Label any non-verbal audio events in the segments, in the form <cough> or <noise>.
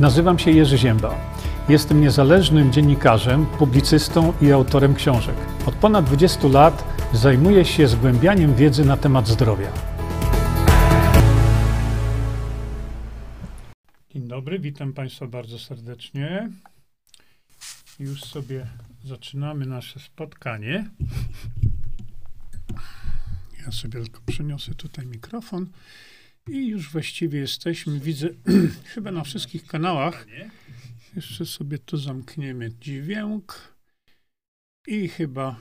Nazywam się Jerzy Ziemba. Jestem niezależnym dziennikarzem, publicystą i autorem książek. Od ponad 20 lat zajmuję się zgłębianiem wiedzy na temat zdrowia. Dzień dobry, witam Państwa bardzo serdecznie. Już sobie zaczynamy nasze spotkanie. Ja sobie tylko przeniosę tutaj mikrofon. I już właściwie jesteśmy, widzę, <clears throat> chyba na wszystkich kanałach. Jeszcze sobie tu zamkniemy dźwięk. I chyba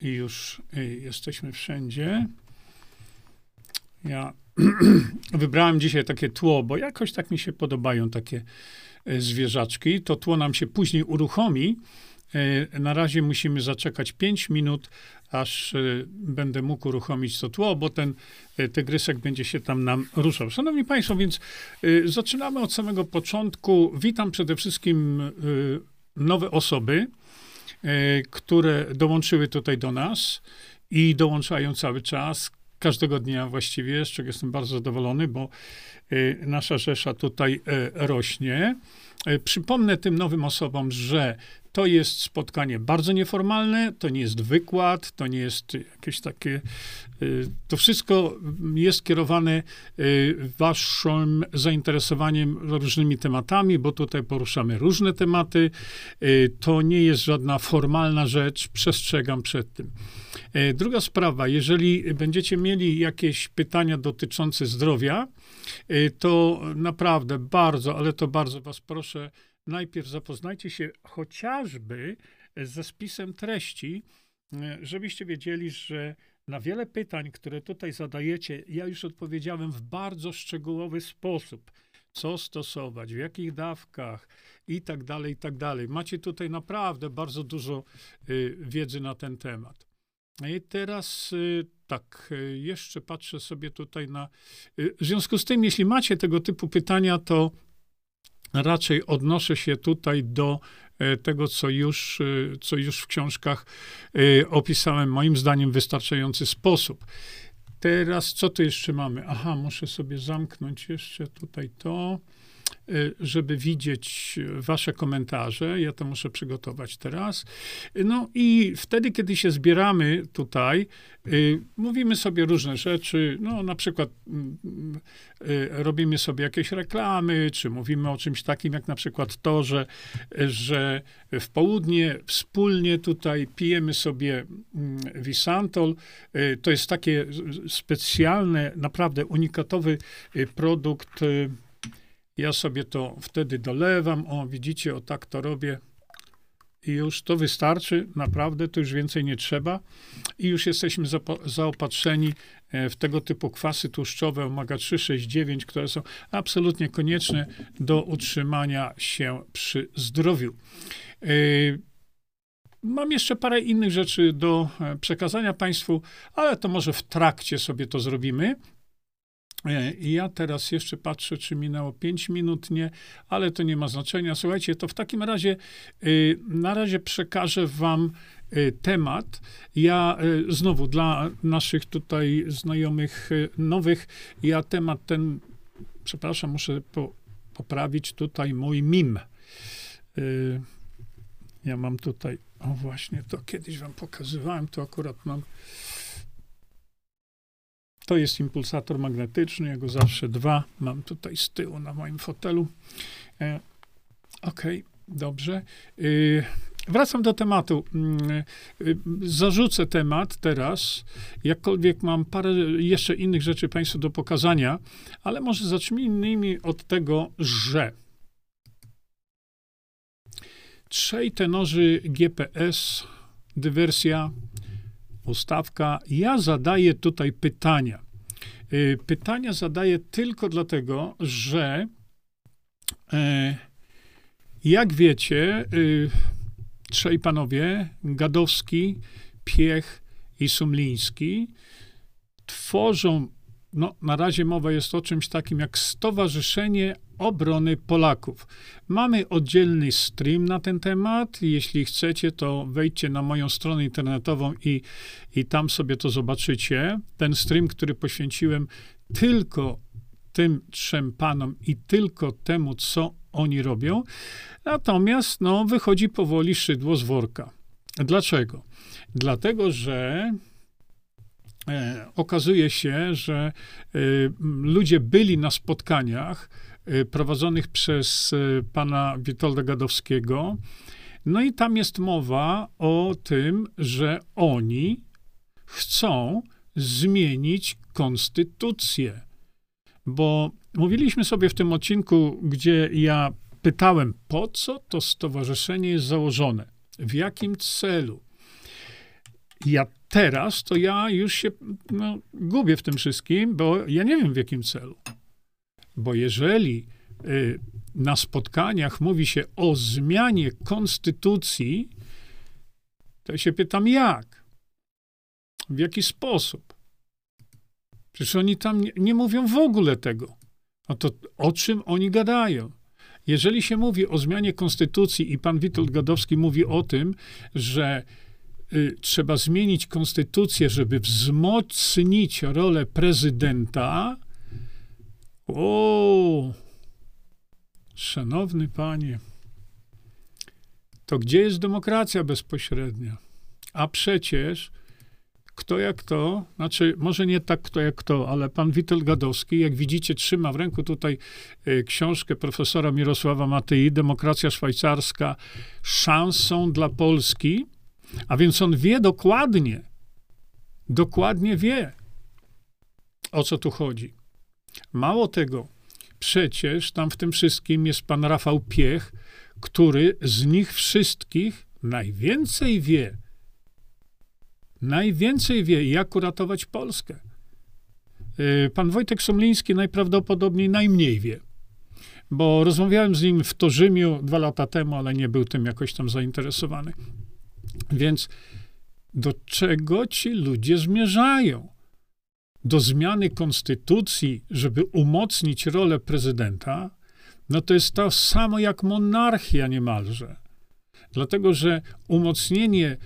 już y, jesteśmy wszędzie. Ja <clears throat> wybrałem dzisiaj takie tło, bo jakoś tak mi się podobają takie y, zwierzaczki. To tło nam się później uruchomi. Y, na razie musimy zaczekać 5 minut, aż y, będę mógł uruchomić to tło, bo ten y, tygrysek będzie się tam nam ruszał. Szanowni Państwo, więc y, zaczynamy od samego początku. Witam przede wszystkim nowe osoby, które dołączyły tutaj do nas i dołączają cały czas, każdego dnia właściwie, z czego jestem bardzo zadowolony, bo nasza rzesza tutaj rośnie. Przypomnę tym nowym osobom, że to jest spotkanie bardzo nieformalne, to nie jest wykład, to nie jest jakieś takie. Y, to wszystko jest kierowane y, waszym zainteresowaniem różnymi tematami, bo tutaj poruszamy różne tematy. Y, to nie jest żadna formalna rzecz, przestrzegam przed tym. Druga sprawa, jeżeli będziecie mieli jakieś pytania dotyczące zdrowia, to naprawdę bardzo, ale to bardzo was proszę, najpierw zapoznajcie się chociażby ze spisem treści, e, żebyście wiedzieli, że na wiele pytań, które tutaj zadajecie, ja już odpowiedziałem w bardzo szczegółowy sposób. Co stosować, w jakich dawkach i tak dalej, i tak dalej. Macie tutaj naprawdę bardzo dużo y, wiedzy na ten temat. I teraz y, tak, y, jeszcze patrzę sobie tutaj na. Y, w związku z tym, jeśli macie tego typu pytania, to raczej odnoszę się tutaj do e, tego, co już, co już w książkach opisałem, moim zdaniem, w wystarczający sposób. Teraz, co tu jeszcze mamy? Aha, muszę sobie zamknąć jeszcze tutaj to. Y, żeby widzieć wasze komentarze. Ja to muszę przygotować teraz. No i wtedy, kiedy się zbieramy tutaj, y, mówimy sobie różne rzeczy, no na przykład mm, y, robimy sobie jakieś reklamy, czy mówimy o czymś takim, jak na przykład to, że, że w południe wspólnie tutaj pijemy sobie mm, Visantol. To jest takie specjalne, naprawdę unikatowy produkt ja sobie to wtedy dolewam. O, widzicie, o tak to robię. I już to wystarczy, naprawdę, to już więcej nie trzeba. I już jesteśmy zaopatrzeni e, w tego typu kwasy tłuszczowe omega-3, 6, 9, które są absolutnie konieczne do utrzymania się przy zdrowiu. E, mam jeszcze parę innych rzeczy do e, przekazania Państwu, ale to może w trakcie sobie to zrobimy. E, I ja teraz jeszcze patrzę, czy minęło 5 minut, nie, ale to nie ma znaczenia. Słuchajcie, to w takim razie y, na razie przekażę wam y, temat. Ja znowu dla naszych tutaj znajomych nowych, ja temat ten, przepraszam, muszę po, poprawić tutaj mój mim. Ja mam tutaj, o właśnie, to kiedyś wam pokazywałem, to akurat mam to jest impulsator magnetyczny, ja go zawsze dwa mam tutaj z tyłu na moim fotelu. E, OK, dobrze. E, wracam do tematu. E, zarzucę temat teraz, jakkolwiek mam parę jeszcze innych rzeczy Państwu do pokazania, ale może zacznijmy od tego, że trzej tenorzy GPS, dywersja, ustawka. Ja zadaję tutaj pytania. Y, pytania zadaję tylko dlatego, że e, jak wiecie, y, trzej panowie, Gadowski, Piech i Sumliński, tworzą, no na razie mowa jest o czymś takim jak Stowarzyszenie Obrony Polaków. Mamy oddzielny stream na ten temat. Jeśli chcecie, to wejdźcie na moją stronę internetową i, i tam sobie to zobaczycie. Ten stream, który poświęciłem tylko tym trzem panom i tylko temu, co oni robią. Natomiast no, wychodzi powoli szydło z worka. Dlaczego? Dlatego, że e, okazuje się, że e, ludzie byli na spotkaniach prowadzonych przez e, pana Witolda Gadowskiego. No i tam jest mowa o tym, że oni chcą zmienić konstytucję. Bo mówiliśmy sobie w tym odcinku, gdzie ja pytałem, po co to stowarzyszenie jest założone, w jakim celu. Ja teraz to ja już się no, gubię w tym wszystkim, bo ja nie wiem w jakim celu. Bo jeżeli y, na spotkaniach mówi się o zmianie konstytucji, to się pytam jak? W jaki sposób? Przecież oni tam nie, nie mówią w ogóle tego. No to o czym oni gadają? Jeżeli się mówi o zmianie konstytucji i pan Witold Gadowski mówi o tym, że y, trzeba zmienić konstytucję, żeby wzmocnić rolę prezydenta, o, szanowny panie, to gdzie jest demokracja bezpośrednia? A przecież kto jak kto, znaczy może nie tak kto jak kto, ale pan Witold Gadowski, jak widzicie, trzyma w ręku tutaj y, książkę profesora Mirosława Matyi, Demokracja Szwajcarska, szansą dla Polski, a więc on wie dokładnie, dokładnie wie, o co tu chodzi. Mało tego, przecież tam w tym wszystkim jest pan Rafał Piech, który z nich wszystkich najwięcej wie najwięcej wie, jak uratować Polskę. Y, pan Wojtek Somliński najprawdopodobniej najmniej wie, bo rozmawiałem z nim w Torzymiu dwa lata temu, ale nie był tym jakoś tam zainteresowany. Więc do czego ci ludzie zmierzają? Do zmiany konstytucji, żeby umocnić rolę prezydenta? No to jest to samo jak monarchia niemalże. Dlatego, że umocnienie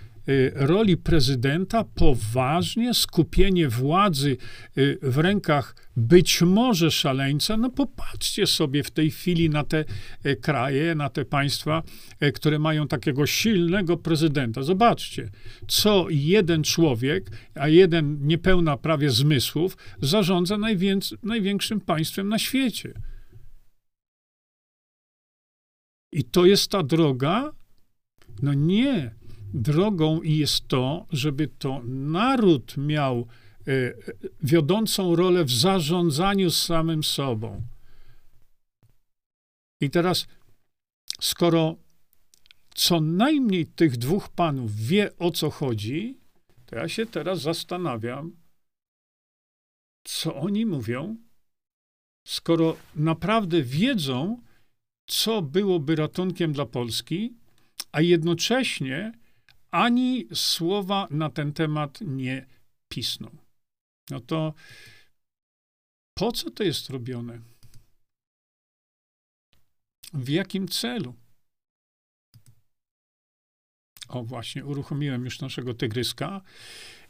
roli prezydenta poważnie skupienie władzy y, w rękach być może szaleńca. No popatrzcie sobie w tej chwili na te y, kraje, na te państwa, które mają takiego silnego prezydenta. Zobaczcie, co jeden człowiek, a jeden niepełna prawie zmysłów, zarządza największym państwem na świecie. I to jest ta droga? No nie drogą jest to, żeby to naród miał e, wiodącą rolę w zarządzaniu samym sobą. I teraz, skoro co najmniej tych dwóch panów wie o co chodzi, to ja się teraz zastanawiam, co oni mówią, skoro naprawdę wiedzą, co byłoby ratunkiem dla Polski, a jednocześnie ani słowa na ten temat nie pisną. No to po co to jest robione? W jakim celu? O, właśnie, uruchomiłem już naszego tygryska.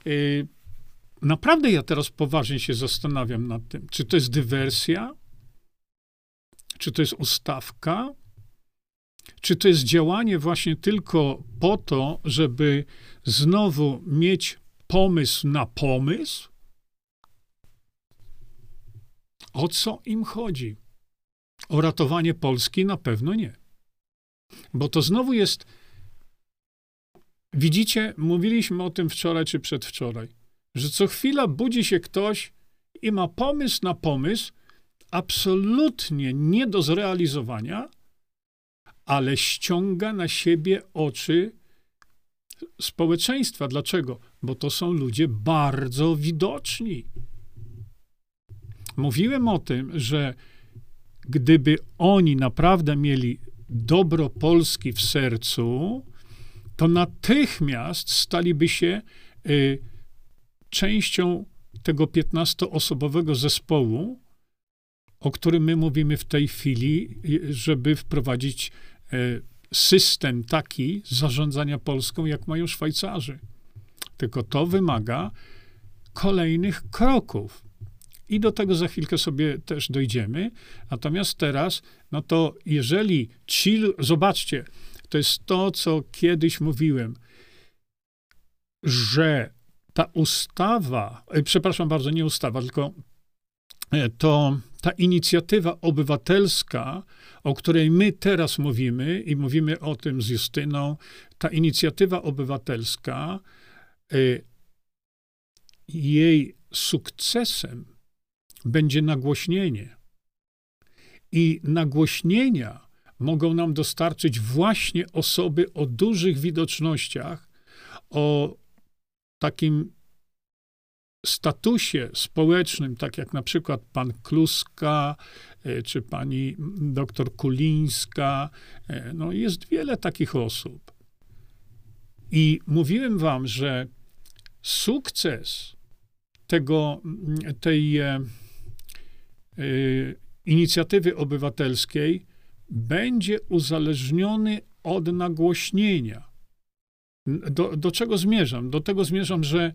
Y, naprawdę ja teraz poważnie się zastanawiam nad tym, czy to jest dywersja, czy to jest ustawka, czy to jest działanie właśnie tylko po to, żeby znowu mieć pomysł na pomysł? O co im chodzi? O ratowanie Polski na pewno nie. Bo to znowu jest. Widzicie, mówiliśmy o tym wczoraj czy przedwczoraj, że co chwila budzi się ktoś i ma pomysł na pomysł, absolutnie nie do zrealizowania, ale ściąga na siebie oczy społeczeństwa. Dlaczego? Bo to są ludzie bardzo widoczni. Mówiłem o tym, że gdyby oni naprawdę mieli dobro Polski w sercu, to natychmiast staliby się y, częścią tego 15-osobowego zespołu, o którym my mówimy w tej chwili, y, żeby wprowadzić system taki zarządzania Polską, jak mają Szwajcarzy. Tylko to wymaga kolejnych kroków. I do tego za chwilkę sobie też dojdziemy. Natomiast teraz, no to jeżeli ci, zobaczcie, to jest to, co kiedyś mówiłem, że ta ustawa, e, przepraszam bardzo, nie ustawa, tylko e, to ta inicjatywa obywatelska, o której my teraz mówimy i mówimy o tym z Justyną, ta inicjatywa obywatelska, e, jej sukcesem będzie nagłośnienie. I nagłośnienia mogą nam dostarczyć właśnie osoby o dużych widocznościach, o takim statusie społecznym, tak jak na przykład pan Kluska, czy pani doktor Kulińska, e, no jest wiele takich osób. I mówiłem wam, że sukces tego, tej e, inicjatywy obywatelskiej będzie uzależniony od nagłośnienia. Do, do czego zmierzam? Do tego zmierzam, że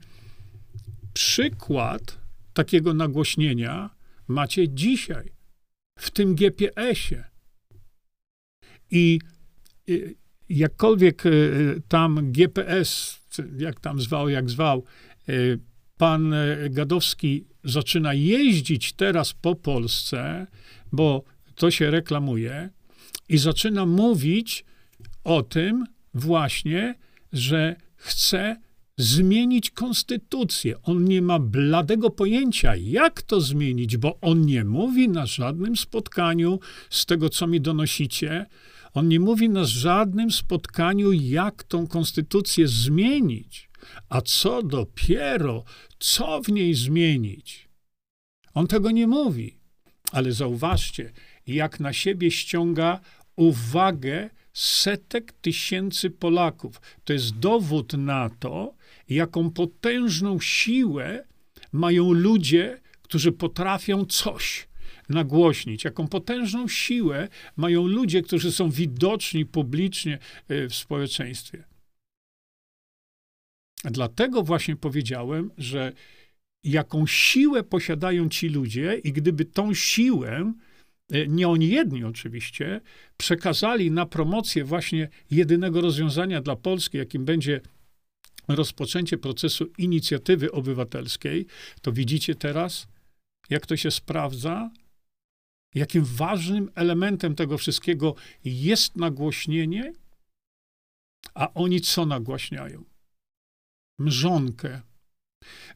przykład takiego nagłośnienia macie dzisiaj w tym GPS-ie. I jakkolwiek e, tam GPS, jak tam zwał, jak zwał, e, pan Gadowski zaczyna jeździć teraz po Polsce, bo to się reklamuje, i zaczyna mówić o tym właśnie, że chce zmienić konstytucję. On nie ma bladego pojęcia, jak to zmienić, bo on nie mówi na żadnym spotkaniu, z tego co mi donosicie, on nie mówi na żadnym spotkaniu, jak tą konstytucję zmienić. A co dopiero, co w niej zmienić? On tego nie mówi. Ale zauważcie, jak na siebie ściąga uwagę setek tysięcy Polaków. To jest dowód na to, jaką potężną siłę mają ludzie, którzy potrafią coś nagłośnić, jaką potężną siłę mają ludzie, którzy są widoczni publicznie e, w społeczeństwie. Dlatego właśnie powiedziałem, że jaką siłę posiadają ci ludzie, i gdyby tą siłę E, nie oni jedni oczywiście, przekazali na promocję właśnie jedynego rozwiązania dla Polski, jakim będzie rozpoczęcie procesu inicjatywy obywatelskiej, to widzicie teraz, jak to się sprawdza, jakim ważnym elementem tego wszystkiego jest nagłośnienie, a oni co nagłaśniają? Mrzonkę.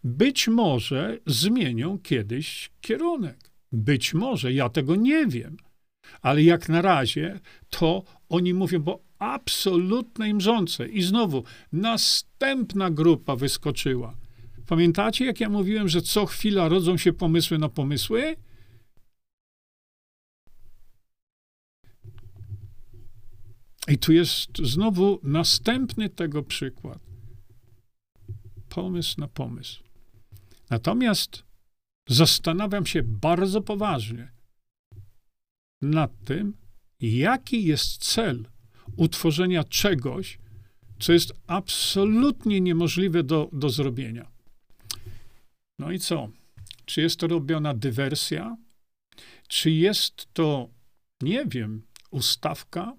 Być może zmienią kiedyś kierunek. Być może, ja tego nie wiem. Ale jak na razie to oni mówią, bo absolutnej mrzące. I znowu następna grupa wyskoczyła. Pamiętacie, jak ja mówiłem, że co chwila rodzą się pomysły na pomysły? I tu jest znowu następny tego przykład. Pomysł na pomysł. Natomiast zastanawiam się bardzo poważnie nad tym, jaki jest cel utworzenia czegoś, co jest absolutnie niemożliwe do, do zrobienia. No i co? Czy jest to robiona dywersja? Czy jest to, nie wiem, ustawka,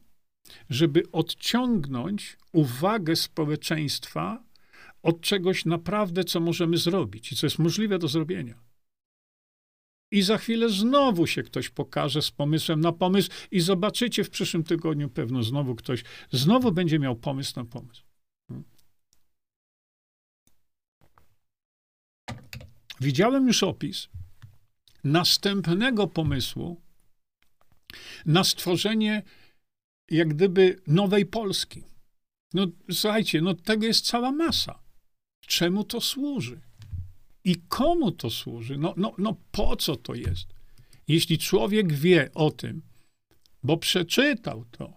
żeby odciągnąć uwagę społeczeństwa od czegoś naprawdę, co możemy zrobić i co jest możliwe do zrobienia? I za chwilę znowu się ktoś pokaże z pomysłem na pomysł, i zobaczycie w przyszłym tygodniu pewno znowu ktoś znowu będzie miał pomysł na pomysł. Hmm. Widziałem już opis następnego pomysłu na stworzenie jak gdyby nowej Polski. No słuchajcie, no tego jest cała masa. Czemu to służy? I komu to służy? No, no, no po co to jest? Jeśli człowiek wie o tym, bo przeczytał to,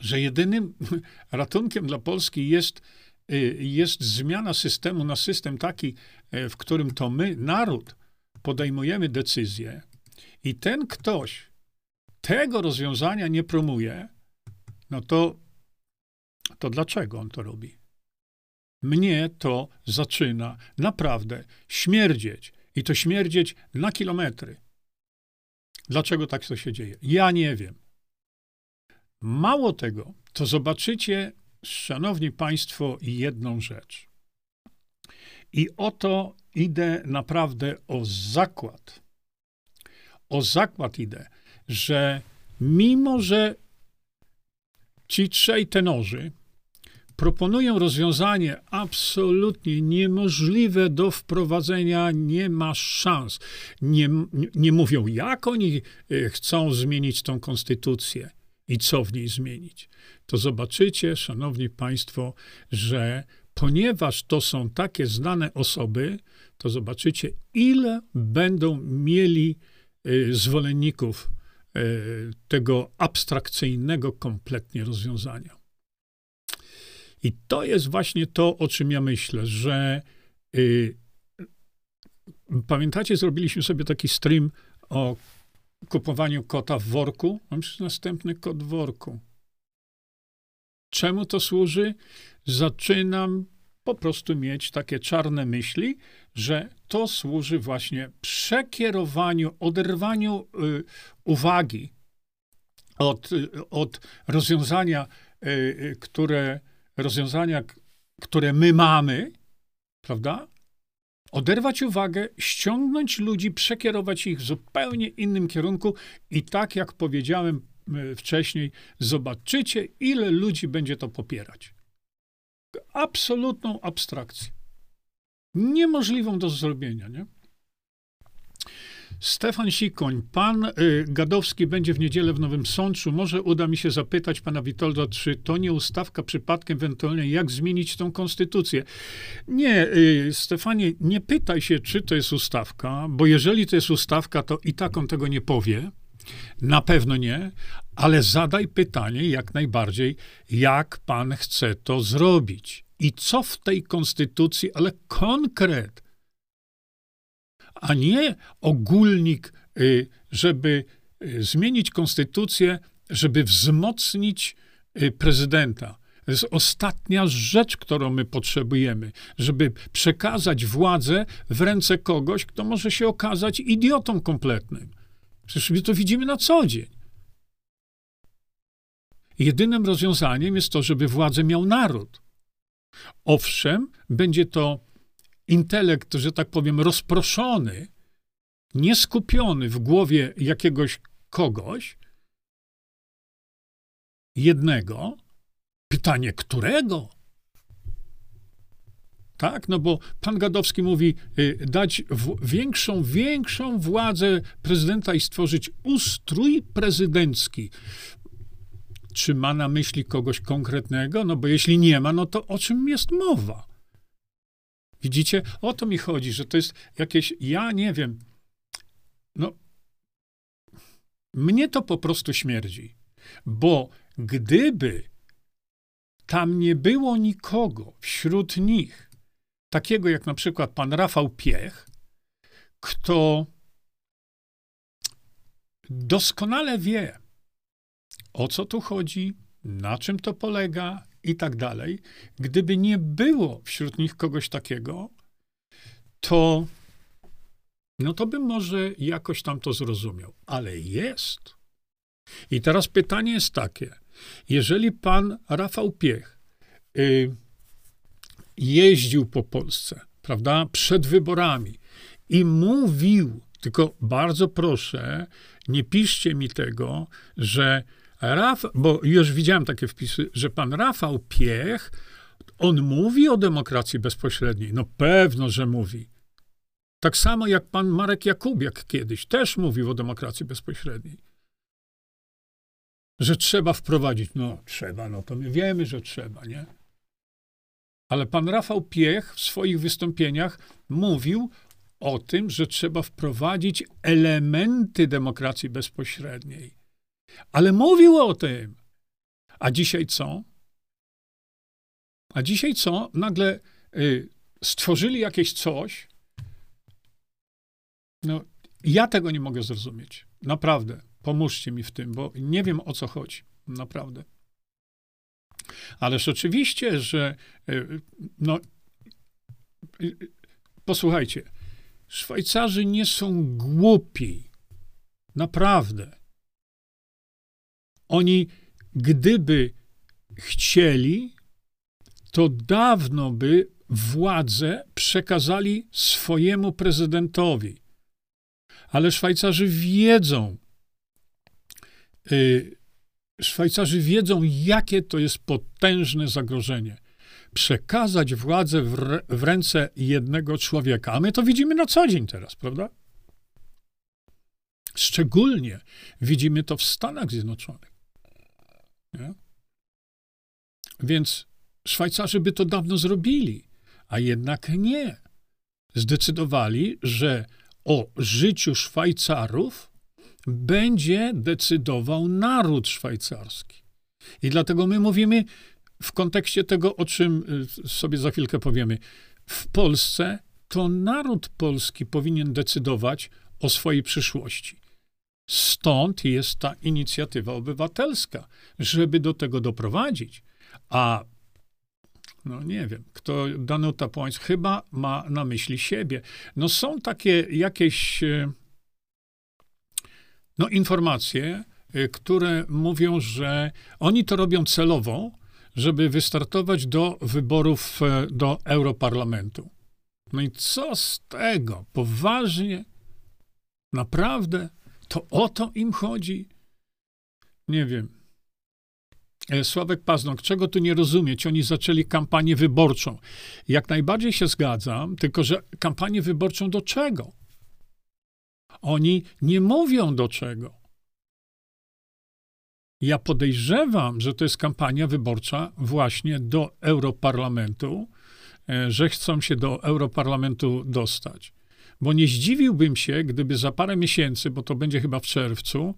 że jedynym <laughs> ratunkiem dla Polski jest, y, jest zmiana systemu na system taki, y, w którym to my, naród, podejmujemy decyzje, i ten ktoś tego rozwiązania nie promuje, no to, to dlaczego on to robi? Mnie to zaczyna naprawdę śmierdzieć. I to śmierdzieć na kilometry. Dlaczego tak to się dzieje? Ja nie wiem. Mało tego, to zobaczycie, szanowni państwo, jedną rzecz. I oto idę naprawdę o zakład. O zakład idę, że mimo, że ci trzej tenorzy proponują rozwiązanie absolutnie niemożliwe do wprowadzenia, nie ma szans. Nie, nie mówią, jak oni e, chcą zmienić tą konstytucję i co w niej zmienić. To zobaczycie, szanowni państwo, że ponieważ to są takie znane osoby, to zobaczycie, ile będą mieli e, zwolenników e, tego abstrakcyjnego kompletnie rozwiązania. I to jest właśnie to, o czym ja myślę, że y, pamiętacie, zrobiliśmy sobie taki stream o kupowaniu kota w worku. Mam już następny kot w worku. Czemu to służy? Zaczynam po prostu mieć takie czarne myśli, że to służy właśnie przekierowaniu, oderwaniu y, uwagi od, y, od rozwiązania, y, y które rozwiązania, które my mamy, prawda? Oderwać uwagę, ściągnąć ludzi, przekierować ich w zupełnie innym kierunku i tak jak powiedziałem wcześniej, zobaczycie, ile ludzi będzie to popierać. Absolutną abstrakcję. Niemożliwą do zrobienia, nie? Stefan Sikoń, pan y, Gadowski będzie w niedzielę w Nowym Sączu. Może uda mi się zapytać pana Witolda, czy to nie ustawka przypadkiem ewentualnie, jak zmienić tą konstytucję. Nie, y, Stefanie, nie pytaj się, czy to jest ustawka, bo jeżeli to jest ustawka, to i tak on tego nie powie. Na pewno nie, ale zadaj pytanie jak najbardziej, jak pan chce to zrobić i co w tej konstytucji, ale konkret a nie ogólnik, y, żeby y, zmienić konstytucję, żeby wzmocnić y, prezydenta. To jest ostatnia rzecz, którą my potrzebujemy, żeby przekazać władzę w ręce kogoś, kto może się okazać idiotą kompletnym. Przecież my to widzimy na co dzień. Jedynym rozwiązaniem jest to, żeby władzę miał naród. Owszem, będzie to intelekt, że tak powiem, rozproszony, nieskupiony w głowie jakiegoś kogoś, jednego, pytanie którego? Tak, no bo pan Gadowski mówi, y, dać większą, większą władzę prezydenta i stworzyć ustrój prezydencki. Czy ma na myśli kogoś konkretnego? No bo jeśli nie ma, no to o czym jest mowa? Widzicie? O to mi chodzi, że to jest jakieś, ja nie wiem, no, mnie to po prostu śmierdzi, bo gdyby tam nie było nikogo wśród nich, takiego jak na przykład pan Rafał Piech, kto doskonale wie, o co tu chodzi, na czym to polega, i tak dalej. Gdyby nie było wśród nich kogoś takiego, to no to bym może jakoś tam to zrozumiał. Ale jest. I teraz pytanie jest takie. Jeżeli pan Rafał Piech y, jeździł po Polsce, prawda, przed wyborami i mówił, tylko bardzo proszę, nie piszcie mi tego, że Raf, bo już widziałem takie wpisy, że pan Rafał Piech, on mówi o demokracji bezpośredniej. No pewno, że mówi. Tak samo jak pan Marek Jakubiak kiedyś też mówił o demokracji bezpośredniej. Że trzeba wprowadzić. No trzeba, no to my wiemy, że trzeba, nie? Ale pan Rafał Piech w swoich wystąpieniach mówił o tym, że trzeba wprowadzić elementy demokracji bezpośredniej. Ale mówił o tym. A dzisiaj co? A dzisiaj co? Nagle y, stworzyli jakieś coś. No, ja tego nie mogę zrozumieć. Naprawdę. Pomóżcie mi w tym, bo nie wiem o co chodzi. Naprawdę. Ależ oczywiście, że y, no, y, posłuchajcie. Szwajcarzy nie są głupi. Naprawdę. Oni, gdyby chcieli, to dawno by władzę przekazali swojemu prezydentowi. Ale Szwajcarzy wiedzą, yy, Szwajcarzy wiedzą, jakie to jest potężne zagrożenie. Przekazać władzę w, w ręce jednego człowieka. A my to widzimy na co dzień teraz, prawda? Szczególnie widzimy to w Stanach Zjednoczonych. Nie? Więc Szwajcarzy by to dawno zrobili, a jednak nie. Zdecydowali, że o życiu Szwajcarów będzie decydował naród szwajcarski. I dlatego my mówimy w kontekście tego, o czym y, sobie za chwilkę powiemy. W Polsce to naród polski powinien decydować o swojej przyszłości. Stąd jest ta inicjatywa obywatelska, żeby do tego doprowadzić. A no nie wiem, kto Danuta Płańc chyba ma na myśli siebie. No są takie jakieś e, no, informacje, e, które mówią, że oni to robią celowo, żeby wystartować do wyborów e, do Europarlamentu. No i co z tego? Poważnie? Naprawdę? To o to im chodzi? Nie wiem. E, Sławek Paznok, czego tu nie rozumieć? Oni zaczęli kampanię wyborczą. Jak najbardziej się zgadzam, tylko że kampanię wyborczą do czego? Oni nie mówią do czego. Ja podejrzewam, że to jest kampania wyborcza właśnie do Europarlamentu, e, że chcą się do Europarlamentu dostać. Bo nie zdziwiłbym się, gdyby za parę miesięcy, bo to będzie chyba w czerwcu,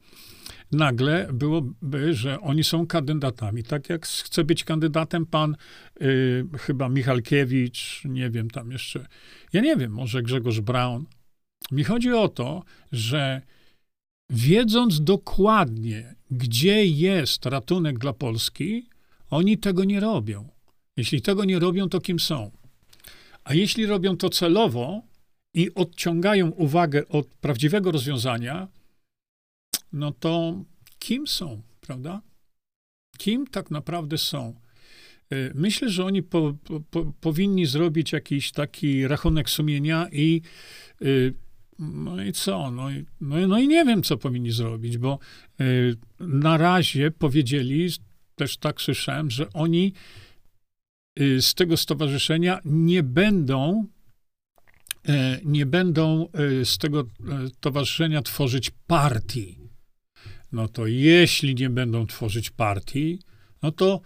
nagle byłoby, że oni są kandydatami. Tak jak chce być kandydatem pan y, chyba Michalkiewicz, nie wiem tam jeszcze, ja nie wiem, może Grzegorz Braun. Mi chodzi o to, że wiedząc dokładnie, gdzie jest ratunek dla Polski, oni tego nie robią. Jeśli tego nie robią, to kim są? A jeśli robią to celowo i odciągają uwagę od prawdziwego rozwiązania, no to kim są, prawda? Kim tak naprawdę są? Y, myślę, że oni po, po, powinni zrobić jakiś taki rachunek sumienia i y, no i co? No i, no, no i nie wiem, co powinni zrobić, bo y, na razie powiedzieli, też tak słyszałem, że oni z tego stowarzyszenia nie będą nie będą z tego towarzyszenia tworzyć partii no to jeśli nie będą tworzyć partii, no to,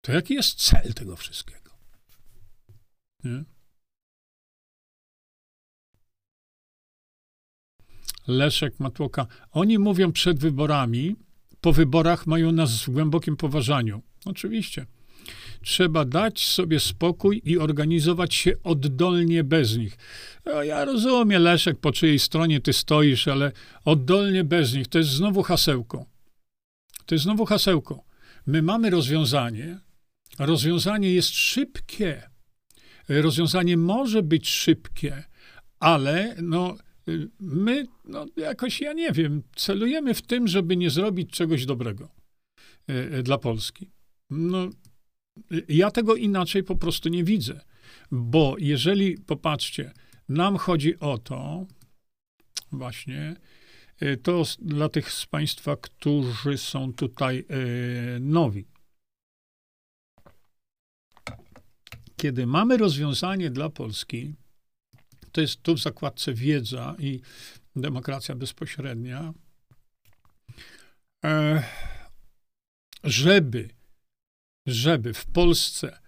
to jaki jest cel tego wszystkiego? Nie? Leszek Matłoka. Oni mówią przed wyborami, po wyborach mają nas w głębokim poważaniu. Oczywiście. Trzeba dać sobie spokój i organizować się oddolnie bez nich. No, ja rozumiem, Leszek, po czyjej stronie ty stoisz, ale oddolnie bez nich to jest znowu hasełko. To jest znowu hasełko. My mamy rozwiązanie. Rozwiązanie jest szybkie. Rozwiązanie może być szybkie, ale no, my no, jakoś, ja nie wiem, celujemy w tym, żeby nie zrobić czegoś dobrego y, dla Polski. No, ja tego inaczej po prostu nie widzę, bo jeżeli, popatrzcie, nam chodzi o to, właśnie, y, to dla tych z Państwa, którzy są tutaj y, nowi. Kiedy mamy rozwiązanie dla Polski, to jest tu w zakładce wiedza i demokracja bezpośrednia, e, żeby żeby w Polsce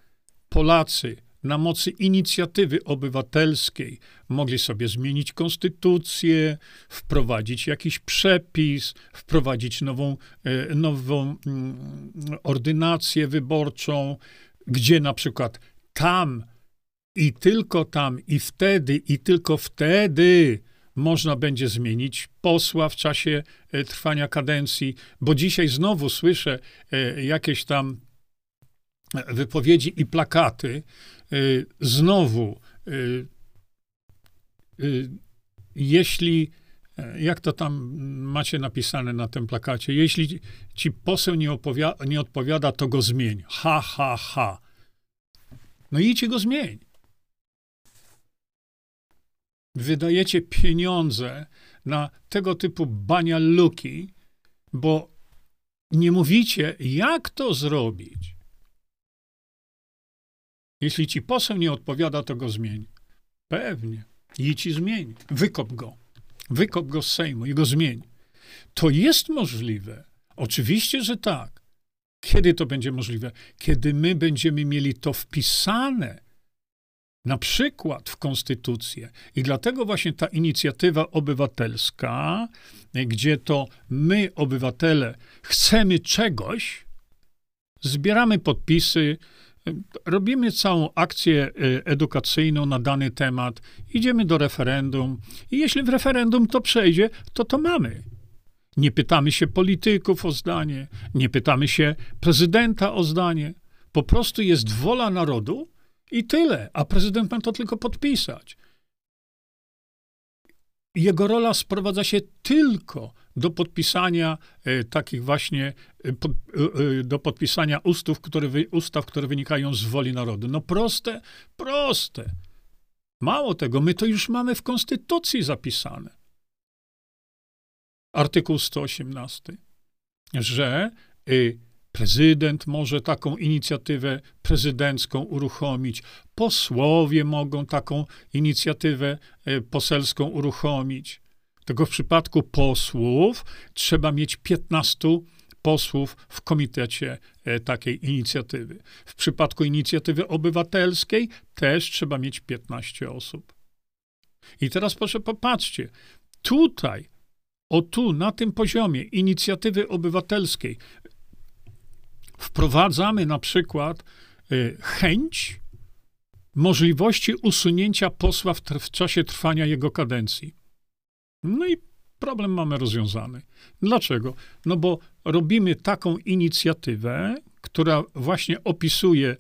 Polacy na mocy inicjatywy obywatelskiej mogli sobie zmienić konstytucję, wprowadzić jakiś przepis, wprowadzić nową, e, nową mm, ordynację wyborczą, gdzie na przykład tam i tylko tam i wtedy i tylko wtedy można będzie zmienić posła w czasie e, trwania kadencji, bo dzisiaj znowu słyszę e, jakieś tam wypowiedzi i plakaty, y, znowu y, y, jeśli, e, jak to tam macie napisane na tym plakacie, jeśli ci poseł nie, nie odpowiada, to go zmień. Ha, ha, ha. No idź go zmień. Wydajecie pieniądze na tego typu banialuki, bo nie mówicie, jak to zrobić. Jeśli ci poseł nie odpowiada, to go zmień. Pewnie. I ci zmień. Wykop go. Wykop go z Sejmu i go zmień. To jest możliwe. Oczywiście, że tak. Kiedy to będzie możliwe? Kiedy my będziemy mieli to wpisane na przykład w konstytucję. I dlatego właśnie ta inicjatywa obywatelska, gdzie to my, obywatele, chcemy czegoś, zbieramy podpisy, robimy całą akcję e, edukacyjną na dany temat, idziemy do referendum i jeśli w referendum to przejdzie, to to mamy. Nie pytamy się polityków o zdanie, nie pytamy się prezydenta o zdanie. Po prostu jest wola narodu i tyle, a prezydent ma to tylko podpisać. Jego rola sprowadza się tylko do podpisania e, takich właśnie, e, pod, e, e do podpisania ustaw które, wy, ustaw, które wynikają z woli narodu. No proste, proste. Mało tego, my to już mamy w Konstytucji zapisane. Artykuł 118, że y, prezydent może taką inicjatywę prezydencką uruchomić, posłowie mogą taką inicjatywę y, poselską uruchomić. Tylko w przypadku posłów trzeba mieć 15 posłów w komitecie y, takiej inicjatywy. W przypadku inicjatywy obywatelskiej też trzeba mieć 15 osób. I teraz proszę popatrzcie, tutaj o tu, na tym poziomie inicjatywy obywatelskiej wprowadzamy na przykład y, chęć możliwości usunięcia posła w, w czasie trwania jego kadencji. No i problem mamy rozwiązany. Dlaczego? No bo robimy taką inicjatywę, która właśnie opisuje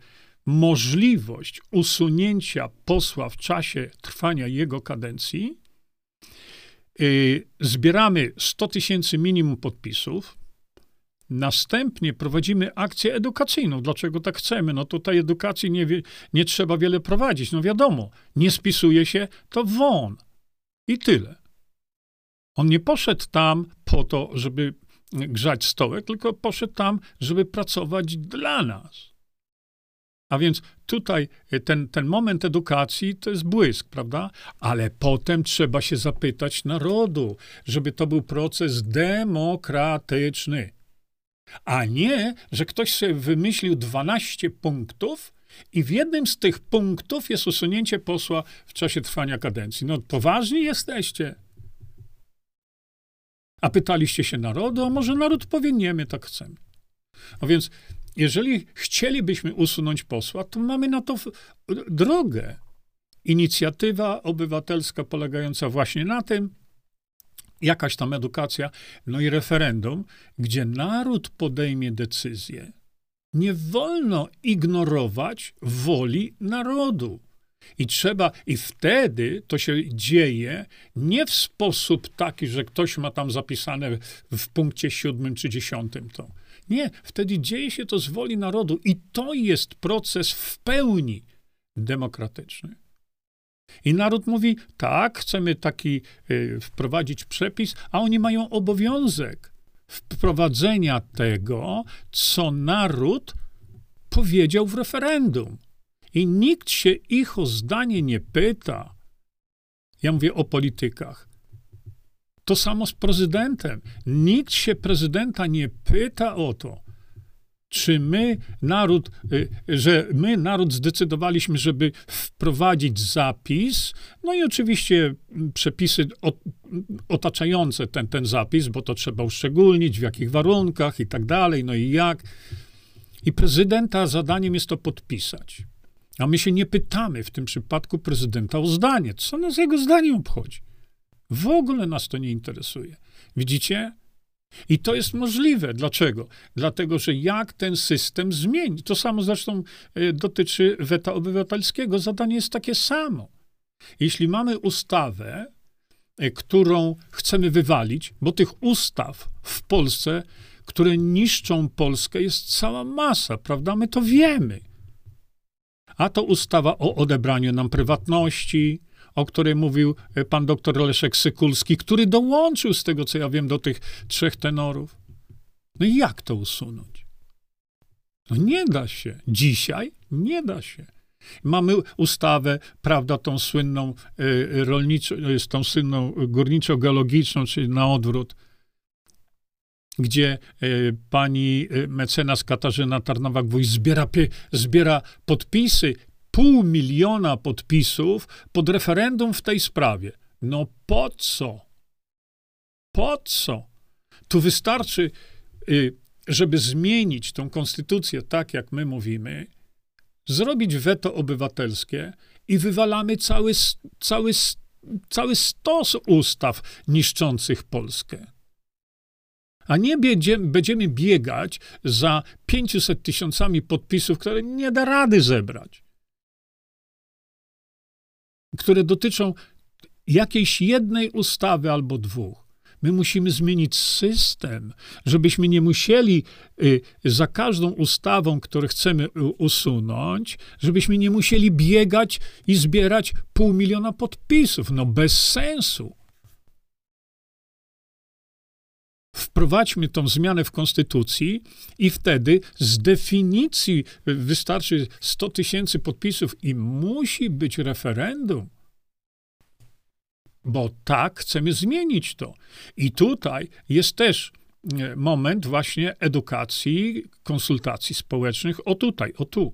możliwość usunięcia posła w czasie trwania jego kadencji, Y, zbieramy 100 tysięcy minimum podpisów. Następnie prowadzimy akcję edukacyjną. Dlaczego tak chcemy? No tutaj edukacji nie, nie trzeba wiele prowadzić. No wiadomo, nie spisuje się, to won. I tyle. On nie poszedł tam po to, żeby grzać stołek, tylko poszedł tam, żeby pracować dla nas. A więc tutaj ten, ten moment edukacji to jest błysk, prawda? Ale potem trzeba się zapytać narodu, żeby to był proces demokratyczny. A nie, że ktoś sobie wymyślił 12 punktów i w jednym z tych punktów jest usunięcie posła w czasie trwania kadencji. No poważni jesteście. A pytaliście się narodu, a może naród powie, nie, my tak chcemy. A więc jeżeli chcielibyśmy usunąć posła, to mamy na to drogę. Inicjatywa obywatelska polegająca właśnie na tym, jakaś tam edukacja, no i referendum, gdzie naród podejmie decyzję. Nie wolno ignorować woli narodu. I trzeba, i wtedy to się dzieje nie w sposób taki, że ktoś ma tam zapisane w punkcie siódmym czy dziesiątym to. Nie, wtedy dzieje się to z woli narodu i to jest proces w pełni demokratyczny. I naród mówi: tak, chcemy taki y, wprowadzić przepis, a oni mają obowiązek wprowadzenia tego, co naród powiedział w referendum. I nikt się ich o zdanie nie pyta. Ja mówię o politykach. To samo z prezydentem. Nikt się prezydenta nie pyta o to, czy my, naród, y, że my, naród, zdecydowaliśmy, żeby wprowadzić zapis, no i oczywiście przepisy otaczające ten, ten zapis, bo to trzeba uszczególnić, w jakich warunkach i tak dalej, no i jak. I prezydenta zadaniem jest to podpisać. A my się nie pytamy w tym przypadku prezydenta o zdanie. Co nas jego zdanie obchodzi? W ogóle nas to nie interesuje. Widzicie? I to jest możliwe. Dlaczego? Dlatego, że jak ten system zmieni. To samo zresztą e, dotyczy weta obywatelskiego. Zadanie jest takie samo. Jeśli mamy ustawę, e, którą chcemy wywalić, bo tych ustaw w Polsce, które niszczą Polskę, jest cała masa, prawda? My to wiemy. A to ustawa o odebraniu nam prywatności, o której mówił e, pan doktor Leszek Sykulski, który dołączył z tego, co ja wiem, do tych trzech tenorów. No i jak to usunąć? No nie da się. Dzisiaj nie da się. Mamy ustawę, prawda, tą słynną y, rolniczą, y, tą słynną górniczo-geologiczną, czyli na odwrót, gdzie y, pani mecenas Katarzyna Tarnowak-Wójt zbiera, zbiera podpisy, pół miliona podpisów pod referendum w tej sprawie. No po co? Po co? Tu wystarczy, żeby zmienić tą konstytucję tak, jak my mówimy, zrobić weto obywatelskie i wywalamy cały, cały, cały stos ustaw niszczących Polskę. A nie będziemy biegać za 500 tysiącami podpisów, które nie da rady zebrać. Które dotyczą jakiejś jednej ustawy albo dwóch. My musimy zmienić system, żebyśmy nie musieli y, za każdą ustawą, którą chcemy usunąć, żebyśmy nie musieli biegać i zbierać pół miliona podpisów. No bez sensu. Wprowadźmy tą zmianę w konstytucji i wtedy z definicji wystarczy 100 tysięcy podpisów i musi być referendum bo tak chcemy zmienić to. I tutaj jest też moment właśnie edukacji, konsultacji społecznych, o tutaj, o tu,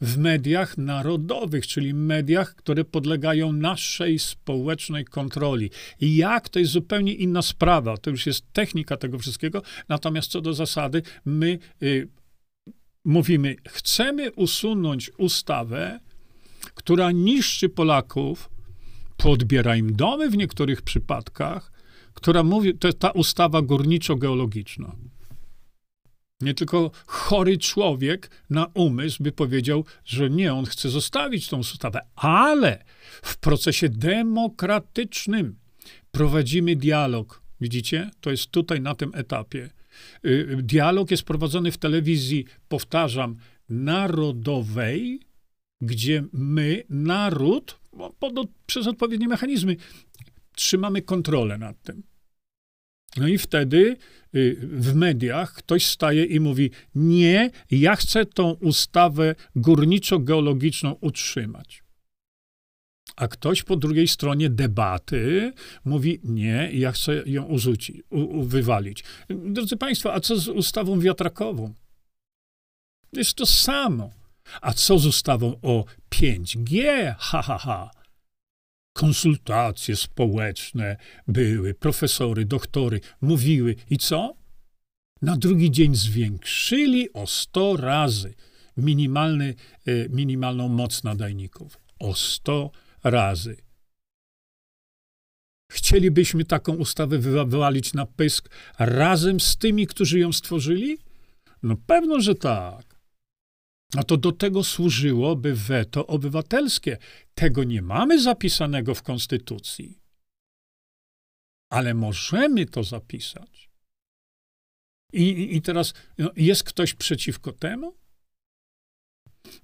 w mediach narodowych, czyli mediach, które podlegają naszej społecznej kontroli. I jak, to jest zupełnie inna sprawa, to już jest technika tego wszystkiego, natomiast co do zasady, my y, mówimy, chcemy usunąć ustawę, która niszczy Polaków, podbiera im domy w niektórych przypadkach, która mówi, to jest ta ustawa górniczo-geologiczna. Nie tylko chory człowiek na umysł by powiedział, że nie, on chce zostawić tą ustawę, ale w procesie demokratycznym prowadzimy dialog. Widzicie? To jest tutaj na tym etapie. Y, dialog jest prowadzony w telewizji, powtarzam, narodowej, gdzie my, naród, pod, przez odpowiednie mechanizmy, trzymamy kontrolę nad tym. No i wtedy y, w mediach ktoś staje i mówi: Nie, ja chcę tą ustawę górniczo-geologiczną utrzymać. A ktoś po drugiej stronie debaty mówi: Nie, ja chcę ją u, u, wywalić. Drodzy Państwo, a co z ustawą wiatrakową? Jest to samo. A co z ustawą o 5G? Ha, ha, ha. Konsultacje społeczne były, profesory, doktory mówiły i co? Na drugi dzień zwiększyli o 100 razy minimalny, e, minimalną moc nadajników. O 100 razy. Chcielibyśmy taką ustawę wywalić na pysk razem z tymi, którzy ją stworzyli? No pewno, że tak. A to do tego służyłoby weto obywatelskie. Tego nie mamy zapisanego w Konstytucji. Ale możemy to zapisać. I, i teraz no, jest ktoś przeciwko temu?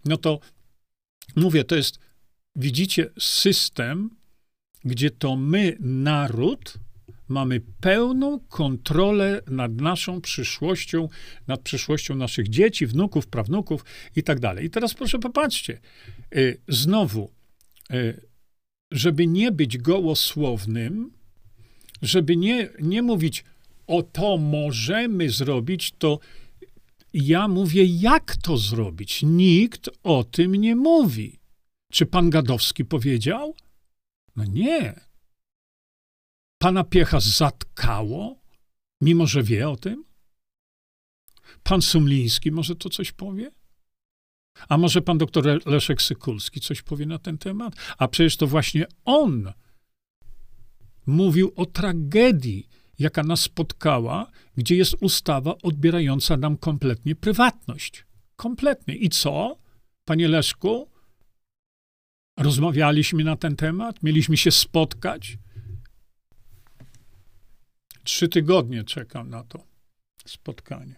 No to mówię, to jest, widzicie, system, gdzie to my, naród, mamy pełną kontrolę nad naszą przyszłością, nad przyszłością naszych dzieci, wnuków, prawnuków i tak dalej. I teraz proszę popatrzcie, y, znowu, y, żeby nie być gołosłownym, żeby nie, nie mówić, o to możemy zrobić, to ja mówię, jak to zrobić. Nikt o tym nie mówi. Czy pan Gadowski powiedział? No nie. Pana piecha zatkało, mimo że wie o tym? Pan Sumliński może to coś powie? A może pan doktor Leszek Sykulski coś powie na ten temat? A przecież to właśnie on mówił o tragedii, jaka nas spotkała, gdzie jest ustawa odbierająca nam kompletnie prywatność. Kompletnie. I co, panie Leszku? Rozmawialiśmy na ten temat, mieliśmy się spotkać. Trzy tygodnie czekam na to spotkanie.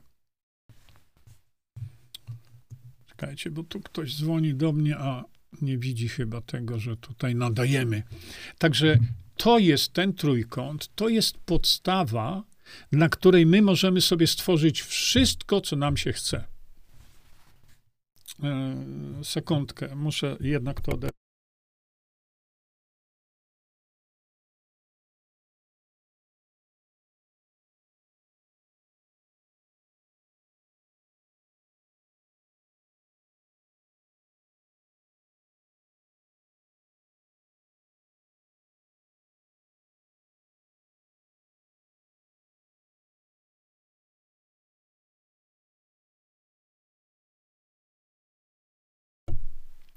Czekajcie, bo tu ktoś dzwoni do mnie, a nie widzi chyba tego, że tutaj nadajemy. Także to jest ten trójkąt, to jest podstawa, na której my możemy sobie stworzyć wszystko, co nam się chce. E, sekundkę, muszę jednak to odebrać.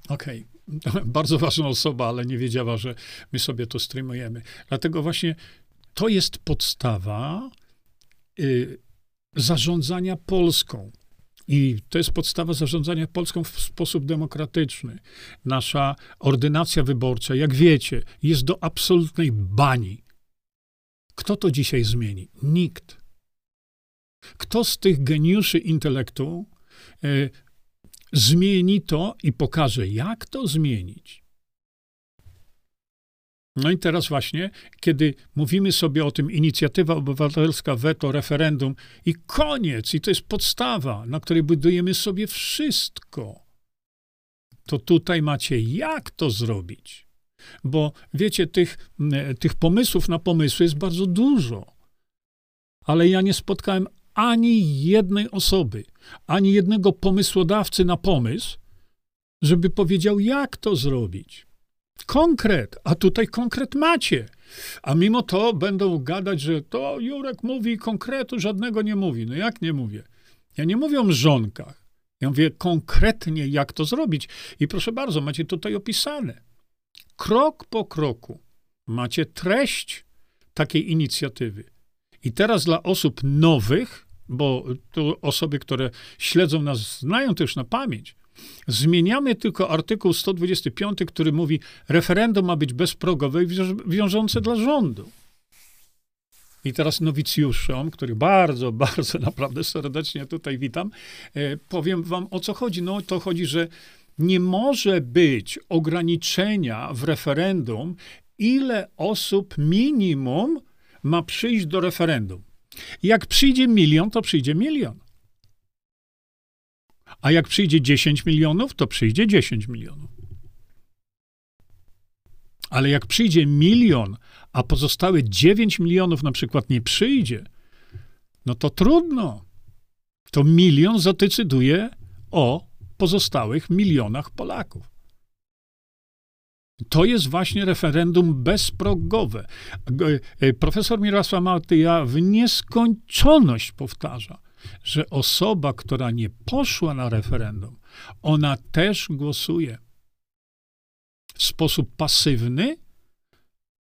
Okej, okay. <laughs> bardzo ważna osoba, ale nie wiedziała, że my sobie to streamujemy. Dlatego właśnie to jest podstawa y, zarządzania Polską. I to jest podstawa zarządzania Polską w sposób demokratyczny. Nasza ordynacja wyborcza, jak wiecie, jest do absolutnej bani. Kto to dzisiaj zmieni? Nikt. Kto z tych geniuszy intelektu y, zmieni to i pokaże, jak to zmienić. No i teraz właśnie, kiedy mówimy sobie o tym inicjatywa obywatelska, weto, referendum i koniec, i to jest podstawa, na której budujemy sobie wszystko, to tutaj macie jak to zrobić. Bo wiecie, tych, tych pomysłów na pomysły jest bardzo dużo. Ale ja nie spotkałem ani jednej osoby, ani jednego pomysłodawcy na pomysł, żeby powiedział, jak to zrobić. Konkret, a tutaj konkret macie. A mimo to będą gadać, że to Jurek mówi konkretu, żadnego nie mówi. No jak nie mówię? Ja nie mówię o mrzonkach. Ja mówię konkretnie, jak to zrobić. I proszę bardzo, macie tutaj opisane. Krok po kroku macie treść takiej inicjatywy. I teraz dla osób nowych, bo tu osoby, które śledzą nas, znają to już na pamięć, zmieniamy tylko artykuł 125, który mówi, referendum ma być bezprogowe i wiążące dla rządu. I teraz nowicjuszom, których bardzo, <laughs> bardzo naprawdę serdecznie tutaj witam, e, powiem wam o co chodzi. No to chodzi, że nie może być ograniczenia w referendum, ile osób minimum ma przyjść do referendum. Jak przyjdzie milion, to przyjdzie milion. A jak przyjdzie 10 milionów, to przyjdzie 10 milionów. Ale jak przyjdzie milion, a pozostałe 9 milionów na przykład nie przyjdzie, no to trudno. To milion zadecyduje o pozostałych milionach Polaków. To jest właśnie referendum bezprogowe. E, profesor Mirosław Matyja w nieskończoność powtarza, że osoba, która nie poszła na referendum, ona też głosuje. W sposób pasywny,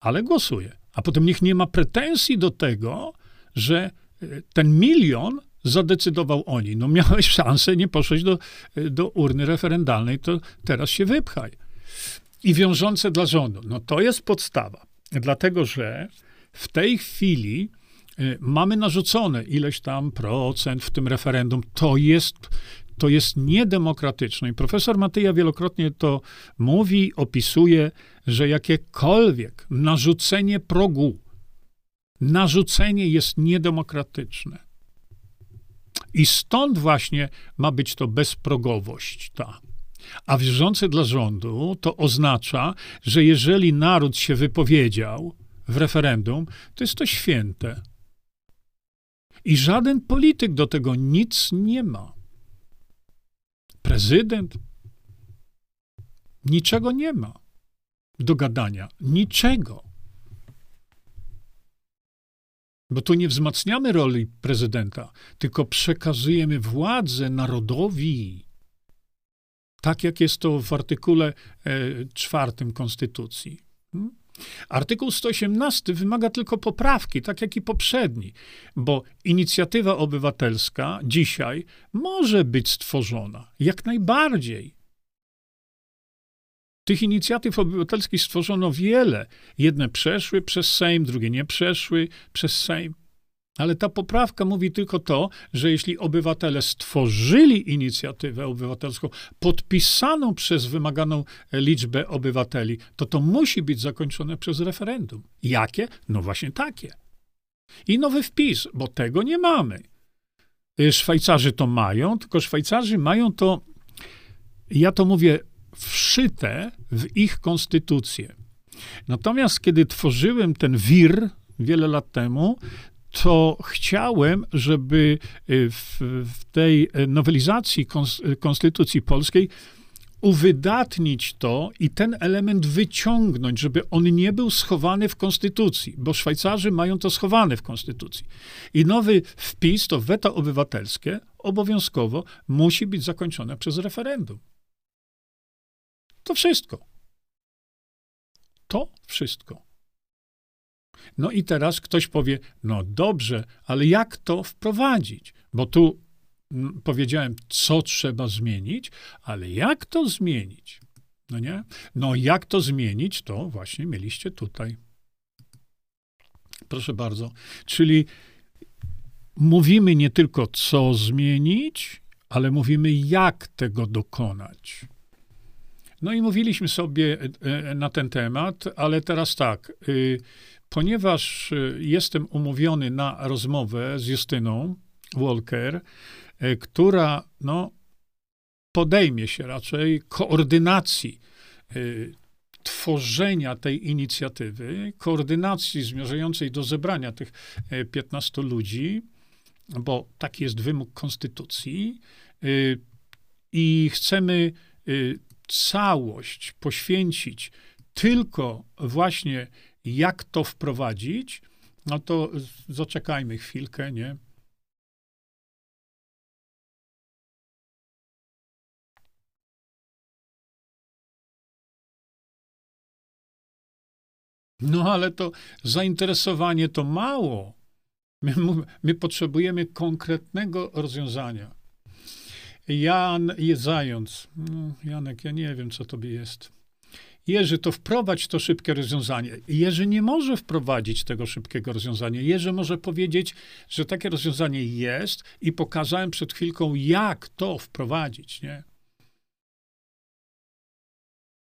ale głosuje. A potem niech nie ma pretensji do tego, że e, ten milion zadecydował oni. No miałeś szansę, nie poszłeś do, e, do urny referendalnej, to teraz się wypchaj i wiążące dla rządu. No to jest podstawa, dlatego że w tej chwili y, mamy narzucone ileś tam procent w tym referendum. To jest, to jest niedemokratyczne. I profesor Matyja wielokrotnie to mówi, opisuje, że jakiekolwiek narzucenie progu, narzucenie jest niedemokratyczne. I stąd właśnie ma być to bezprogowość ta. A wierzący dla rządu to oznacza, że jeżeli naród się wypowiedział w referendum, to jest to święte. I żaden polityk do tego nic nie ma. Prezydent niczego nie ma do gadania. Niczego. Bo tu nie wzmacniamy roli prezydenta, tylko przekazujemy władzę narodowi. Tak jak jest to w artykule e, czwartym Konstytucji. Hmm? Artykuł 118 wymaga tylko poprawki, tak jak i poprzedni, bo inicjatywa obywatelska dzisiaj może być stworzona jak najbardziej. Tych inicjatyw obywatelskich stworzono wiele. Jedne przeszły przez Sejm, drugie nie przeszły przez Sejm. Ale ta poprawka mówi tylko to, że jeśli obywatele stworzyli inicjatywę obywatelską podpisaną przez wymaganą liczbę obywateli, to to musi być zakończone przez referendum. Jakie? No właśnie takie. I nowy wpis, bo tego nie mamy. Szwajcarzy to mają, tylko Szwajcarzy mają to, ja to mówię, wszyte w ich konstytucję. Natomiast kiedy tworzyłem ten WIR wiele lat temu, to chciałem, żeby y, w, w tej nowelizacji Konstytucji Polskiej uwydatnić to i ten element wyciągnąć, żeby on nie był schowany w Konstytucji, bo Szwajcarzy mają to schowane w Konstytucji. I nowy wpis, to weto obywatelskie, obowiązkowo musi być zakończone przez referendum. To wszystko. To wszystko. No i teraz ktoś powie, no dobrze, ale jak to wprowadzić? Bo tu mm, powiedziałem, co trzeba zmienić, ale jak to zmienić? No nie? No jak to zmienić, to właśnie mieliście tutaj. Proszę bardzo. Czyli mówimy nie tylko co zmienić, ale mówimy jak tego dokonać. No i mówiliśmy sobie e, e, na ten temat, ale teraz tak. Y, ponieważ y, jestem umówiony na rozmowę z Justyną Walker, y, która no, podejmie się raczej koordynacji tworzenia tej inicjatywy, koordynacji zmierzającej do zebrania tych 15 ludzi, bo taki jest wymóg konstytucji, i chcemy całość poświęcić tylko właśnie jak to wprowadzić, no to zaczekajmy chwilkę, nie? No ale to zainteresowanie to mało. My, my potrzebujemy konkretnego rozwiązania. Jan Zając. No, Janek, ja nie wiem, co tobie jest. Jerzy, to wprowadź to szybkie rozwiązanie. Jerzy nie może wprowadzić tego szybkiego rozwiązania. Jerzy może powiedzieć, że takie rozwiązanie jest i pokazałem przed chwilką, jak to wprowadzić, nie?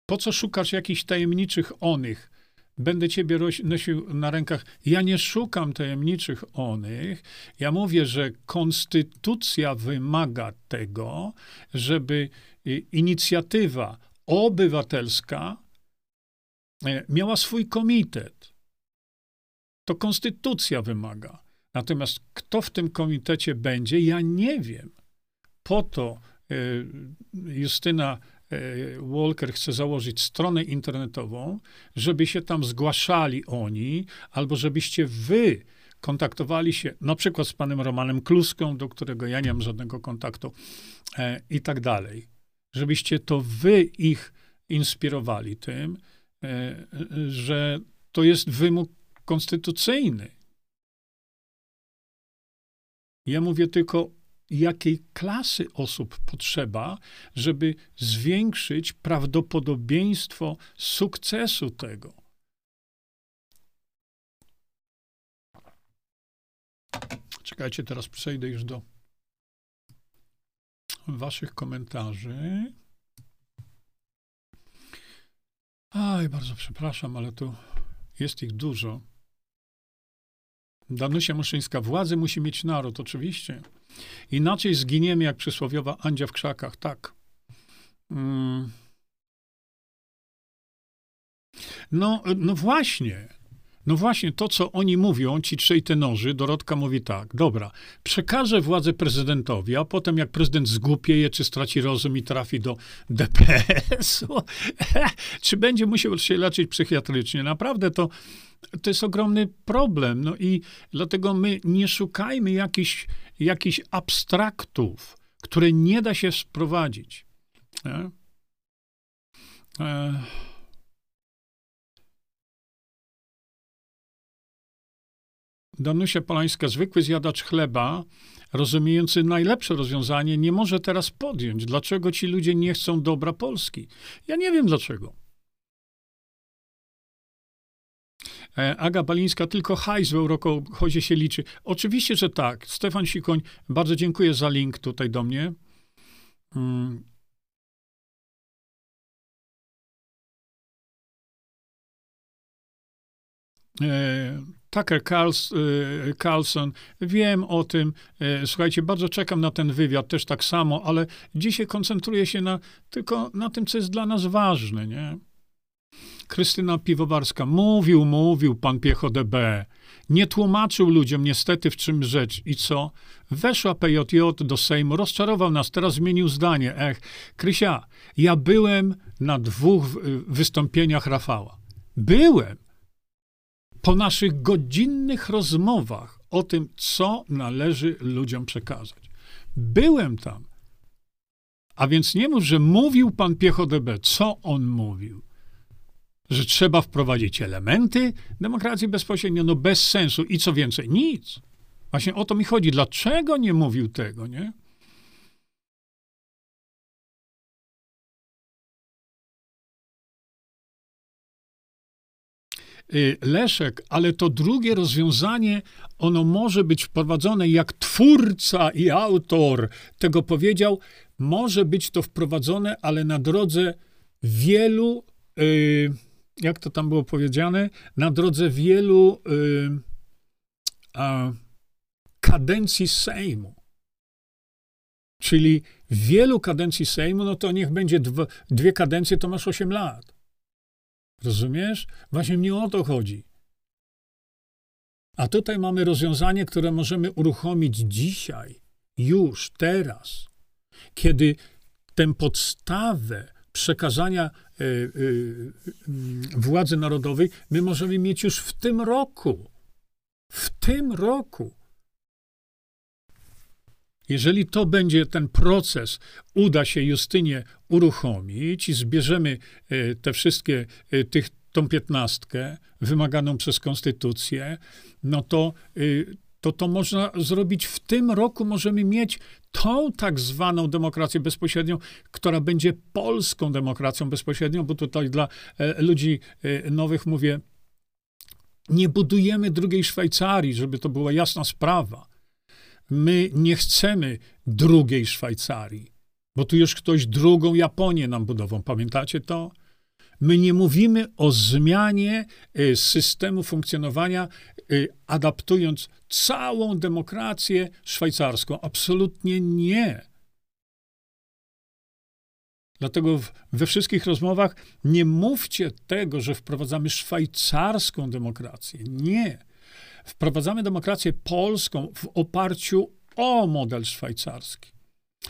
Po co szukasz jakichś tajemniczych onych? Będę ciebie nosił na rękach. Ja nie szukam tajemniczych onych. Ja mówię, że konstytucja wymaga tego, żeby y, inicjatywa obywatelska e, miała swój komitet. To konstytucja wymaga. Natomiast kto w tym komitecie będzie, ja nie wiem. Po to e, Justyna e, Walker chce założyć stronę internetową, żeby się tam zgłaszali oni, albo żebyście wy kontaktowali się na przykład z panem Romanem Kluską, do którego ja nie mam żadnego kontaktu i tak dalej żebyście to wy ich inspirowali tym, e, że to jest wymóg konstytucyjny. Ja mówię tylko, jakiej klasy osób potrzeba, żeby zwiększyć prawdopodobieństwo sukcesu tego. Czekajcie, teraz przejdę już do Waszych komentarzy. Aj, bardzo przepraszam, ale tu jest ich dużo. Danusia Muszyńska, władzy musi mieć naród, oczywiście. Inaczej zginiemy jak przysłowiowa Andzia w krzakach, tak. Mm. No, no właśnie. No właśnie, to co oni mówią, ci trzej tenorzy, Dorotka mówi tak, dobra, przekażę władzę prezydentowi, a potem jak prezydent zgłupieje, czy straci rozum i trafi do <laughs> DPS-u, <laughs> czy będzie musiał się leczyć psychiatrycznie. Naprawdę to, to jest ogromny problem. No i dlatego my nie szukajmy jakichś, jakichś abstraktów, które nie da się sprowadzić. Nie? E Danusia Polańska, zwykły zjadacz chleba, rozumiejący najlepsze rozwiązanie, nie może teraz podjąć, dlaczego ci ludzie nie chcą dobra Polski. Ja nie wiem dlaczego. E, Aga Balińska, tylko hajs w Eurokochodzie się liczy. Oczywiście, że tak. Stefan Sikoń, bardzo dziękuję za link tutaj do mnie. Hmm. E, Tucker e, Carlson, wiem o tym. E, słuchajcie, bardzo czekam na ten wywiad, też tak samo, ale dzisiaj koncentruję się na, tylko na tym, co jest dla nas ważne, nie? Krystyna Piwowarska. Mówił, mówił pan Piecho DB. Nie tłumaczył ludziom niestety w czym rzecz. I co? Weszła PJJ do Sejmu, rozczarował nas, teraz zmienił zdanie. Ech, Krysia, ja byłem na dwóch wystąpieniach Rafała. Byłem. Po naszych godzinnych rozmowach o tym, co należy ludziom przekazać. Byłem tam. A więc nie mów, że mówił pan Piecho DB. Co on mówił? że trzeba wprowadzić elementy demokracji bezpośrednio, no bez sensu. I co więcej, nic. Właśnie o to mi chodzi. Dlaczego nie mówił tego, nie? Leszek, ale to drugie rozwiązanie, ono może być wprowadzone, jak twórca i autor tego powiedział, może być to wprowadzone, ale na drodze wielu yy, jak to tam było powiedziane, na drodze wielu y, kadencji Sejmu. Czyli wielu kadencji Sejmu, no to niech będzie dwie kadencje, to masz 8 lat. Rozumiesz? Właśnie mnie o to chodzi. A tutaj mamy rozwiązanie, które możemy uruchomić dzisiaj, już, teraz, kiedy tę podstawę przekazania y, y, władzy narodowej my możemy mieć już w tym roku. W tym roku. Jeżeli to będzie ten proces, uda się Justynie uruchomić i zbierzemy y, te wszystkie, tych, tą piętnastkę wymaganą przez konstytucję, no to to to można zrobić w tym roku. Możemy mieć tą tak zwaną demokrację bezpośrednią, która będzie polską demokracją bezpośrednią, bo tutaj dla e, ludzi e, nowych mówię, nie budujemy drugiej Szwajcarii, żeby to była jasna sprawa. My nie chcemy drugiej Szwajcarii, bo tu już ktoś drugą Japonię nam budował. Pamiętacie to? My nie mówimy o zmianie e, systemu funkcjonowania, e, adaptując całą demokrację szwajcarską. Absolutnie nie. Dlatego we wszystkich rozmowach nie mówcie tego, że wprowadzamy szwajcarską demokrację. Nie. Wprowadzamy demokrację polską w oparciu o model szwajcarski.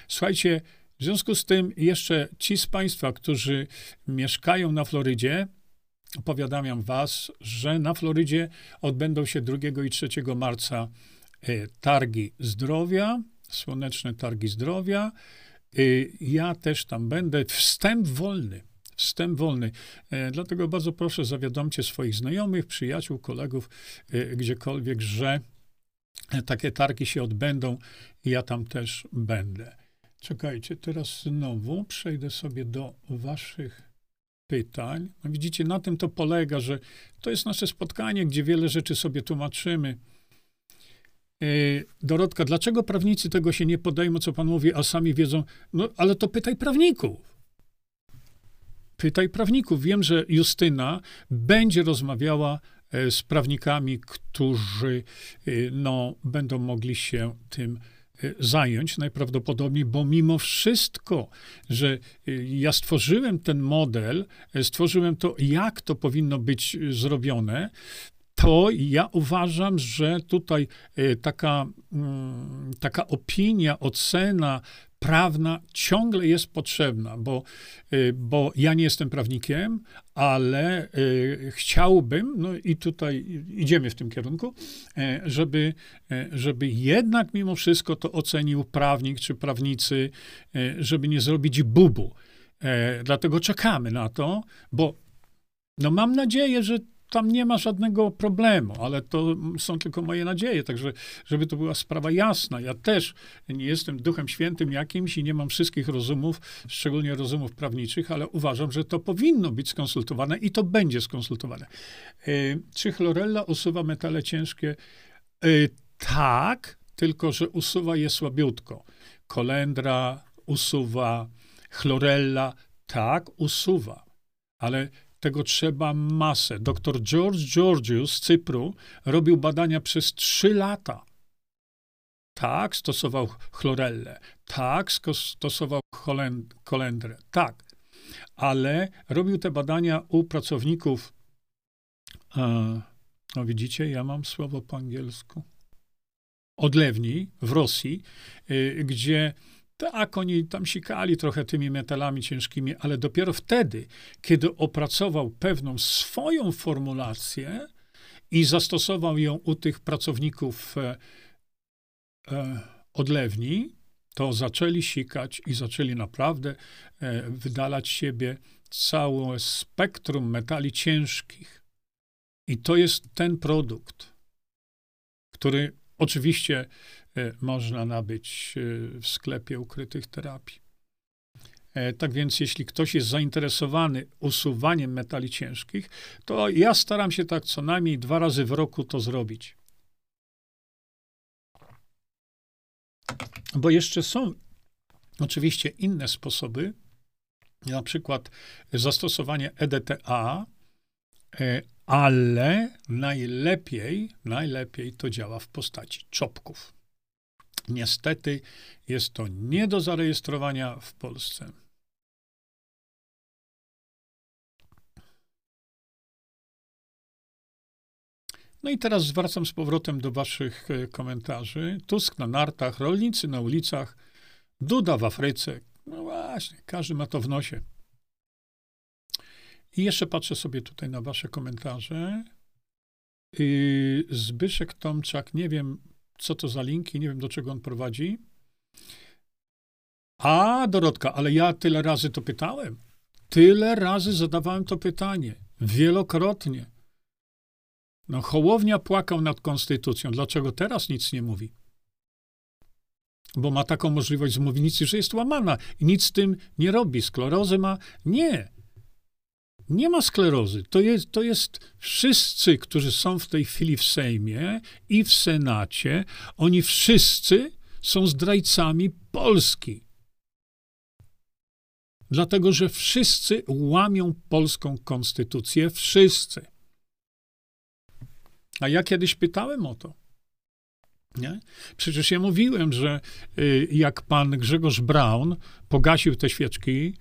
Słuchajcie, w związku z tym jeszcze ci z Państwa, którzy mieszkają na Florydzie, opowiadam Was, że na Florydzie odbędą się 2 i 3 marca e, targi zdrowia, słoneczne targi zdrowia. E, ja też tam będę. Wstęp wolny. Wstęp wolny. E, dlatego bardzo proszę, zawiadomcie swoich znajomych, przyjaciół, kolegów, gdziekolwiek, że takie targi się odbędą ja tam też będę. Czekajcie, teraz znowu przejdę sobie do Waszych pytań. No widzicie, na tym to polega, że to jest nasze spotkanie, gdzie wiele rzeczy sobie tłumaczymy. Dorotka, dlaczego prawnicy tego się nie podejmą, co pan mówi, a sami wiedzą? No, ale to pytaj prawników. Pytaj prawników. Wiem, że Justyna będzie rozmawiała e, z prawnikami, którzy e, no, będą mogli się tym Y, zająć najprawdopodobniej, bo mimo wszystko, że ja stworzyłem ten model, stworzyłem to, jak to powinno być zrobione, to ja uważam, że tutaj taka, mm, taka opinia, ocena prawna ciągle jest potrzebna, bo, y, bo ja nie jestem prawnikiem, ale y, chciałbym, no i tutaj idziemy w tym kierunku, e, żeby, e, żeby jednak mimo wszystko to ocenił prawnik czy prawnicy, e, żeby nie zrobić bubu. Dlatego czekamy na to, bo no mam nadzieję, że tam nie ma żadnego problemu, ale to są tylko moje nadzieje, także żeby to była sprawa jasna. Ja też nie jestem duchem świętym jakimś i nie mam wszystkich rozumów, szczególnie rozumów prawniczych, ale uważam, że to powinno być skonsultowane i to będzie skonsultowane. E, czy chlorella usuwa metale ciężkie? E, tak, tylko że usuwa je słabiutko. Kolendra usuwa, chlorella tak usuwa, ale tego trzeba masę. Dr George Georgiou z Cypru robił badania przez trzy lata. Tak, stosował chlorellę. Tak, stosował kolendrę. Tak. Ale robił te badania u pracowników. E, no widzicie, ja mam słowo po angielsku. Odlewni w Rosji, y, gdzie tak, oni tam sikali trochę tymi metalami ciężkimi, ale dopiero wtedy, kiedy opracował pewną swoją formulację i zastosował ją u tych pracowników e, e, odlewni, to zaczęli sikać i zaczęli naprawdę e, wydalać siebie całe spektrum metali ciężkich. I to jest ten produkt, który oczywiście można nabyć e, w sklepie ukrytych terapii. E, tak więc, jeśli ktoś jest zainteresowany usuwaniem metali ciężkich, to ja staram się tak co najmniej dwa razy w roku to zrobić. Bo jeszcze są oczywiście inne sposoby, na przykład zastosowanie EDTA, ale najlepiej, najlepiej to działa w postaci czopków. Niestety jest to nie do zarejestrowania w Polsce. No i teraz zwracam z powrotem do Waszych e, komentarzy. Tusk na nartach, rolnicy na ulicach, Duda w Afryce. No właśnie, każdy ma to w nosie. I jeszcze patrzę sobie tutaj na Wasze komentarze. Zbyszek Tomczak, nie wiem, co to za linki, nie wiem do czego on prowadzi. A, Dorotka, ale ja tyle razy to pytałem. Tyle razy zadawałem to pytanie. Wielokrotnie. No, Hołownia płakał nad konstytucją. Dlaczego teraz nic nie mówi? Bo ma taką możliwość z mównicy, że jest łamana i nic z tym nie robi. Sklerozę ma? Nie. Nie ma sklerozy. To jest, to jest wszyscy, którzy są w tej chwili w Sejmie i w Senacie, oni wszyscy są zdrajcami Polski. Dlatego, że wszyscy łamią polską konstytucję. Wszyscy. A ja kiedyś pytałem o to. Nie? Przecież ja mówiłem, że y, jak pan Grzegorz Braun pogasił te świeczki,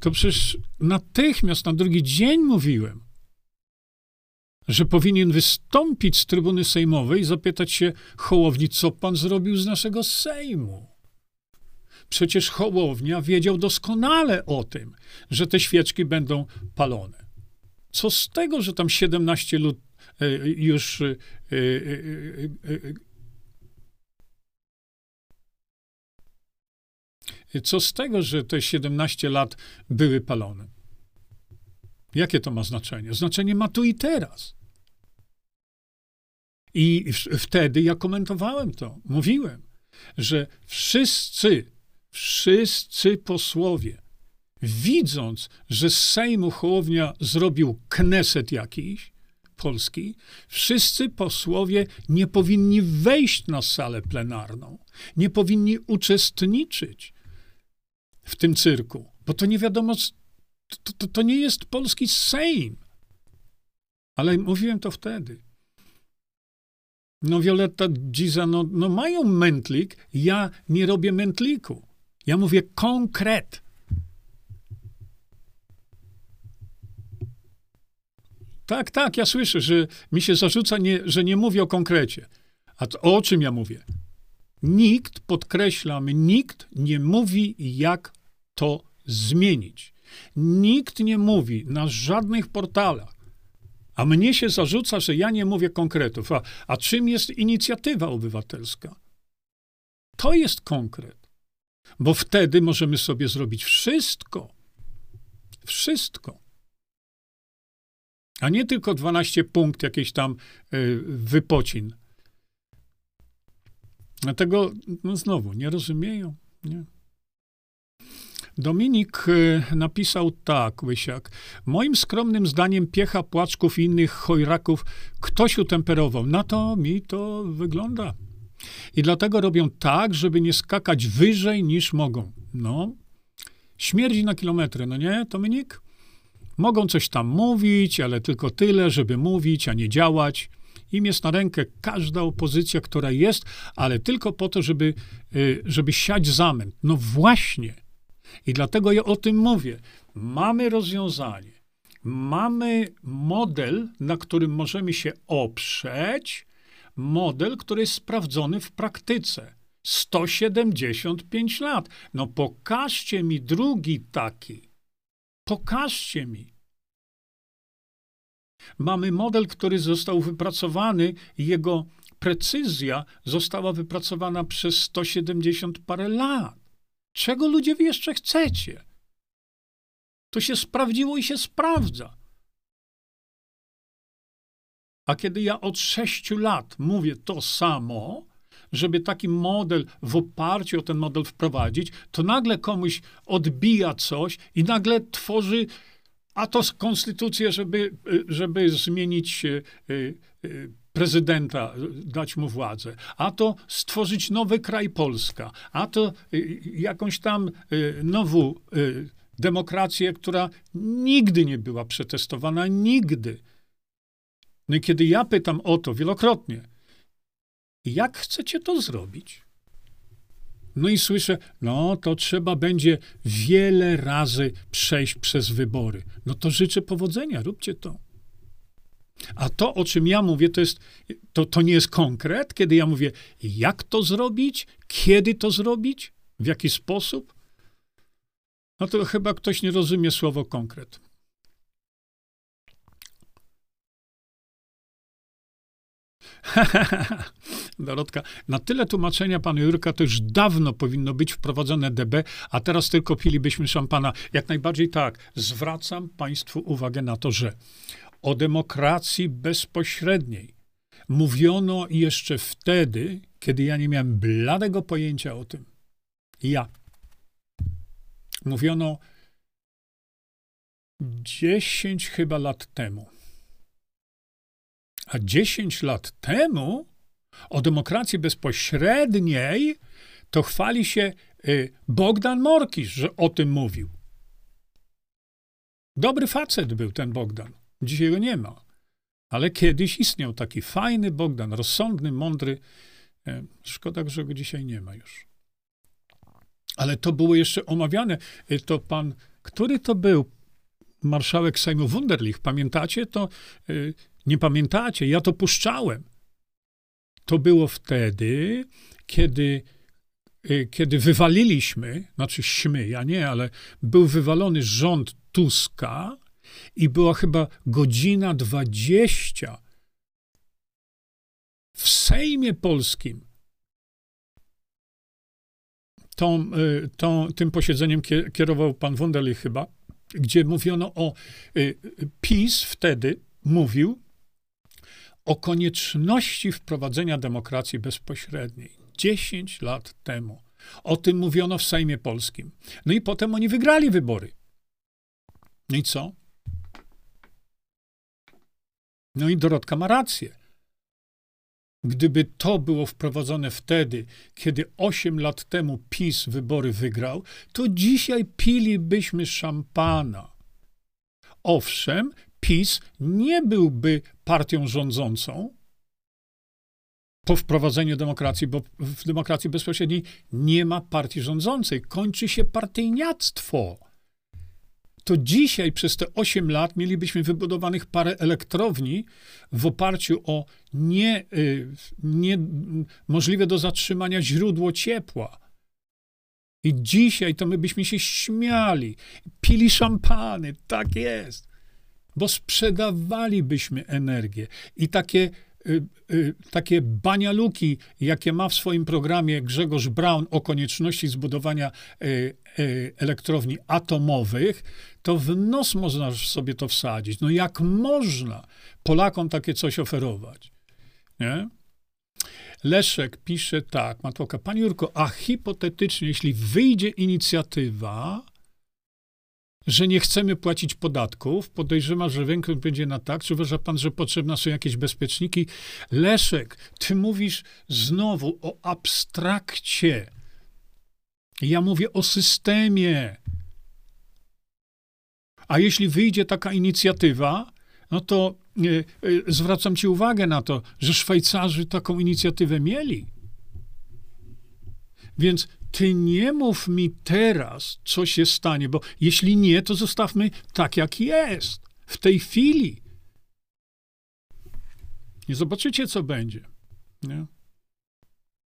to przecież natychmiast na drugi dzień mówiłem, że powinien wystąpić z trybuny sejmowej i zapytać się Hołowni, co pan zrobił z naszego Sejmu. Przecież Hołownia wiedział doskonale o tym, że te świeczki będą palone. Co z tego, że tam 17 lut e, już Co z tego, że te 17 lat były palone? Jakie to ma znaczenie? Znaczenie ma tu i teraz. I wtedy ja komentowałem to, mówiłem, że wszyscy, wszyscy posłowie, widząc, że z Sejmu Hołownia zrobił kneset jakiś, Polski, wszyscy posłowie nie powinni wejść na salę plenarną, nie powinni uczestniczyć w tym cyrku, bo to nie wiadomo, to, to, to nie jest polski Sejm. Ale mówiłem to wtedy. No Violetta Giza, no, no mają mętlik, ja nie robię mętliku. Ja mówię konkret. Tak, tak, ja słyszę, że mi się zarzuca, nie, że nie mówię o konkrecie. A to, o czym ja mówię? Nikt, podkreślam, nikt nie mówi, jak to zmienić. Nikt nie mówi na żadnych portalach, a mnie się zarzuca, że ja nie mówię konkretów. A, a czym jest inicjatywa obywatelska? To jest konkret, bo wtedy możemy sobie zrobić wszystko. Wszystko. A nie tylko 12 punkt jakiejś tam y, wypocin. Dlatego, no znowu, nie rozumieją. Nie. Dominik y, napisał tak, Łysiak. Moim skromnym zdaniem piecha płaczków i innych chojraków ktoś utemperował. Na to mi to wygląda. I dlatego robią tak, żeby nie skakać wyżej niż mogą. No, śmierdzi na kilometry, no nie, Dominik? Mogą coś tam mówić, ale tylko tyle, żeby mówić, a nie działać. Im jest na rękę każda opozycja, która jest, ale tylko po to, żeby, y, żeby siać zamęt. No właśnie. I dlatego ja o tym mówię. Mamy rozwiązanie. Mamy model, na którym możemy się oprzeć, model, który jest sprawdzony w praktyce. 175 lat. No pokażcie mi drugi taki. Pokażcie mi. Mamy model, który został wypracowany, jego precyzja została wypracowana przez 170 parę lat. Czego ludzie wy jeszcze chcecie? To się sprawdziło i się sprawdza. A kiedy ja od sześciu lat mówię to samo, żeby taki model w oparciu o ten model wprowadzić, to nagle komuś odbija coś i nagle tworzy a to konstytucję, żeby, żeby zmienić e, e, prezydenta, dać mu władzę, a to stworzyć nowy kraj Polska, a to e, jakąś tam nową demokrację, która nigdy nie była przetestowana, nigdy. No i kiedy ja pytam o to wielokrotnie, jak chcecie to zrobić? No i słyszę, no to trzeba będzie wiele razy przejść przez wybory. No to życzę powodzenia, róbcie to. A to, o czym ja mówię, to, jest, to, to nie jest konkret, kiedy ja mówię, jak to zrobić, kiedy to zrobić, w jaki sposób. No to chyba ktoś nie rozumie słowo konkret. <laughs> Dorotka, na tyle tłumaczenia pana Jurka to już dawno powinno być wprowadzone DB, a teraz tylko pilibyśmy szampana. Jak najbardziej tak. Zwracam państwu uwagę na to, że o demokracji bezpośredniej mówiono jeszcze wtedy, kiedy ja nie miałem bladego pojęcia o tym. Ja. Mówiono 10 chyba lat temu. A 10 lat temu o demokracji bezpośredniej to chwali się y, Bogdan Morkisz, że o tym mówił. Dobry facet był ten Bogdan. Dzisiaj go nie ma. Ale kiedyś istniał taki fajny Bogdan, rozsądny, mądry. E, szkoda, że go dzisiaj nie ma już. Ale to było jeszcze omawiane. Y, to pan, który to był? Marszałek Sejmu Wunderlich, pamiętacie? To y, nie pamiętacie, ja to puszczałem. To było wtedy, kiedy, y, kiedy wywaliliśmy, znaczy śmy, ja nie, ale był wywalony rząd Tuska i była chyba godzina dwadzieścia w Sejmie Polskim. Tą, y, tą, tym posiedzeniem kierował pan Wunderlich chyba, gdzie mówiono o y, PiS wtedy mówił, o konieczności wprowadzenia demokracji bezpośredniej. 10 lat temu. O tym mówiono w Sejmie Polskim. No i potem oni wygrali wybory. No i co? No i Dorotka ma rację. Gdyby to było wprowadzone wtedy, kiedy 8 lat temu PiS wybory wygrał, to dzisiaj pilibyśmy szampana. Owszem, PiS nie byłby partią rządzącą po wprowadzeniu demokracji, bo w demokracji bezpośredniej nie ma partii rządzącej. Kończy się partyjniactwo. To dzisiaj przez te 8 lat mielibyśmy wybudowanych parę elektrowni w oparciu o nie, y, nie możliwe do zatrzymania źródło ciepła. I dzisiaj to my byśmy się śmiali, pili szampany, tak jest bo sprzedawalibyśmy energię. I takie y, y, takie banialuki, jakie ma w swoim programie Grzegorz Braun o konieczności zbudowania y, elektrowni atomowych, to w nos można sobie to wsadzić. No jak można Polakom takie coś oferować? Nie? Leszek pisze tak, Matłoka, Panie Jurko, a hipotetycznie, jeśli wyjdzie inicjatywa, że nie chcemy płacić podatków, podejrzewam, że większość będzie na tak, czy uważa pan, że potrzebne są jakieś bezpieczniki? Leszek, ty mówisz znowu o abstrakcie. Ja mówię o systemie. A jeśli wyjdzie taka inicjatywa, no to e, e, zwracam ci uwagę na to, że Szwajcarzy taką inicjatywę mieli. Więc ty nie mów mi teraz, co się stanie, bo jeśli nie, to zostawmy tak, jak jest, w tej chwili. I zobaczycie, co będzie. Nie?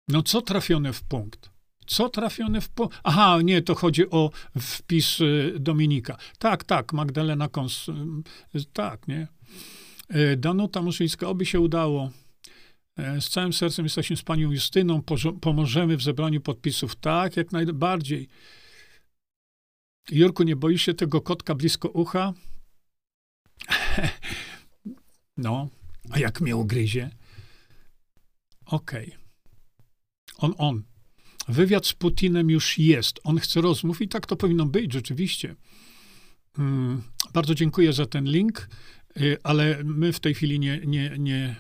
No, co trafione w punkt? Co trafione w punkt? Aha, nie, to chodzi o wpis y, Dominika. Tak, tak, Magdalena Kons. Y, tak, nie? Y, Danuta Muszyńska, oby się udało. E, z całym sercem jesteśmy z panią Justyną, pomożemy w zebraniu podpisów. Tak, jak najbardziej. Jurku, nie boisz się tego kotka blisko ucha? <laughs> no, a jak mnie ugryzie? Okej. Okay. On, on. Wywiad z Putinem już jest. On chce rozmów i tak to powinno być, rzeczywiście. Mm, bardzo dziękuję za ten link. Y, ale my w tej chwili nie, nie, nie,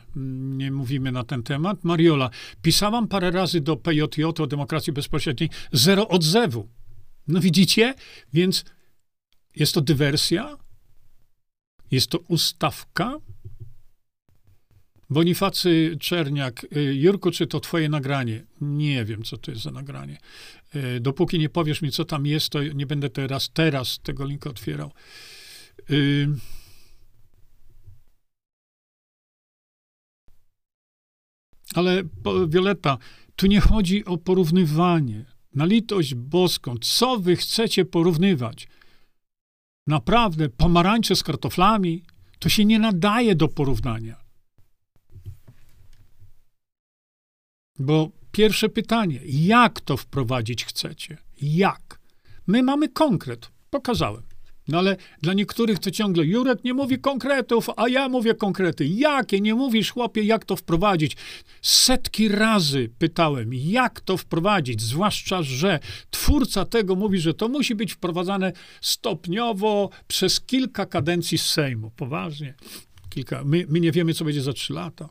nie mówimy na ten temat. Mariola, pisałam parę razy do PJJ o demokracji bezpośredniej, zero odzewu. No widzicie? Więc jest to dywersja, jest to ustawka. Bonifacy Czerniak, y, Jurku, czy to twoje nagranie? Nie wiem, co to jest za nagranie. Y, dopóki nie powiesz mi, co tam jest, to nie będę teraz, teraz tego linka otwierał. Ale Wioleta, tu nie chodzi o porównywanie. Na litość boską, co wy chcecie porównywać? Naprawdę, pomarańcze z kartoflami to się nie nadaje do porównania. Bo pierwsze pytanie, jak to wprowadzić chcecie? Jak? My mamy konkret, pokazałem. No ale dla niektórych to ciągle Jurek nie mówi konkretów, a ja mówię konkrety. Jakie? Nie mówisz, chłopie, jak to wprowadzić? Setki razy pytałem, jak to wprowadzić, zwłaszcza, że twórca tego mówi, że to musi być wprowadzane stopniowo przez kilka kadencji Sejmu. Poważnie. Kilka. My, my nie wiemy, co będzie za trzy lata.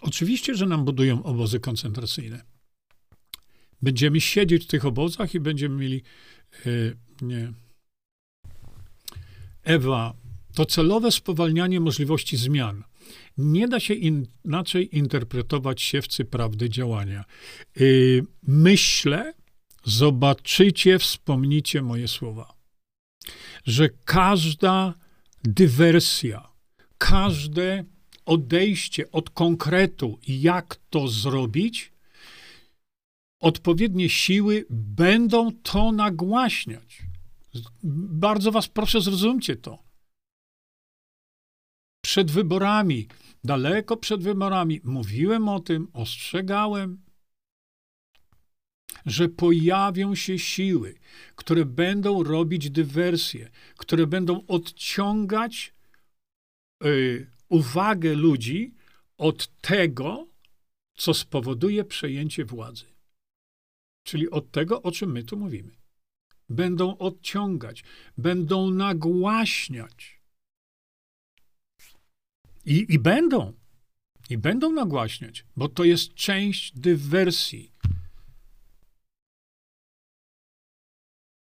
Oczywiście, że nam budują obozy koncentracyjne. Będziemy siedzieć w tych obozach i będziemy mieli. Yy, nie. Ewa, to celowe spowalnianie możliwości zmian. Nie da się inaczej interpretować siewcy prawdy działania. Yy, myślę, zobaczycie, wspomnicie moje słowa, że każda dywersja, każde odejście od konkretu, jak to zrobić, odpowiednie siły będą to nagłaśniać. Bardzo was proszę, zrozumcie to. Przed wyborami, daleko przed wyborami, mówiłem o tym, ostrzegałem, że pojawią się siły, które będą robić dywersję, które będą odciągać y, uwagę ludzi od tego, co spowoduje przejęcie władzy czyli od tego, o czym my tu mówimy. Będą odciągać, będą nagłaśniać. I, I będą. I będą nagłaśniać, bo to jest część dywersji.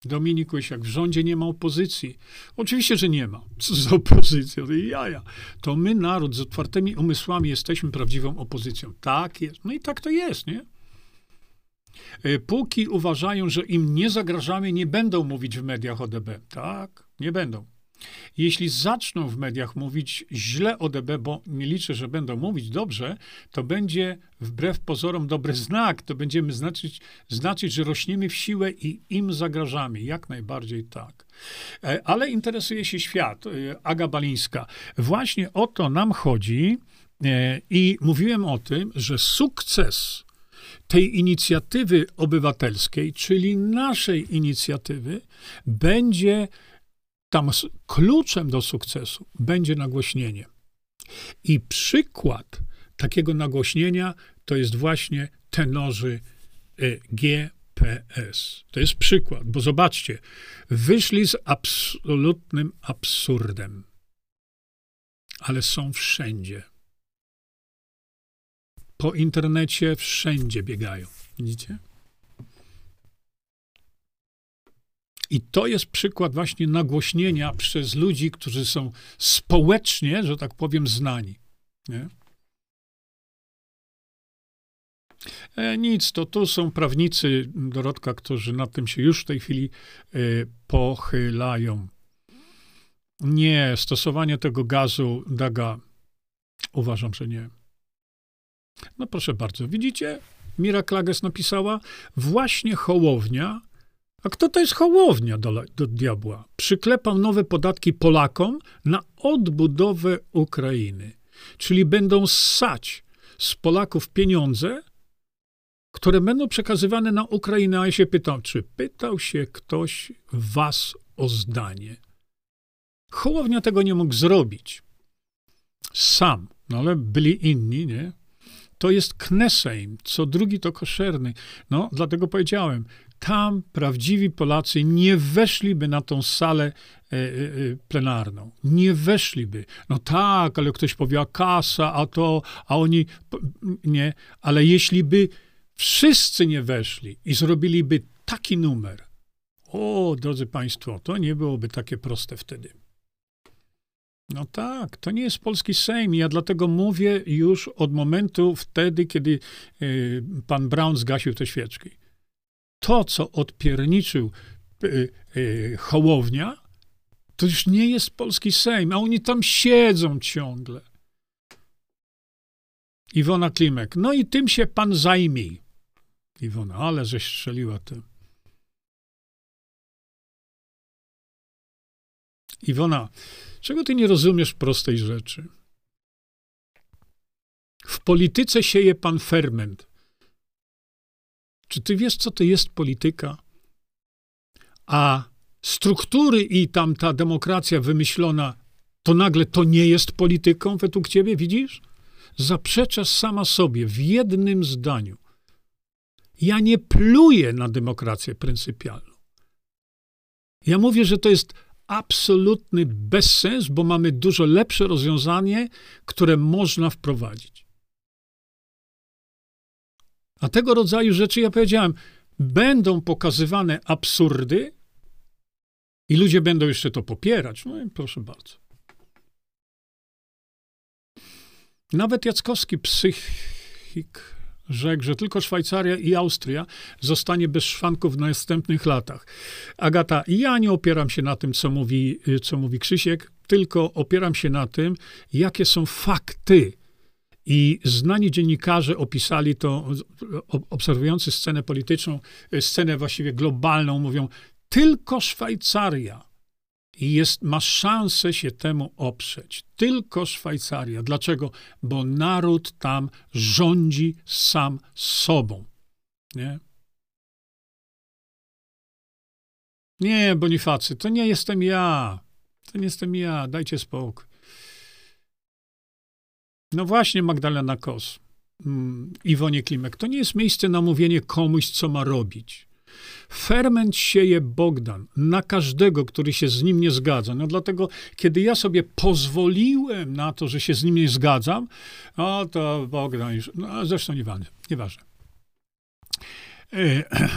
Dominik Łysiak, w rządzie nie ma opozycji. Oczywiście, że nie ma. Co za opozycja? To jaja. To my, naród, z otwartymi umysłami jesteśmy prawdziwą opozycją. Tak jest. No i tak to jest, nie? E, póki uważają, że im nie zagrażamy, nie będą mówić w mediach o DB. Tak, nie będą. Jeśli zaczną w mediach mówić źle o DB, bo nie liczę, że będą mówić dobrze, to będzie wbrew pozorom dobry znak. To będziemy znaczyć, znaczyć, że rośniemy w siłę i im zagrażamy. Jak najbardziej tak. E, ale interesuje się świat. E, Aga Balińska. Właśnie o to nam chodzi e, i mówiłem o tym, że sukces tej inicjatywy obywatelskiej, czyli naszej inicjatywy, będzie tam kluczem do sukcesu będzie nagłośnienie. I przykład takiego nagłośnienia to jest właśnie tenorzy y, GPS. To jest przykład, bo zobaczcie, wyszli z absolutnym absurdem, ale są wszędzie. Po internecie wszędzie biegają. Widzicie? I to jest przykład właśnie nagłośnienia przez ludzi, którzy są społecznie, że tak powiem, znani. Nie? E, nic, to tu są prawnicy, Dorotka, którzy nad tym się już w tej chwili e, pochylają. Nie, stosowanie tego gazu, daga, uważam, że nie. No proszę bardzo, widzicie? Mira Klages napisała, właśnie Hołownia a kto to jest Hołownia do, do diabła? Przyklepał nowe podatki Polakom na odbudowę Ukrainy. Czyli będą ssać z Polaków pieniądze, które będą przekazywane na Ukrainę. A ja się pytam, czy pytał się ktoś was o zdanie? Hołownia tego nie mógł zrobić. Sam, no ale byli inni, nie? To jest Kneseim, co drugi to koszerny. No, dlatego powiedziałem, tam prawdziwi Polacy nie weszliby na tą salę e, e, e, plenarną. Nie weszliby. No tak, ale ktoś powie, a kasa, a to, a oni. Nie, ale jeśli by wszyscy nie weszli i zrobiliby taki numer, o, drodzy Państwo, to nie byłoby takie proste wtedy. No tak, to nie jest polski Sejm. Ja dlatego mówię już od momentu wtedy, kiedy y, pan Brown zgasił te świeczki to, co odpierniczył y, Hołownia, to już nie jest polski Sejm, a oni tam siedzą ciągle. Iwona Klimek. No i tym się pan zajmij. Iwona, ale żeś strzeliła tym. Iwona, czego ty nie rozumiesz prostej rzeczy? W polityce sieje pan ferment. Czy ty wiesz, co to jest polityka? A struktury i tam ta demokracja wymyślona, to nagle to nie jest polityką według ciebie, widzisz? Zaprzeczasz sama sobie w jednym zdaniu. Ja nie pluję na demokrację pryncypialną. Ja mówię, że to jest absolutny bezsens, bo mamy dużo lepsze rozwiązanie, które można wprowadzić. A tego rodzaju rzeczy, ja powiedziałem, będą pokazywane absurdy i ludzie będą jeszcze to popierać. No i proszę bardzo. Nawet Jackowski, psychik, rzekł, że tylko Szwajcaria i Austria zostanie bez szwanków w następnych latach. Agata, ja nie opieram się na tym, co mówi, co mówi Krzysiek, tylko opieram się na tym, jakie są fakty. I znani dziennikarze opisali to, obserwujący scenę polityczną, scenę właściwie globalną, mówią, tylko Szwajcaria jest, ma szansę się temu oprzeć. Tylko Szwajcaria. Dlaczego? Bo naród tam rządzi sam sobą. Nie? Nie, Bonifacy, to nie jestem ja. To nie jestem ja. Dajcie spokój. No właśnie, Magdalena Kos, mm, Iwonie Klimek, to nie jest miejsce na mówienie komuś, co ma robić. Ferment sieje Bogdan na każdego, który się z nim nie zgadza. No dlatego, kiedy ja sobie pozwoliłem na to, że się z nim nie zgadzam, o to Bogdan już, no zresztą nieważne. nieważne. E, <clears throat>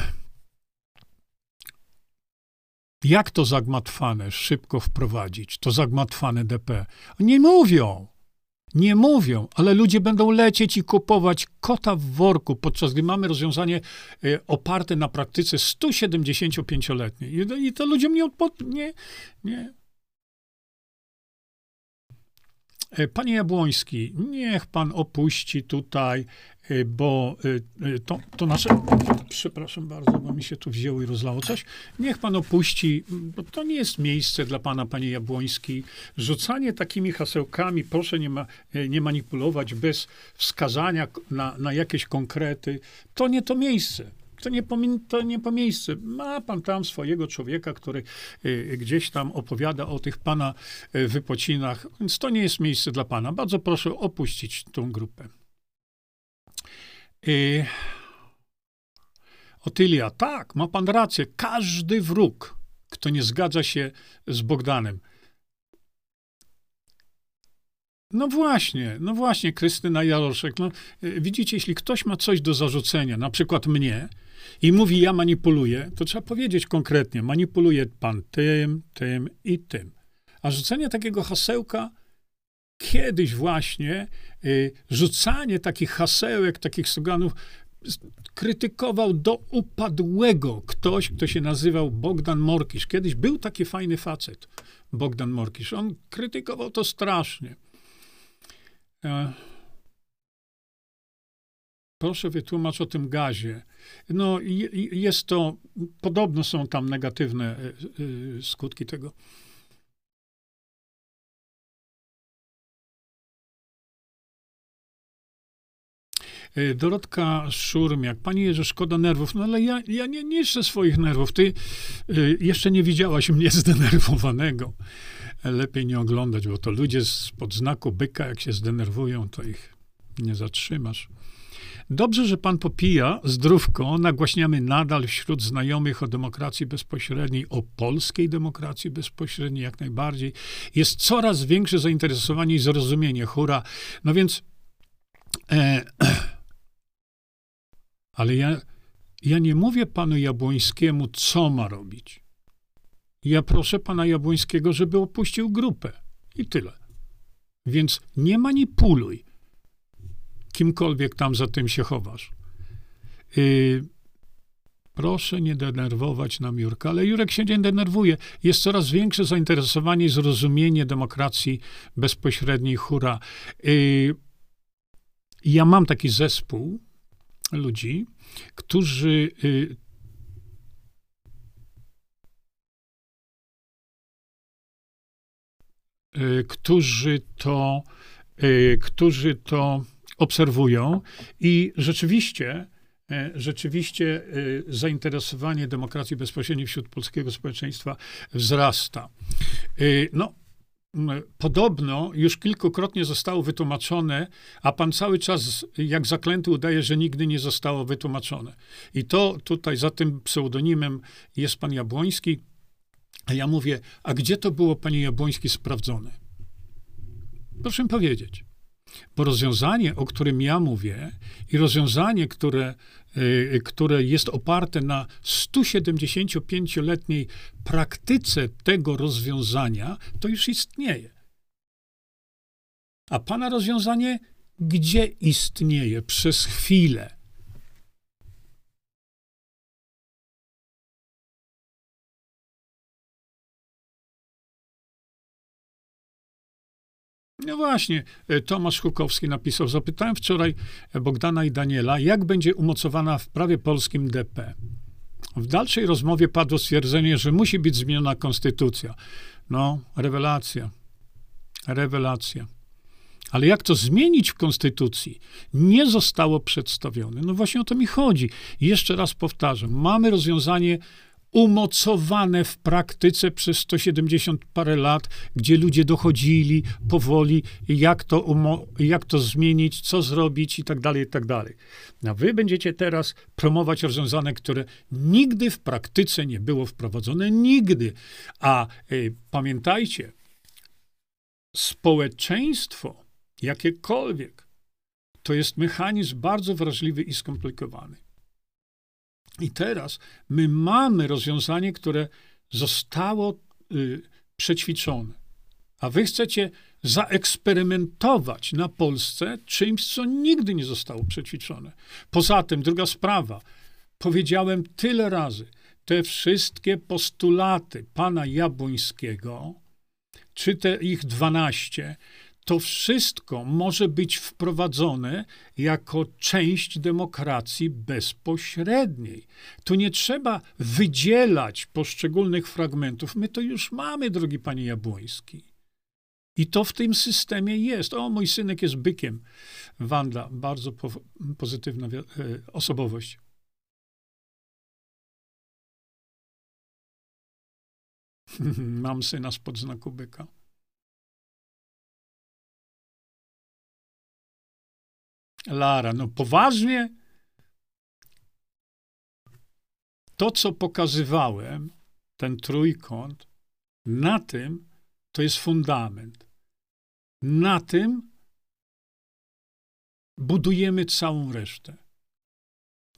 jak to zagmatwane szybko wprowadzić, to zagmatwane DP? Nie mówią nie mówią, ale ludzie będą lecieć i kupować kota w worku, podczas gdy mamy rozwiązanie e, oparte na praktyce 175-letniej. I to ludziom nie odpowiada. Nie, nie. E, panie Jabłoński, niech pan opuści tutaj bo e, to, to nasze. Przepraszam bardzo, bo mi się tu wzięło i rozlało coś. Niech pan opuści, bo to nie jest miejsce dla pana, panie Jabłoński. Rzucanie takimi hasełkami, proszę nie, ma, nie manipulować bez wskazania na, na jakieś konkrety, to nie to miejsce. To nie, po, to nie po miejsce. Ma pan tam swojego człowieka, który y, gdzieś tam opowiada o tych pana y, wypocinach, więc to nie jest miejsce dla pana. Bardzo proszę opuścić tą grupę. Y, Otylia, tak, ma pan rację. Każdy wróg, kto nie zgadza się z Bogdanem, no właśnie, no właśnie, Krystyna Jaroszek. No, widzicie, jeśli ktoś ma coś do zarzucenia, na przykład mnie, i mówi, ja manipuluję, to trzeba powiedzieć konkretnie, manipuluje pan tym, tym i tym. A rzucenie takiego hasełka, kiedyś właśnie y, rzucanie takich hasełek, takich sloganów, krytykował do upadłego ktoś, kto się nazywał Bogdan Morkisz. Kiedyś był taki fajny facet, Bogdan Morkisz. On krytykował to strasznie. E, proszę wytłumacz o tym gazie. No, jest to, podobno są tam negatywne e, e, skutki tego. E, Dorotka Szurmiak, pani Jerzy, szkoda nerwów, no ale ja, ja nie niszczę swoich nerwów. Ty jeszcze nie widziałaś mnie <laughs> zdenerwowanego. Lepiej nie oglądać, bo to ludzie spod znaku byka, jak się zdenerwują, to ich nie zatrzymasz. Dobrze, że pan popija zdrówko. Nagłaśniamy nadal wśród znajomych o demokracji bezpośredniej, o polskiej demokracji bezpośredniej jak najbardziej. Jest coraz większe zainteresowanie i zrozumienie. Hura. No więc. E, <clears throat> ale ja, ja nie mówię panu Jabłońskiemu, co ma robić. Ja proszę pana Jabłońskiego, żeby opuścił grupę. I tyle. Więc nie manipuluj kimkolwiek tam za tym się chowasz. Yy, proszę nie denerwować nam Jurka, ale Jurek się nie denerwuje. Jest coraz większe zainteresowanie i zrozumienie demokracji bezpośredniej, hura. Yy, ja mam taki zespół ludzi, którzy yy, którzy to, którzy to obserwują i rzeczywiście, rzeczywiście zainteresowanie demokracji bezpośredniej wśród polskiego społeczeństwa wzrasta. No, Podobno już kilkukrotnie zostało wytłumaczone, a pan cały czas jak zaklęty udaje, że nigdy nie zostało wytłumaczone. I to tutaj za tym pseudonimem jest pan Jabłoński. A ja mówię, a gdzie to było, panie Jabłoński, sprawdzone? Proszę powiedzieć. Bo rozwiązanie, o którym ja mówię, i rozwiązanie, które, y, które jest oparte na 175-letniej praktyce tego rozwiązania, to już istnieje. A pana rozwiązanie gdzie istnieje przez chwilę? No właśnie, e, Tomasz Hukowski napisał, zapytałem wczoraj Bogdana i Daniela, jak będzie umocowana w prawie polskim DP. W dalszej rozmowie padło stwierdzenie, że musi być zmieniona konstytucja. No, rewelacja. Rewelacja. Ale jak to zmienić w konstytucji? Nie zostało przedstawione. No właśnie o to mi chodzi. Jeszcze raz powtarzam. Mamy rozwiązanie umocowane w praktyce przez 170 parę lat, gdzie ludzie dochodzili powoli, jak to, umo- jak to zmienić, co zrobić i tak dalej, i tak dalej. A wy będziecie teraz promować rozwiązanie, które nigdy w praktyce nie było wprowadzone, nigdy. A y, pamiętajcie, społeczeństwo, jakiekolwiek, to jest mechanizm bardzo wrażliwy i skomplikowany. I teraz my mamy rozwiązanie, które zostało y, przećwiczone. A wy chcecie zaeksperymentować na Polsce czymś, co nigdy nie zostało przećwiczone. Poza tym, druga sprawa. Powiedziałem tyle razy, te wszystkie postulaty pana Jabłońskiego, czy te ich dwanaście, to wszystko może być wprowadzone jako część demokracji bezpośredniej. Tu nie trzeba wydzielać poszczególnych fragmentów. My to już mamy, drogi panie Jabłoński. I to w tym systemie jest. O, mój synek jest bykiem. Wanda, bardzo po, pozytywna e, osobowość. <laughs> Mam syna spod znaku byka. Lara, no poważnie? To, co pokazywałem, ten trójkąt, na tym to jest fundament. Na tym budujemy całą resztę.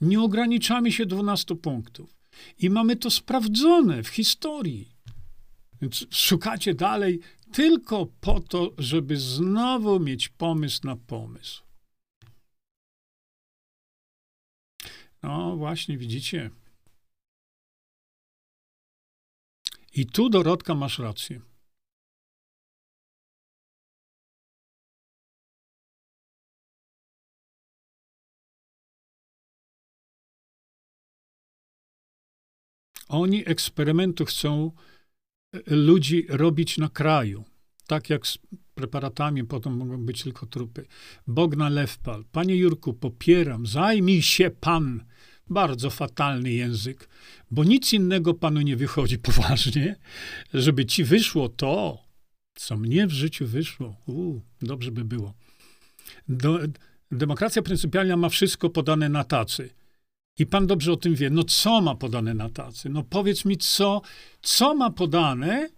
Nie ograniczamy się 12 punktów. I mamy to sprawdzone w historii. Więc szukacie dalej tylko po to, żeby znowu mieć pomysł na pomysł. No właśnie, widzicie. I tu, Dorotka, masz rację. Oni eksperymentu chcą e, ludzi robić na kraju. Tak jak z preparatami, potem mogą być tylko trupy. Bogna Lewpal. Panie Jurku, popieram, zajmij się pan. Bardzo fatalny język, bo nic innego panu nie wychodzi <laughs> poważnie, żeby ci wyszło to, co mnie w życiu wyszło. Uu, dobrze by było. Do, demokracja pryncypialna ma wszystko podane na tacy. I pan dobrze o tym wie. No co ma podane na tacy? No powiedz mi, co, co ma podane,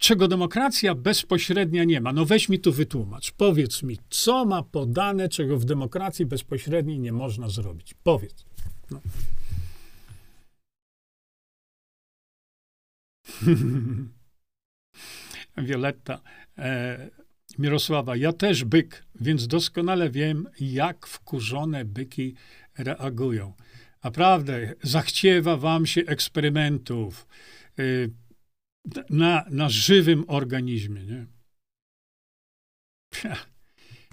czego demokracja bezpośrednia nie ma. No weź mi tu wytłumacz. Powiedz mi, co ma podane, czego w demokracji bezpośredniej nie można zrobić. Powiedz. No. <laughs> Violetta. E, Mirosława, ja też byk, więc doskonale wiem, jak wkurzone byki reagują. Naprawdę, zachciewa wam się eksperymentów y, na, na żywym organizmie, nie?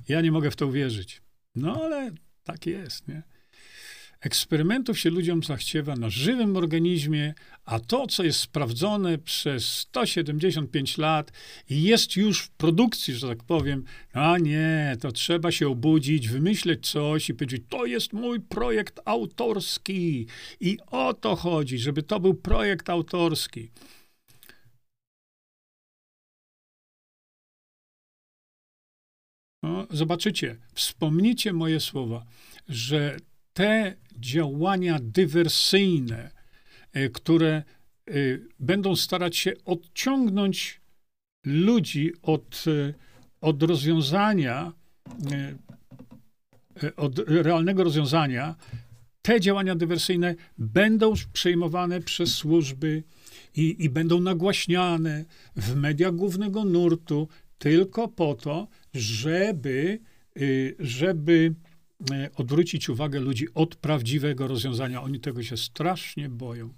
Ja nie mogę w to uwierzyć. No ale tak jest, nie? Eksperymentów się ludziom zachciewa na żywym organizmie, a to, co jest sprawdzone przez 175 lat i jest już w produkcji, że tak powiem, a nie, to trzeba się obudzić, wymyśleć coś i powiedzieć, to jest mój projekt autorski. I o to chodzi, żeby to był projekt autorski. No, zobaczycie, wspomnijcie moje słowa, że te działania dywersyjne, e, które e, będą starać się odciągnąć ludzi od, e, od rozwiązania, od realnego rozwiązania, te działania dywersyjne będą przejmowane przez służby i, i będą nagłaśniane w mediach głównego nurtu tylko po to, żeby, żeby odwrócić uwagę ludzi od prawdziwego rozwiązania. Oni tego się strasznie boją.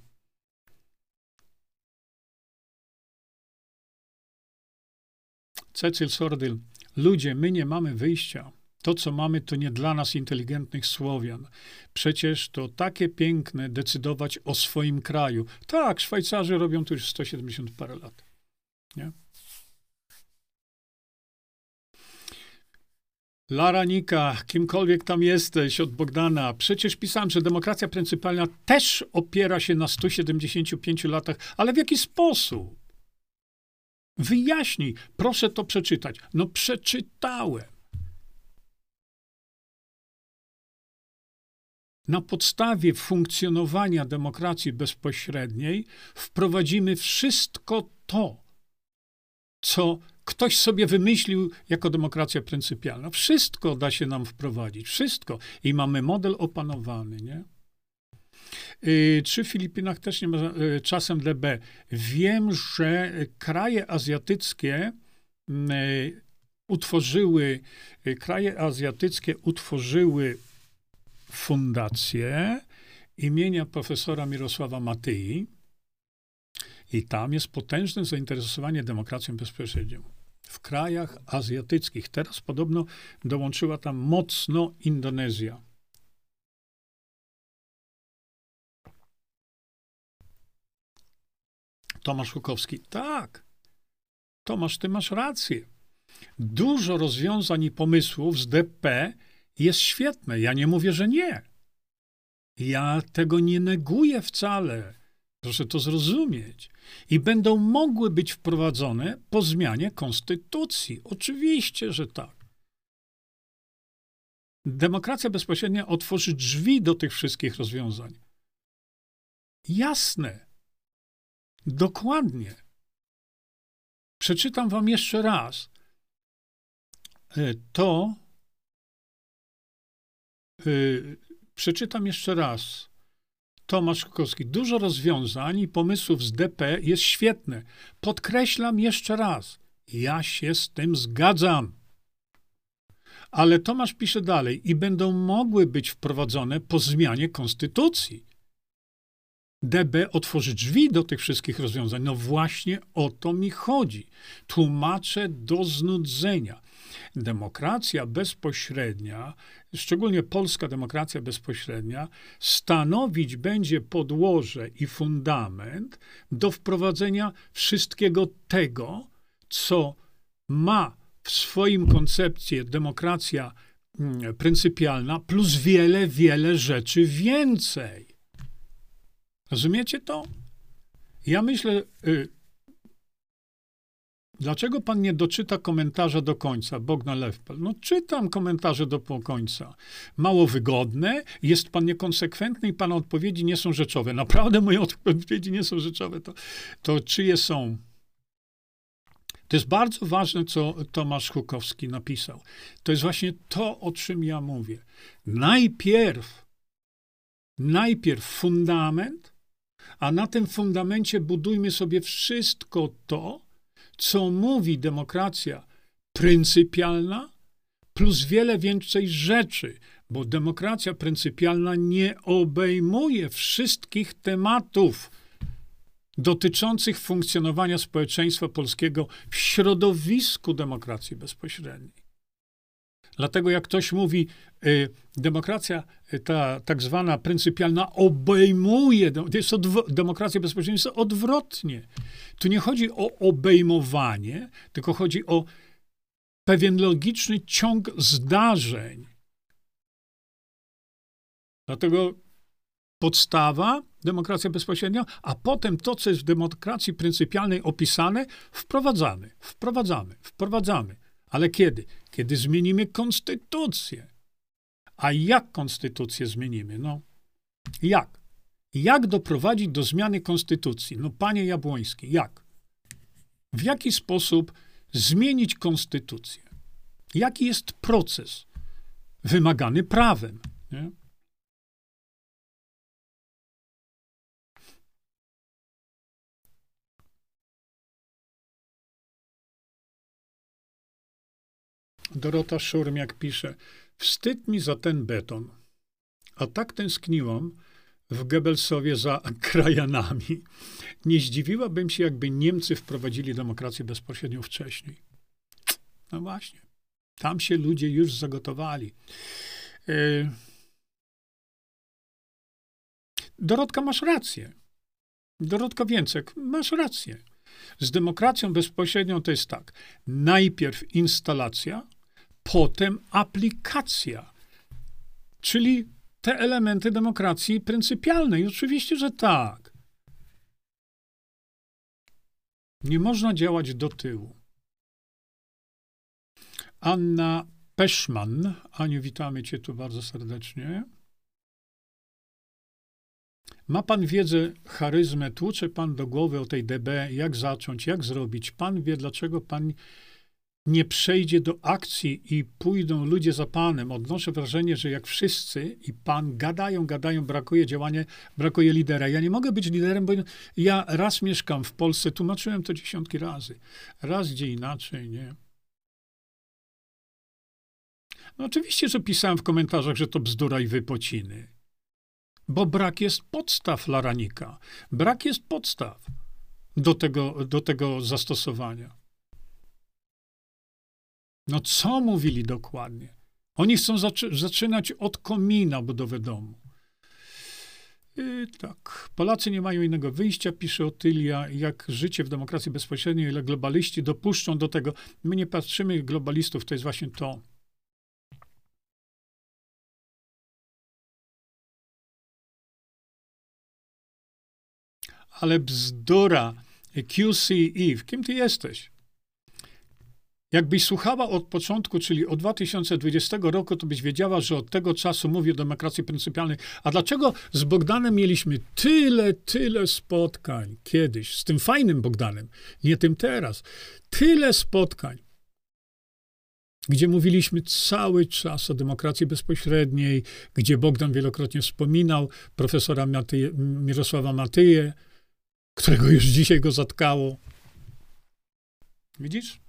Cecyl Sordyl. Ludzie, my nie mamy wyjścia. To, co mamy, to nie dla nas inteligentnych Słowian. Przecież to takie piękne decydować o swoim kraju. Tak, Szwajcarzy robią to już 170 parę lat. Nie? Lara Nika, kimkolwiek tam jesteś, od Bogdana. Przecież pisałem, że demokracja pryncypalna też opiera się na 175 latach, ale w jaki sposób? Wyjaśnij, proszę to przeczytać. No przeczytałem. Na podstawie funkcjonowania demokracji bezpośredniej wprowadzimy wszystko to, co ktoś sobie wymyślił jako demokracja pryncypialna. Wszystko da się nam wprowadzić, wszystko. I mamy model opanowany, nie? Y, czy w Filipinach też nie ma y, czasem DB? Wiem, że kraje azjatyckie y, utworzyły, kraje azjatyckie utworzyły fundację imienia profesora Mirosława Matyi i tam jest potężne zainteresowanie demokracją bezpośrednią. W krajach azjatyckich. Teraz podobno dołączyła tam mocno Indonezja. Tomasz Hukowski. Tak. Tomasz, ty masz rację. Dużo rozwiązań i pomysłów z DP jest świetne. Ja nie mówię, że nie. Ja tego nie neguję wcale. Proszę to zrozumieć. I będą mogły być wprowadzone po zmianie konstytucji. Oczywiście, że tak. Demokracja bezpośrednia otworzy drzwi do tych wszystkich rozwiązań. Jasne. Dokładnie. Przeczytam wam jeszcze raz. E, to yy, przeczytam jeszcze raz. Tomasz Kukowski. Dużo rozwiązań i pomysłów z DP jest świetne. Podkreślam jeszcze raz. Ja się z tym zgadzam. Ale Tomasz pisze dalej i będą mogły być wprowadzone po zmianie konstytucji. DB otworzy drzwi do tych wszystkich rozwiązań. No właśnie o to mi chodzi. Tłumaczę do znudzenia. Demokracja bezpośrednia, szczególnie polska demokracja bezpośrednia, stanowić będzie podłoże i fundament do wprowadzenia wszystkiego tego, co ma w swoim koncepcji demokracja mm, pryncypialna, plus wiele, wiele rzeczy więcej. Rozumiecie to? Ja myślę, y, dlaczego pan nie doczyta komentarza do końca, Bogdan Lewpel? No czytam komentarze do końca. Mało wygodne, jest pan niekonsekwentny i pana odpowiedzi nie są rzeczowe. Naprawdę moje <laughs> odpowiedzi nie są rzeczowe. To, to czyje są? To jest bardzo ważne, co Tomasz Hukowski napisał. To jest właśnie to, o czym ja mówię. Najpierw, najpierw fundament, a na tym fundamencie budujmy sobie wszystko to, co mówi demokracja pryncypialna, plus wiele więcej rzeczy, bo demokracja pryncypialna nie obejmuje wszystkich tematów dotyczących funkcjonowania społeczeństwa polskiego w środowisku demokracji bezpośredniej. Dlatego jak ktoś mówi, y, demokracja y, ta tak zwana pryncypialna obejmuje, jest odw- demokracja bezpośrednia jest odwrotnie. Tu nie chodzi o obejmowanie, tylko chodzi o pewien logiczny ciąg zdarzeń. Dlatego podstawa, demokracja bezpośrednia, a potem to, co jest w demokracji pryncypialnej opisane, wprowadzamy, wprowadzamy, wprowadzamy. Ale kiedy? Kiedy zmienimy konstytucję. A jak konstytucję zmienimy? No, jak? Jak doprowadzić do zmiany konstytucji? No, panie Jabłoński, jak? W jaki sposób zmienić konstytucję? Jaki jest proces wymagany prawem? Nie? Dorota Szurmiak pisze: Wstyd mi za ten beton. A tak tęskniłam w Goebbelsowie za <laughs> krajanami. Nie zdziwiłabym się, jakby Niemcy wprowadzili demokrację bezpośrednio wcześniej. No właśnie. Tam się ludzie już zagotowali. E, Dorotka, masz rację. Dorotka Więcek, masz rację. Z demokracją bezpośrednią to jest tak. Najpierw instalacja, potem aplikacja. Czyli te elementy demokracji pryncypialnej. Oczywiście, że tak. Nie można działać do tyłu. Anna Peszman. Aniu, witamy Cię tu bardzo serdecznie. Ma pan wiedzę, charyzmę, tłucze pan do głowy o tej DB, jak zacząć, jak zrobić. Pan wie, dlaczego pan nie przejdzie do akcji i pójdą ludzie za panem. Odnoszę wrażenie, że jak wszyscy i pan gadają, gadają, brakuje działania, brakuje lidera. Ja nie mogę być liderem, bo ja raz mieszkam w Polsce, tłumaczyłem to dziesiątki razy. Raz gdzie inaczej, nie? No oczywiście, że pisałem w komentarzach, że to bzdura i wypociny. Bo brak jest podstaw Laranika. Brak jest podstaw do tego, do tego zastosowania. No co mówili dokładnie? Oni chcą zaczy zaczynać od komina budowę domu. Tak. Polacy nie mają innego wyjścia, pisze Otylia, jak życie w demokracji bezpośredniej, ile globaliści dopuszczą do tego. My nie patrzymy globalistów, to jest właśnie to. Ale bzdura. QC Eve. Kim ty jesteś? Jakbyś słuchała od początku, czyli od 2020 roku, to byś wiedziała, że od tego czasu mówię o demokracji pryncypialnej. A dlaczego z Bogdanem mieliśmy tyle, tyle spotkań kiedyś, z tym fajnym Bogdanem, nie tym teraz, tyle spotkań, gdzie mówiliśmy cały czas o demokracji bezpośredniej, gdzie Bogdan wielokrotnie wspominał profesora Matyje, Mirosława Matyję, którego już dzisiaj go zatkało. Widzisz?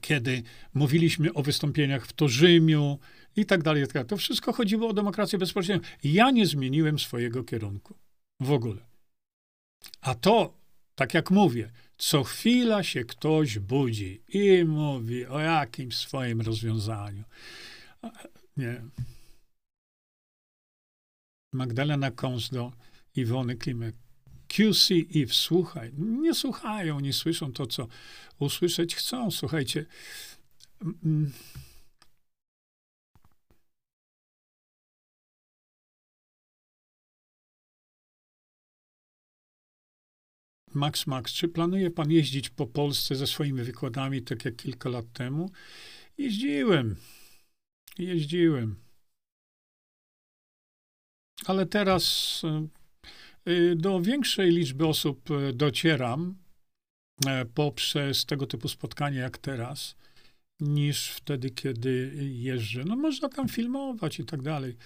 Kiedy mówiliśmy o wystąpieniach w Torzymiu i tak dalej. Tak to wszystko chodziło o demokrację bezpośrednią. Ja nie zmieniłem swojego kierunku. W ogóle. A to, tak jak mówię, co chwila się ktoś budzi i mówi o jakimś swoim rozwiązaniu. Nie. Magdalena Kąsdo, Iwony Klimek, QC i wsłuchaj. Nie słuchają, nie słyszą to, co usłyszeć chcą. Słuchajcie. Mm, Max Max, czy planuje pan jeździć po Polsce ze swoimi wykładami, tak jak kilka lat temu? Jeździłem. Jeździłem. Ale teraz Y, do większej liczby osób y, docieram e, poprzez tego typu spotkania jak teraz, niż wtedy, kiedy jeżdżę. No można tam filmować i tak dalej.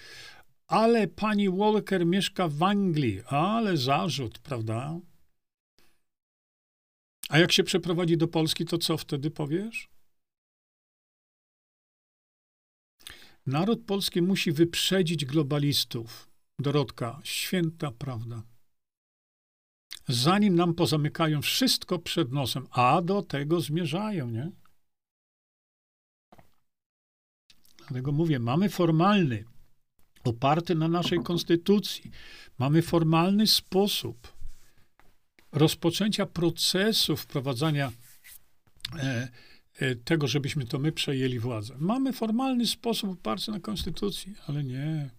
Ale pani Walker mieszka w Anglii, ale zarzut, prawda? A jak się przeprowadzi do Polski, to co wtedy powiesz? Naród polski musi wyprzedzić globalistów. Dorotka, święta prawda. Zanim nam pozamykają wszystko przed nosem, a do tego zmierzają, nie? Dlatego mówię, mamy formalny, oparty na naszej konstytucji, mamy formalny sposób rozpoczęcia procesu wprowadzania e, e, tego, żebyśmy to my przejęli władzę. Mamy formalny sposób oparty na konstytucji, ale nie.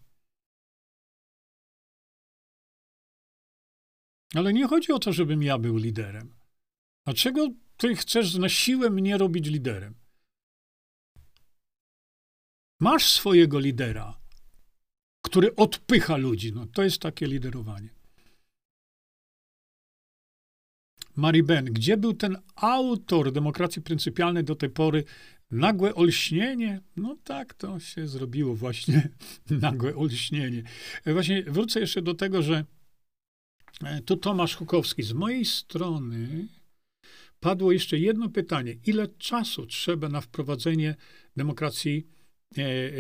Ale nie chodzi o to, żebym ja był liderem. Dlaczego ty chcesz na siłę mnie robić liderem? Masz swojego lidera, który odpycha ludzi. No, to jest takie liderowanie. Mary Ben, gdzie był ten autor demokracji pryncypialnej do tej pory? Nagłe olśnienie? No tak, to się zrobiło właśnie, <laughs> nagłe olśnienie. Właśnie wrócę jeszcze do tego, że E, tu Tomasz Hukowski. Z mojej strony padło jeszcze jedno pytanie. Ile czasu trzeba na wprowadzenie demokracji e, e,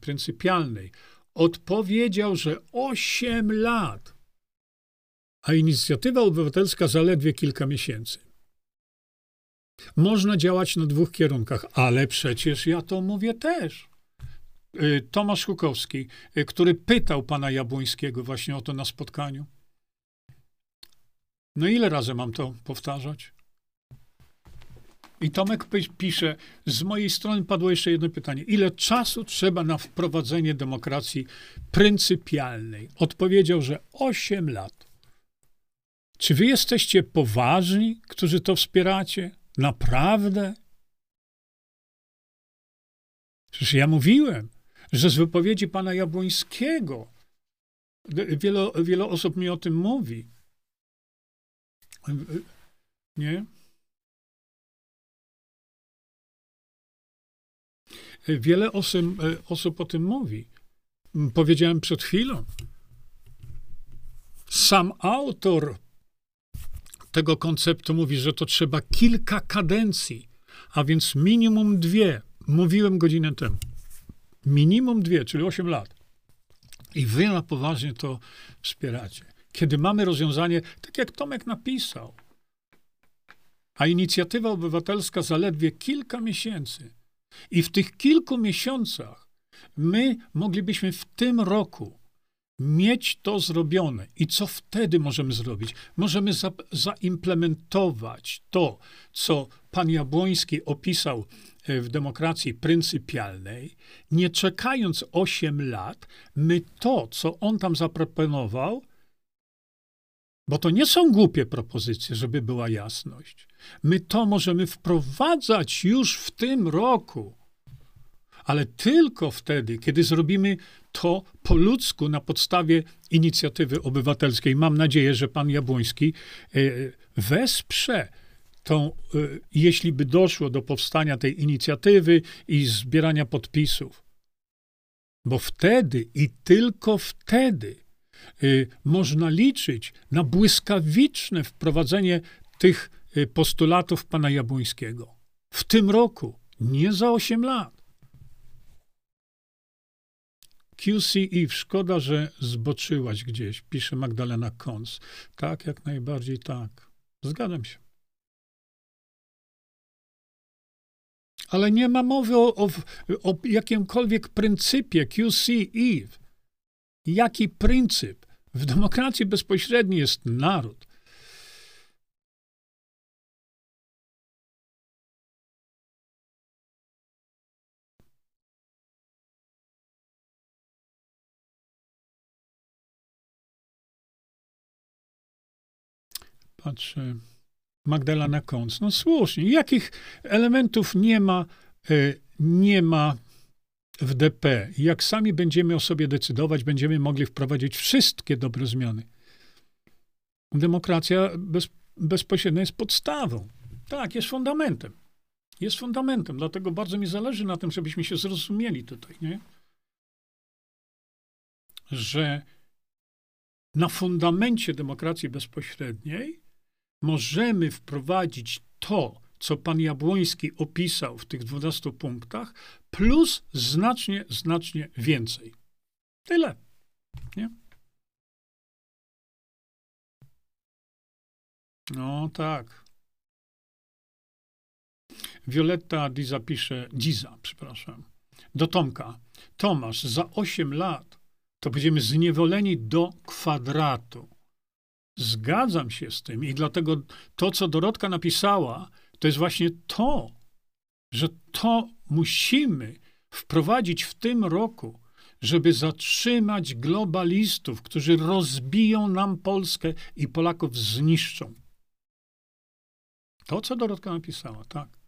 pryncypialnej? Odpowiedział, że 8 lat, a inicjatywa obywatelska zaledwie kilka miesięcy. Można działać na dwóch kierunkach, ale przecież ja to mówię też. E, Tomasz Hukowski, e, który pytał pana Jabłońskiego właśnie o to na spotkaniu. No ile razy mam to powtarzać? I Tomek pisze, z mojej strony padło jeszcze jedno pytanie. Ile czasu trzeba na wprowadzenie demokracji pryncypialnej? Odpowiedział, że 8 lat. Czy wy jesteście poważni, którzy to wspieracie? Naprawdę? Przecież ja mówiłem, że z wypowiedzi pana Jabłońskiego, wiele, wiele osób mi o tym mówi, nie? Wiele osób, osób o tym mówi. Powiedziałem przed chwilą. Sam autor tego konceptu mówi, że to trzeba kilka kadencji, a więc minimum dwie. Mówiłem godzinę temu. Minimum dwie, czyli 8 lat. I wy na poważnie to wspieracie kiedy mamy rozwiązanie, tak jak Tomek napisał, a inicjatywa obywatelska zaledwie kilka miesięcy. I w tych kilku miesiącach my moglibyśmy w tym roku mieć to zrobione. I co wtedy możemy zrobić? Możemy za, zaimplementować to, co pan Jabłoński opisał e, w demokracji pryncypialnej, nie czekając 8 lat, my to, co on tam zaproponował, bo to nie są głupie propozycje, żeby była jasność. My to możemy wprowadzać już w tym roku, ale tylko wtedy, kiedy zrobimy to po ludzku na podstawie inicjatywy obywatelskiej. Mam nadzieję, że pan Jabłoński e, wesprze tą, e, jeśli by doszło do powstania tej inicjatywy i zbierania podpisów. Bo wtedy i tylko wtedy można liczyć na błyskawiczne wprowadzenie tych y, postulatów pana Jabłońskiego. W tym roku, nie za 8 lat. QC Eve, szkoda, że zboczyłaś gdzieś, pisze Magdalena Kons. Tak, jak najbardziej tak. Zgadzam się. Ale nie ma mowy o, o, o jakimkolwiek pryncypie QC Eve. Jaki pryncyp? W demokracji bezpośredniej jest naród. Patrzę. Magdalena Kąc. No słusznie. Jakich elementów nie ma, e, nie ma w DP? Jak sami będziemy o sobie decydować, będziemy mogli wprowadzić wszystkie dobre zmiany. Demokracja bez, bezpośrednia jest podstawą. Tak, jest fundamentem. Jest fundamentem. Dlatego bardzo mi zależy na tym, żebyśmy się zrozumieli tutaj, nie? Że na fundamencie demokracji bezpośredniej możemy wprowadzić to, co pan Jabłoński opisał w tych 12 punktach, plus znacznie, znacznie więcej. Tyle. Nie? No tak. Violetta Diza pisze, Diza, przepraszam, do Tomka. Tomasz, za 8 lat to będziemy zniewoleni do kwadratu. Zgadzam się z tym i dlatego to, co Dorotka napisała, to jest właśnie to, że to musimy wprowadzić w tym roku, żeby zatrzymać globalistów, którzy rozbiją nam Polskę i Polaków zniszczą. To, co Dorotka napisała, tak.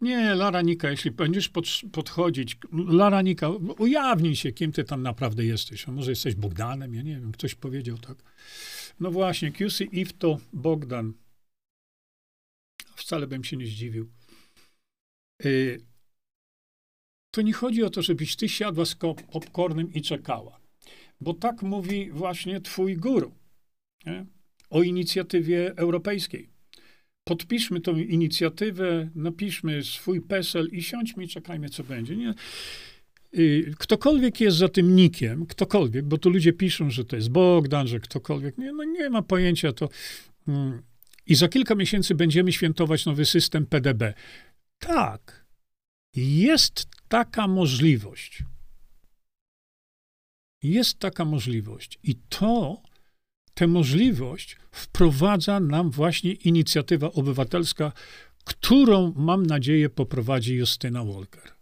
Nie, Laranika, jeśli będziesz pod, podchodzić, Laranika, ujawnij się, kim ty tam naprawdę jesteś. A może jesteś Bogdanem, ja nie wiem, ktoś powiedział tak. No właśnie, QC If to Bogdan. Wcale bym się nie zdziwił. Y, to nie chodzi o to, żebyś ty siadła z popcornem i czekała. Bo tak mówi właśnie twój guru nie? o inicjatywie europejskiej podpiszmy tą inicjatywę, napiszmy swój PESEL i siądźmy i czekajmy, co będzie. Nie? Ktokolwiek jest za tym nikiem, ktokolwiek, bo tu ludzie piszą, że to jest Bogdan, że ktokolwiek, nie, no nie ma pojęcia to. Mm. I za kilka miesięcy będziemy świętować nowy system PDB. Tak, jest taka możliwość. Jest taka możliwość. I to tę możliwość wprowadza nam właśnie inicjatywa obywatelska, którą mam nadzieję poprowadzi Justyna Walker.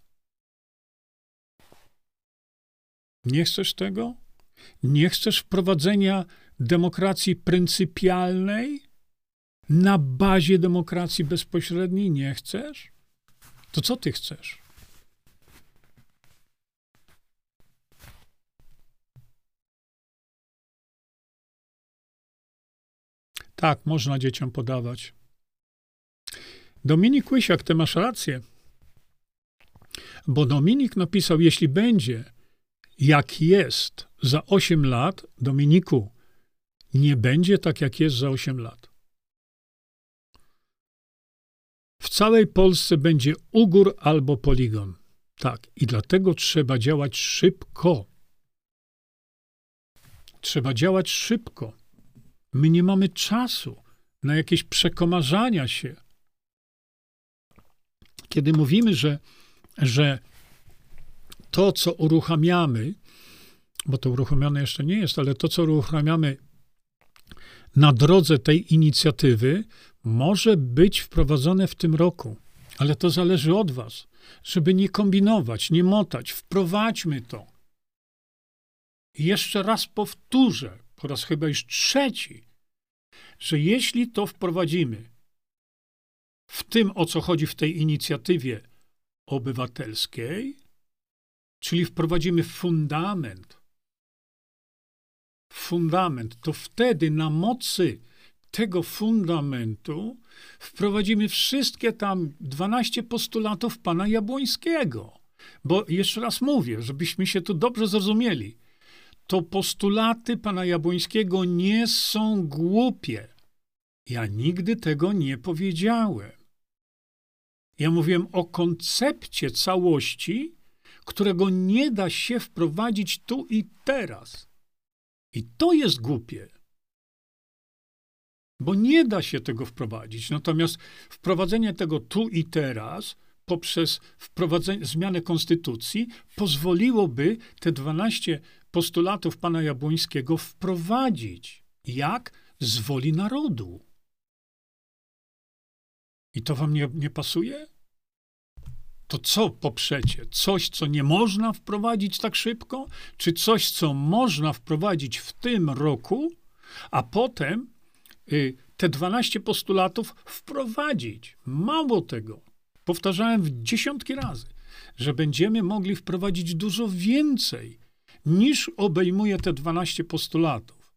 Nie chcesz tego? Nie chcesz wprowadzenia demokracji pryncypialnej na bazie demokracji bezpośredniej? Nie chcesz? To co ty chcesz? Tak, można dzieciom podawać. Dominik Łysiak, ty masz rację. Bo Dominik napisał, jeśli będzie jak jest za 8 lat, Dominiku, nie będzie tak jak jest za 8 lat. W całej Polsce będzie ugór albo poligon. Tak, i dlatego trzeba działać szybko. Trzeba działać szybko. My nie mamy czasu na jakieś przekomarzania się. Kiedy mówimy, że, że to, co uruchamiamy, bo to uruchomione jeszcze nie jest, ale to, co uruchamiamy na drodze tej inicjatywy, może być wprowadzone w tym roku. Ale to zależy od Was, żeby nie kombinować, nie motać. Wprowadźmy to. I jeszcze raz powtórzę, po raz chyba już trzeci, że jeśli to wprowadzimy w tym, o co chodzi w tej inicjatywie obywatelskiej, czyli wprowadzimy fundament, fundament, to wtedy na mocy tego fundamentu wprowadzimy wszystkie tam 12 postulatów pana Jabłońskiego. Bo jeszcze raz mówię, żebyśmy się tu dobrze zrozumieli to postulaty pana Jabłońskiego nie są głupie. Ja nigdy tego nie powiedziałem. Ja mówiłem o koncepcie całości, którego nie da się wprowadzić tu i teraz. I to jest głupie. Bo nie da się tego wprowadzić. Natomiast wprowadzenie tego tu i teraz poprzez wprowadzenie, zmianę konstytucji pozwoliłoby te 12 postulatów pana Jabłońskiego wprowadzić. Jak? Z woli narodu. I to wam nie, nie pasuje? To co poprzecie? Coś, co nie można wprowadzić tak szybko? Czy coś, co można wprowadzić w tym roku, a potem y, te 12 postulatów wprowadzić? Mało tego. Powtarzałem w dziesiątki razy, że będziemy mogli wprowadzić dużo więcej niż obejmuje te 12 postulatów.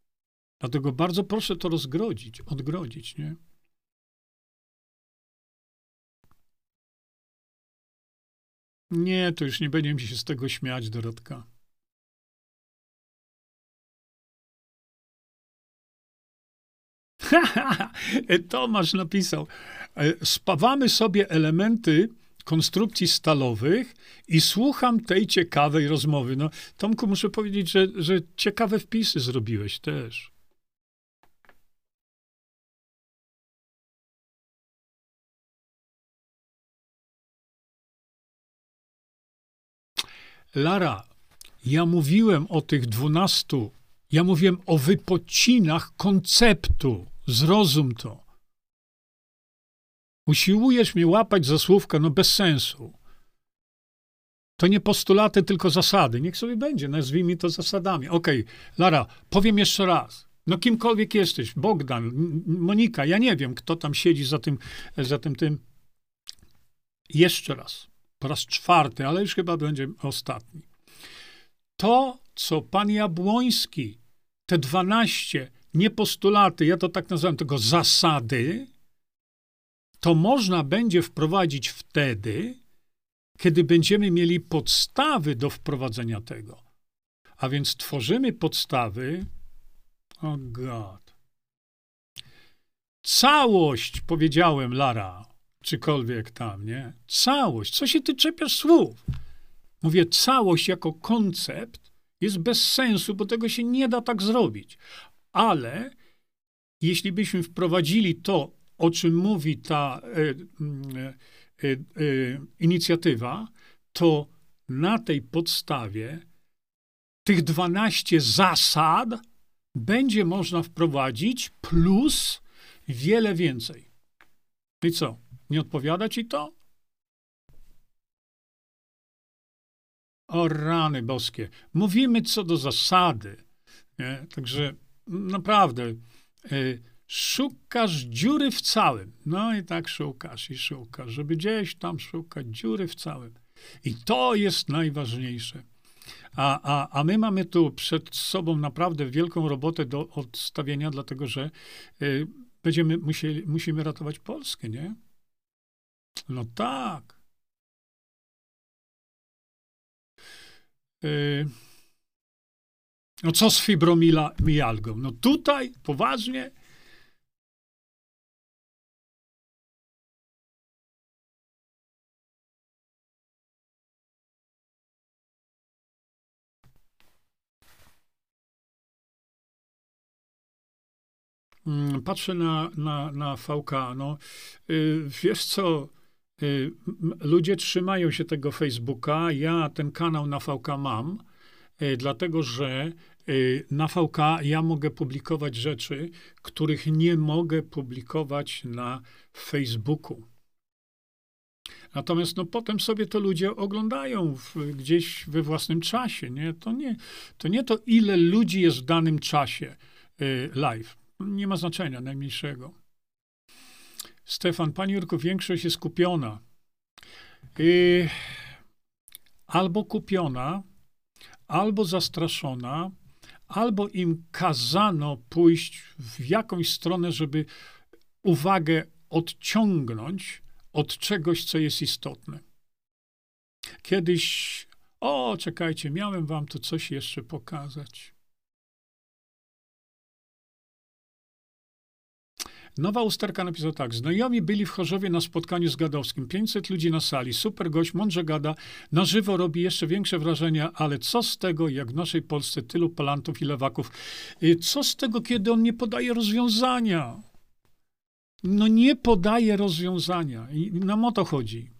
Dlatego bardzo proszę to rozgrodzić, odgrodzić, nie? Nie, to już nie będziemy się z tego śmiać, Dorotka. <laughs> Tomasz napisał, e, spawamy sobie elementy konstrukcji stalowych i słucham tej ciekawej rozmowy. No, Tomku, muszę powiedzieć, że, że ciekawe wpisy zrobiłeś też. Lara, ja mówiłem o tych dwunastu, ja mówiłem o wypocinach konceptu. Zrozum to. Usiłujesz mnie łapać za słówka, no bez sensu. To nie postulaty, tylko zasady. Niech sobie będzie, nazwijmy to zasadami. Okej, okay. Lara, powiem jeszcze raz. No kimkolwiek jesteś, Bogdan, Monika, ja nie wiem, kto tam siedzi za tym, za tym, tym. Jeszcze raz, po raz czwarty, ale już chyba będzie ostatni. To, co pan Jabłoński, te dwanaście, nie postulaty, ja to tak nazywam, tylko zasady, to można będzie wprowadzić wtedy, kiedy będziemy mieli podstawy do wprowadzenia tego. A więc tworzymy podstawy. O oh God. Całość, powiedziałem, Lara, czykolwiek tam, nie? Całość. Co się ty czepiasz słów? Mówię, całość jako koncept jest bez sensu, bo tego się nie da tak zrobić. Ale jeśli byśmy wprowadzili to o czym mówi ta e, e, e, inicjatywa, to na tej podstawie tych 12 zasad będzie można wprowadzić plus wiele więcej. I co? Nie odpowiada ci to? O rany boskie. Mówimy co do zasady. Nie? Także naprawdę. Y, szukasz dziury w całym. No i tak szukasz i szukasz, żeby gdzieś tam szukać dziury w całym. I to jest najważniejsze. A, a, a my mamy tu przed sobą naprawdę wielką robotę do odstawienia, dlatego że y, będziemy musieli, musimy ratować Polskę, nie? No tak. Y, no co z fibromialgą? No tutaj poważnie mm, patrzę na, na, na VK, no, y, wiesz co, ludzie trzymają się tego Facebooka, ja ten kanał na VK mam, y, dlatego że na VK ja mogę publikować rzeczy, których nie mogę publikować na Facebooku. Natomiast no, potem sobie to ludzie oglądają w, gdzieś we własnym czasie. Nie? To, nie, to nie to, ile ludzi jest w danym czasie y, live. Nie ma znaczenia najmniejszego. Stefan, Pani Jurko, większość jest kupiona. Y, albo kupiona, albo zastraszona, albo im kazano pójść w jakąś stronę, żeby uwagę odciągnąć od czegoś, co jest istotne. Kiedyś, o, czekajcie, miałem wam tu coś jeszcze pokazać. Nowa usterka napisał tak. Znajomi byli w Chorzowie na spotkaniu z Gadowskim. 500 ludzi na sali. Super gość, mądrze gada. Na żywo robi jeszcze większe wrażenie, ale co z tego, jak w naszej Polsce tylu palantów i lewaków? Y, co z tego, kiedy on nie podaje rozwiązania? no nie podaje rozwiązania. I nam o to chodzi.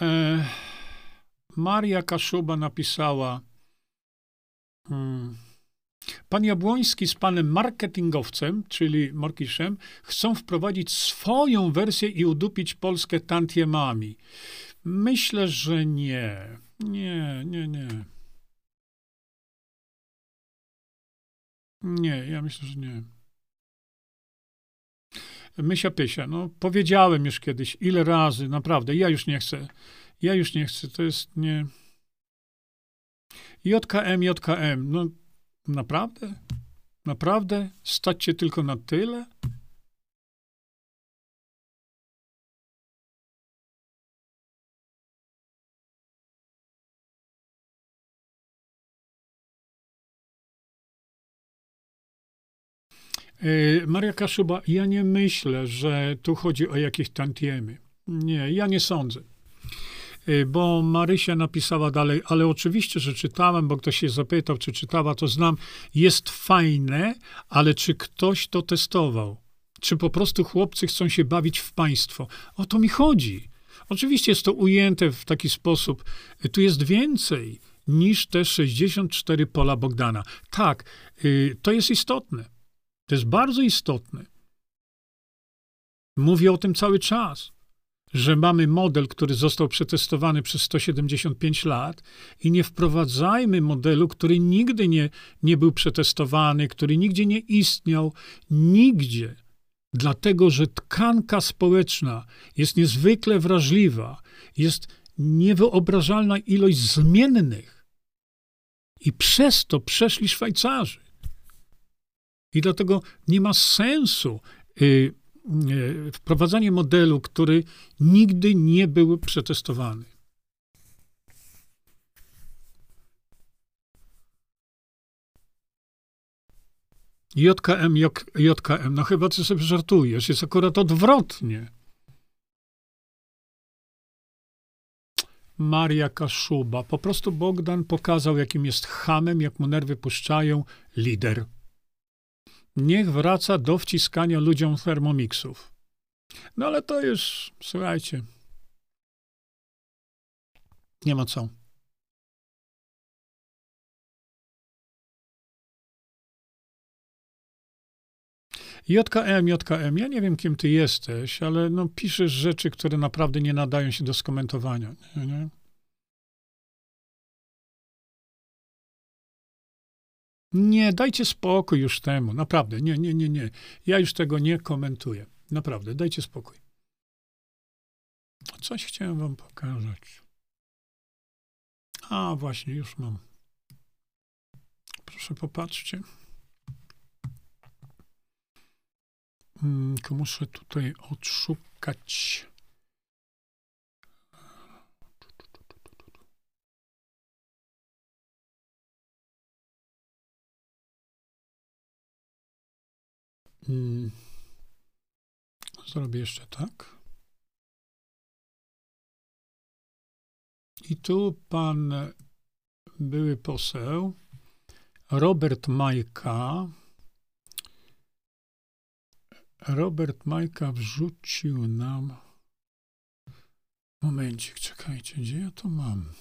E, Maria Kaszuba napisała hmm, Pan Jabłoński z panem marketingowcem, czyli Morkiszem, chcą wprowadzić swoją wersję i udupić Polskę tantiemami. Myślę, że nie. Nie, nie, nie. Nie, ja myślę, że nie. Mysia Pysia, no powiedziałem już kiedyś, ile razy, naprawdę, ja już nie chcę. Ja już nie chcę, to jest nie... JKM, JKM, no naprawdę? Naprawdę? Stać się tylko na tyle? E, Maria Kaszuba, ja nie myślę, że tu chodzi o jakieś tantiemy. Nie, ja nie sądzę. E, bo Marysia napisała dalej, ale oczywiście, że czytałem, bo ktoś się zapytał, czy czytała, to znam. Jest fajne, ale czy ktoś to testował? Czy po prostu chłopcy chcą się bawić w państwo? O to mi chodzi. Oczywiście jest to ujęte w taki sposób. E, tu jest więcej niż te 64 pola Bogdana. Tak, to jest istotne. To jest bardzo istotne. Mówię o tym cały czas, że mamy model, który został przetestowany przez 175 lat i nie wprowadzajmy modelu, który nigdy nie, nie był przetestowany, który nigdzie nie istniał, nigdzie. Dlatego, że tkanka społeczna jest niezwykle wrażliwa, jest niewyobrażalna ilość zmiennych. I przez to przeszli Szwajcarzy. I dlatego nie ma sensu y, wprowadzanie modelu, który nigdy nie był przetestowany. JKM, JKM, no chyba ty sobie żartujesz, jest akurat odwrotnie. Maria Kaszuba. Po prostu Bogdan pokazał, jakim jest hamem, jak mu nerwy puszczają, lider. Niech wraca do wciskania ludziom thermomixów. No ale to już, słuchajcie, nie ma co. JKM, JKM, ja nie wiem, kim ty jesteś, ale no, piszesz rzeczy, które naprawdę nie nadają się do skomentowania. Nie, nie? Dajcie spokój już temu. Naprawdę, nie, nie, nie, nie. Ja już tego nie komentuję. Naprawdę, dajcie spokój. Coś chciałem wam pokazać. A, właśnie, już mam. Proszę, popatrzcie. Hmm, muszę tutaj odszukać. Zrobię jeszcze tak. I tu pan były poseł Robert Majka. Robert Majka wrzucił nam. Momencik, czekajcie, gdzie ja to mam?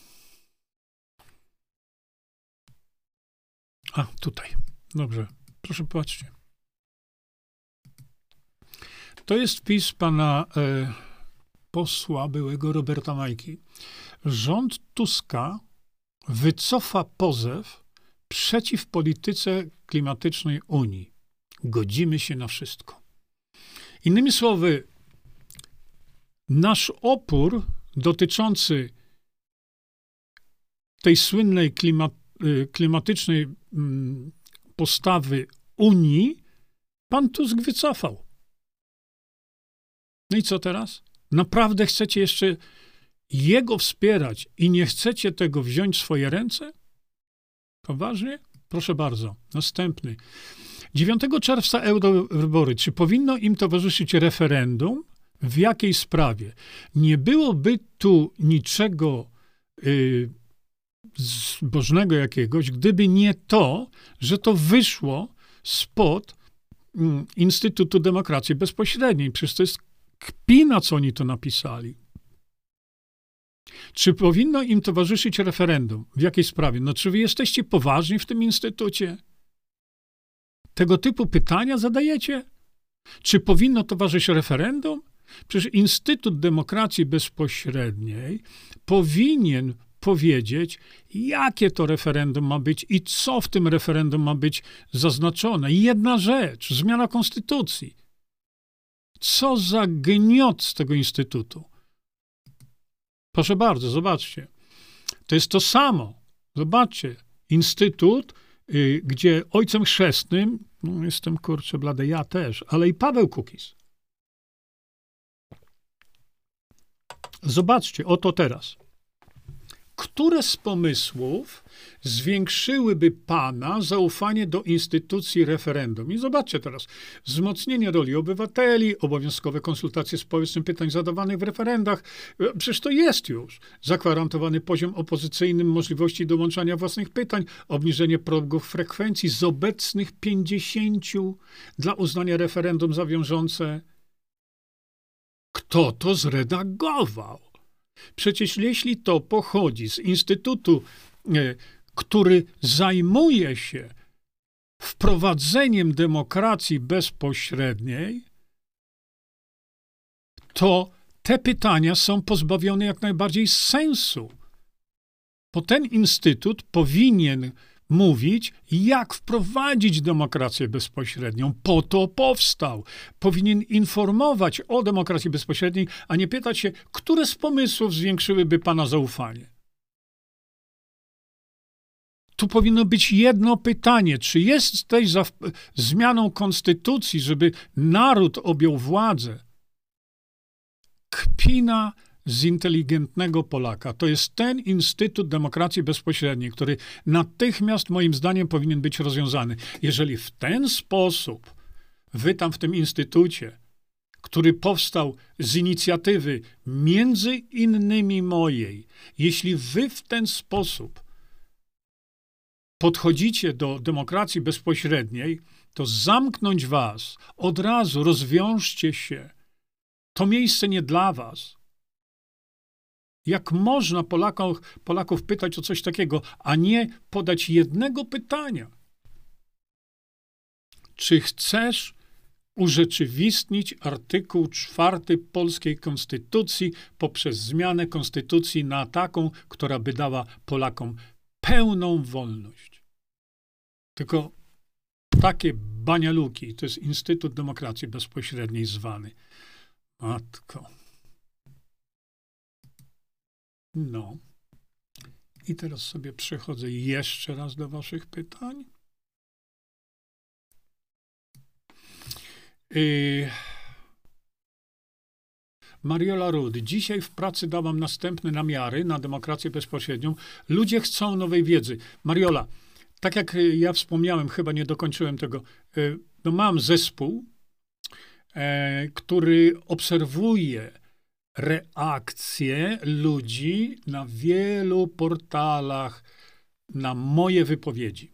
A, tutaj. Dobrze, proszę patrzcie. To jest wpis pana e, posła byłego Roberta Majki. Rząd Tuska wycofa pozew przeciw polityce klimatycznej Unii. Godzimy się na wszystko. Innymi słowy, nasz opór dotyczący tej słynnej y, klimatycznej mm, postawy Unii, pan Tusk wycofał. No i co teraz? Naprawdę chcecie jeszcze jego wspierać i nie chcecie tego wziąć w swoje ręce? Poważnie? Proszę bardzo. Następny. 9 czerwca eurowybory. Czy powinno im towarzyszyć referendum? W jakiej sprawie? Nie byłoby tu niczego y, zbożnego jakiegoś, gdyby nie to, że to wyszło spod y, Instytutu Demokracji Bezpośredniej. Przecież to jest kpina, co oni to napisali. Czy powinno im towarzyszyć referendum? W jakiej sprawie? No, czy wy jesteście poważni w tym instytucie? Tego typu pytania zadajecie? Czy powinno towarzyszyć referendum? Przecież Instytut Demokracji Bezpośredniej powinien powiedzieć, jakie to referendum ma być i co w tym referendum ma być zaznaczone. Jedna rzecz, zmiana konstytucji. Co za gniot z tego instytutu. Proszę bardzo, zobaczcie. To jest to samo. Zobaczcie. Instytut, y, gdzie ojcem chrzestnym, no jestem kurczę blady, ja też, ale i Paweł Kukis. Zobaczcie, oto teraz. Które z pomysłów zwiększyłyby Pana zaufanie do instytucji referendum? I zobaczcie teraz. Wzmocnienie roli obywateli, obowiązkowe konsultacje społeczne pytań zadawanych w referendach. Przecież to jest już. Zagwarantowany poziom opozycyjnym możliwości dołączania własnych pytań, obniżenie progów frekwencji z obecnych 50 dla uznania referendum za wiążące. Kto to zredagował? Przecież jeśli to pochodzi z instytutu, e, który zajmuje się wprowadzeniem demokracji bezpośredniej, to te pytania są pozbawione jak najbardziej sensu. Bo ten instytut powinien mówić, jak wprowadzić demokrację bezpośrednią. Po to powstał. Powinien informować o demokracji bezpośredniej, a nie pytać się, które z pomysłów zwiększyłyby pana zaufanie. Tu powinno być jedno pytanie: czy jesteś za zmianą konstytucji, żeby naród objął władzę? Kpina z inteligentnego Polaka. To jest ten Instytut Demokracji Bezpośredniej, który natychmiast, moim zdaniem, powinien być rozwiązany. Jeżeli w ten sposób wy tam w tym instytucie, który powstał z inicjatywy między innymi mojej, jeśli wy w ten sposób podchodzicie do demokracji bezpośredniej, to zamknąć was od razu, rozwiążcie się. To miejsce nie dla was. Jak można Polaków, Polaków pytać o coś takiego, a nie podać jednego pytania? Czy chcesz urzeczywistnić artykuł czwarty polskiej konstytucji poprzez zmianę konstytucji na taką, która by dała Polakom pełną wolność? Tylko takie banialuki, to jest Instytut Demokracji Bezpośredniej zwany. Matko. No. I teraz sobie przechodzę jeszcze raz do Waszych pytań. Yy. Mariola Rud. Dzisiaj w pracy dałam następne namiary na demokrację bezpośrednią. Ludzie chcą nowej wiedzy. Mariola, tak jak ja wspomniałem, chyba nie dokończyłem tego. Yy, no mam zespół, e, który obserwuje reakcje ludzi na wielu portalach na moje wypowiedzi.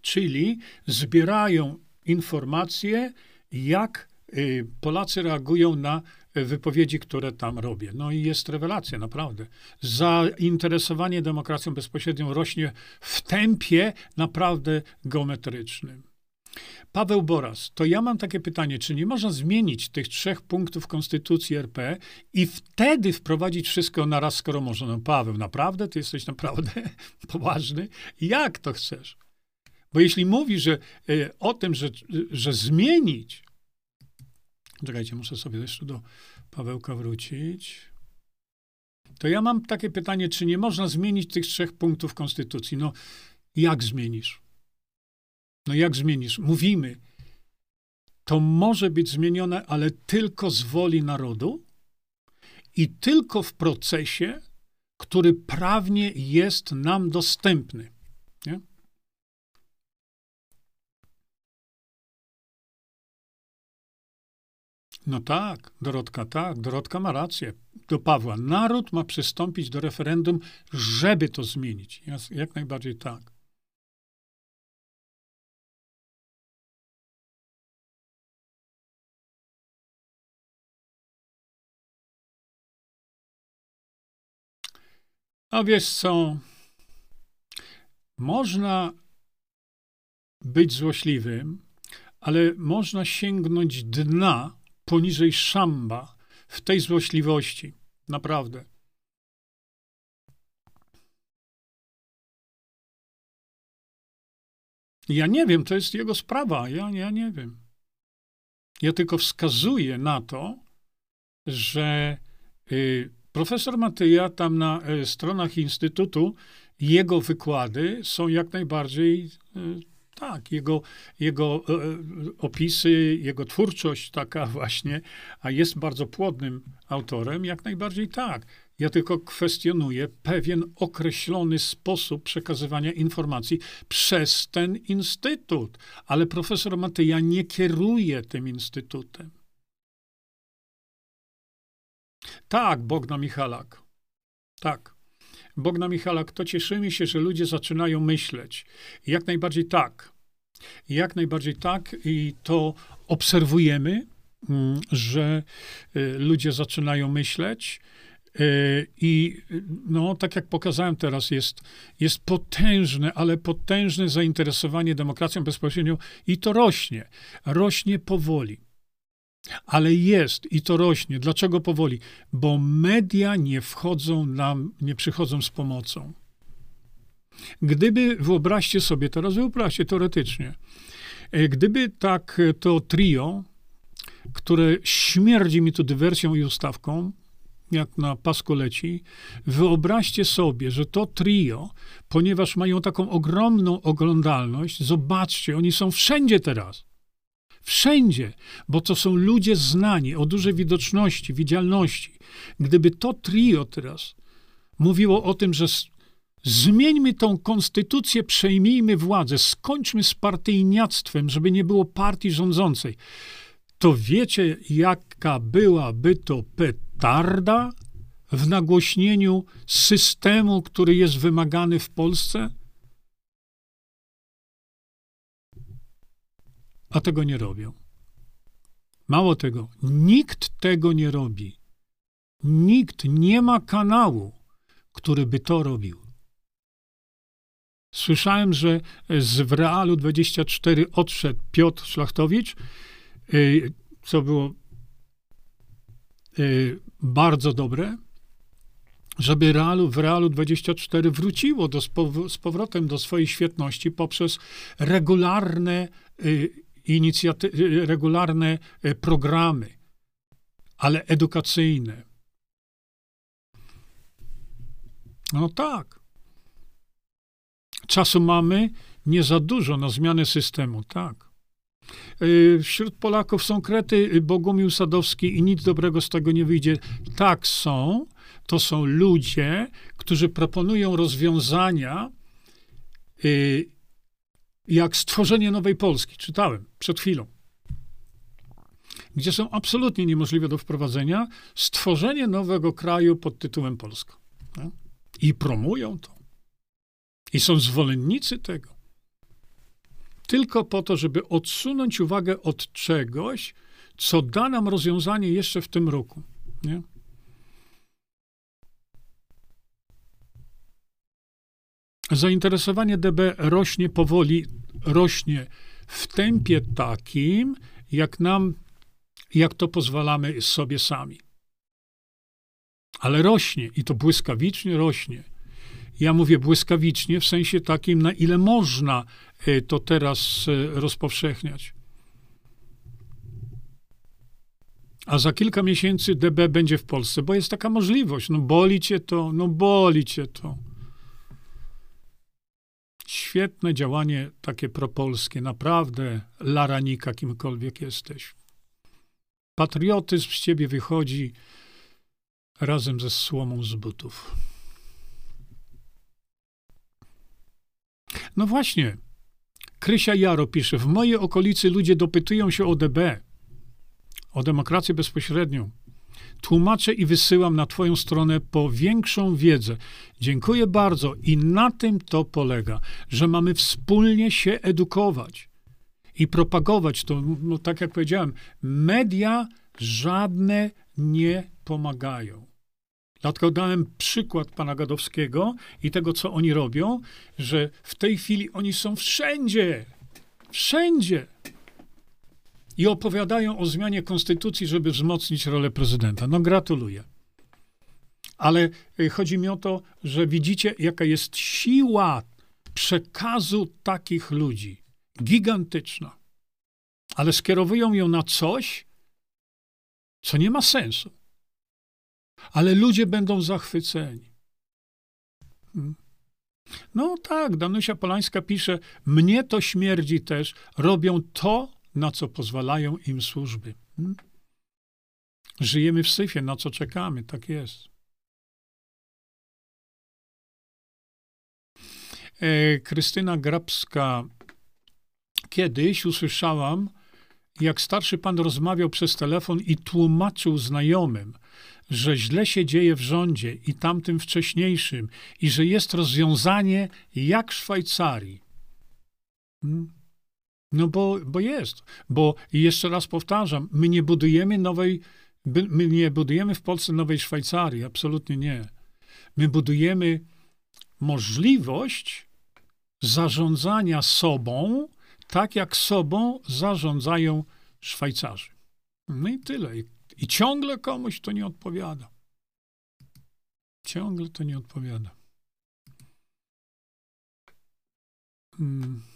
Czyli zbierają informacje, jak y, Polacy reagują na wypowiedzi, które tam robię. No i jest rewelacja, naprawdę. Zainteresowanie demokracją bezpośrednią rośnie w tempie naprawdę geometrycznym. Paweł Boras, to ja mam takie pytanie, czy nie można zmienić tych trzech punktów Konstytucji RP i wtedy wprowadzić wszystko na raz, skoro można? No Paweł, naprawdę? Ty jesteś naprawdę <laughs> poważny? Jak to chcesz? Bo jeśli mówisz że, y, o tym, że, że zmienić, czekajcie, muszę sobie jeszcze do Pawełka wrócić, to ja mam takie pytanie, czy nie można zmienić tych trzech punktów Konstytucji? No, jak zmienisz? No jak zmienisz? Mówimy, to może być zmienione, ale tylko z woli narodu i tylko w procesie, który prawnie jest nam dostępny. Nie? No tak, Dorotka, tak, Dorotka ma rację. Do Pawła. Naród ma przystąpić do referendum, żeby to zmienić. Jak najbardziej tak. A wiesz co? Można być złośliwym, ale można sięgnąć dna poniżej szamba w tej złośliwości. Naprawdę. Ja nie wiem, to jest jego sprawa. Ja, ja nie wiem. Ja tylko wskazuję na to, że y, profesor Matyja tam na y, stronach Instytutu, jego wykłady są jak najbardziej y, tak, jego, jego e, e, opisy, jego twórczość taka <laughs> właśnie, a jest bardzo płodnym autorem, jak najbardziej tak. Ja tylko kwestionuję pewien określony sposób przekazywania informacji przez ten instytut. Ale profesor Matyja nie kieruje tym instytutem. Tak, Bogna Michalak. Tak. Bogna Michalak, to cieszymy się, że ludzie zaczynają myśleć. Jak najbardziej tak. Jak najbardziej tak i to obserwujemy, mm, że y, ludzie zaczynają myśleć. Y, I no, tak jak pokazałem teraz, jest, jest potężne, ale potężne zainteresowanie demokracją bezpośrednią i to rośnie. Rośnie powoli. Ale jest i to rośnie. Dlaczego powoli? Bo media nie wchodzą nam, nie przychodzą z pomocą. Gdyby, wyobraźcie sobie, teraz wyobraźcie teoretycznie, e, gdyby tak to trio, które śmierdzi mi tu dywersją i ustawką, jak na pasku leci, wyobraźcie sobie, że to trio, ponieważ mają taką ogromną oglądalność, zobaczcie, oni są wszędzie teraz. Wszędzie, bo to są ludzie znani o dużej widoczności, widzialności. Gdyby to trio teraz mówiło o tym, że zmieńmy tą konstytucję, przejmijmy władzę, skończmy z partyjniactwem, żeby nie było partii rządzącej, to wiecie, jaka byłaby to petarda w nagłośnieniu systemu, który jest wymagany w Polsce? A tego nie robią. Mało tego, nikt tego nie robi. Nikt nie ma kanału, który by to robił. Słyszałem, że z w Realu 24 odszedł Piotr Szlachtowicz, y, co było y, bardzo dobre, żeby Realu, w Realu 24 wróciło do, z powrotem do swojej świetności poprzez regularne inicjaty- regularne e, programy, ale edukacyjne. No tak. Czasu mamy nie za dużo na zmianę systemu, tak. E, wśród Polaków są krety Bogumił Sadowski i nic dobrego z tego nie wyjdzie. Tak są. To są ludzie, którzy proponują rozwiązania e, jak stworzenie nowej Polski. Czytałem przed chwilą. gdzie są absolutnie niemożliwe do wprowadzenia, stworzenie nowego kraju pod tytułem Polska. I promują to. I są zwolennicy tego. Tylko po to, żeby odsunąć uwagę od czegoś, co da nam rozwiązanie jeszcze w tym roku. Nie? Zainteresowanie DB rośnie powoli, rośnie w tempie takim, jak nam, jak to pozwalamy sobie sami. Ale rośnie i to błyskawicznie rośnie. Ja mówię błyskawicznie w sensie takim, na ile można e, to teraz e, rozpowszechniać. A za kilka miesięcy DB będzie w Polsce, bo jest taka możliwość. No boli cię to, no boli cię to. Świetne działanie takie propolskie, naprawdę laranika kimkolwiek jesteś. Patriotyzm z ciebie wychodzi razem ze słomą z butów. No właśnie. Krysia Jaro pisze, w mojej okolicy ludzie dopytują się o DB, o demokrację bezpośrednią. Tłumaczę i wysyłam na Twoją stronę po większą wiedzę. Dziękuję bardzo i na tym to polega, że mamy wspólnie się edukować i propagować to. No, tak jak powiedziałem, media żadne nie pomagają. Dlatego dałem przykład pana Gadowskiego i tego, co oni robią, że w tej chwili oni są wszędzie. Wszędzie. I opowiadają o zmianie konstytucji, żeby wzmocnić rolę prezydenta. No gratuluję. Ale y, chodzi mi o to, że widzicie, jaka jest siła przekazu takich ludzi. Gigantyczna. Ale skierowują ją na coś, co nie ma sensu ale ludzie będą zachwyceni. Hmm. No tak, Danusia Polańska pisze, mnie to śmierdzi też, robią to, na co pozwalają im służby. Hmm. Żyjemy w syfie, na co czekamy, tak jest. E, Krystyna Grabska. Kiedyś usłyszałam, jak starszy pan rozmawiał przez telefon i tłumaczył znajomym, że źle się dzieje w rządzie i tamtym wcześniejszym, i że jest rozwiązanie jak w Szwajcarii. Hmm? No bo, bo jest. Bo jeszcze raz powtarzam, my nie budujemy nowej, my nie budujemy w Polsce nowej Szwajcarii, absolutnie nie. My budujemy możliwość zarządzania sobą, tak jak sobą zarządzają Szwajcarzy. No i tyle. I ciągle komuś to nie odpowiada. Ciągle to nie odpowiada. Hmm.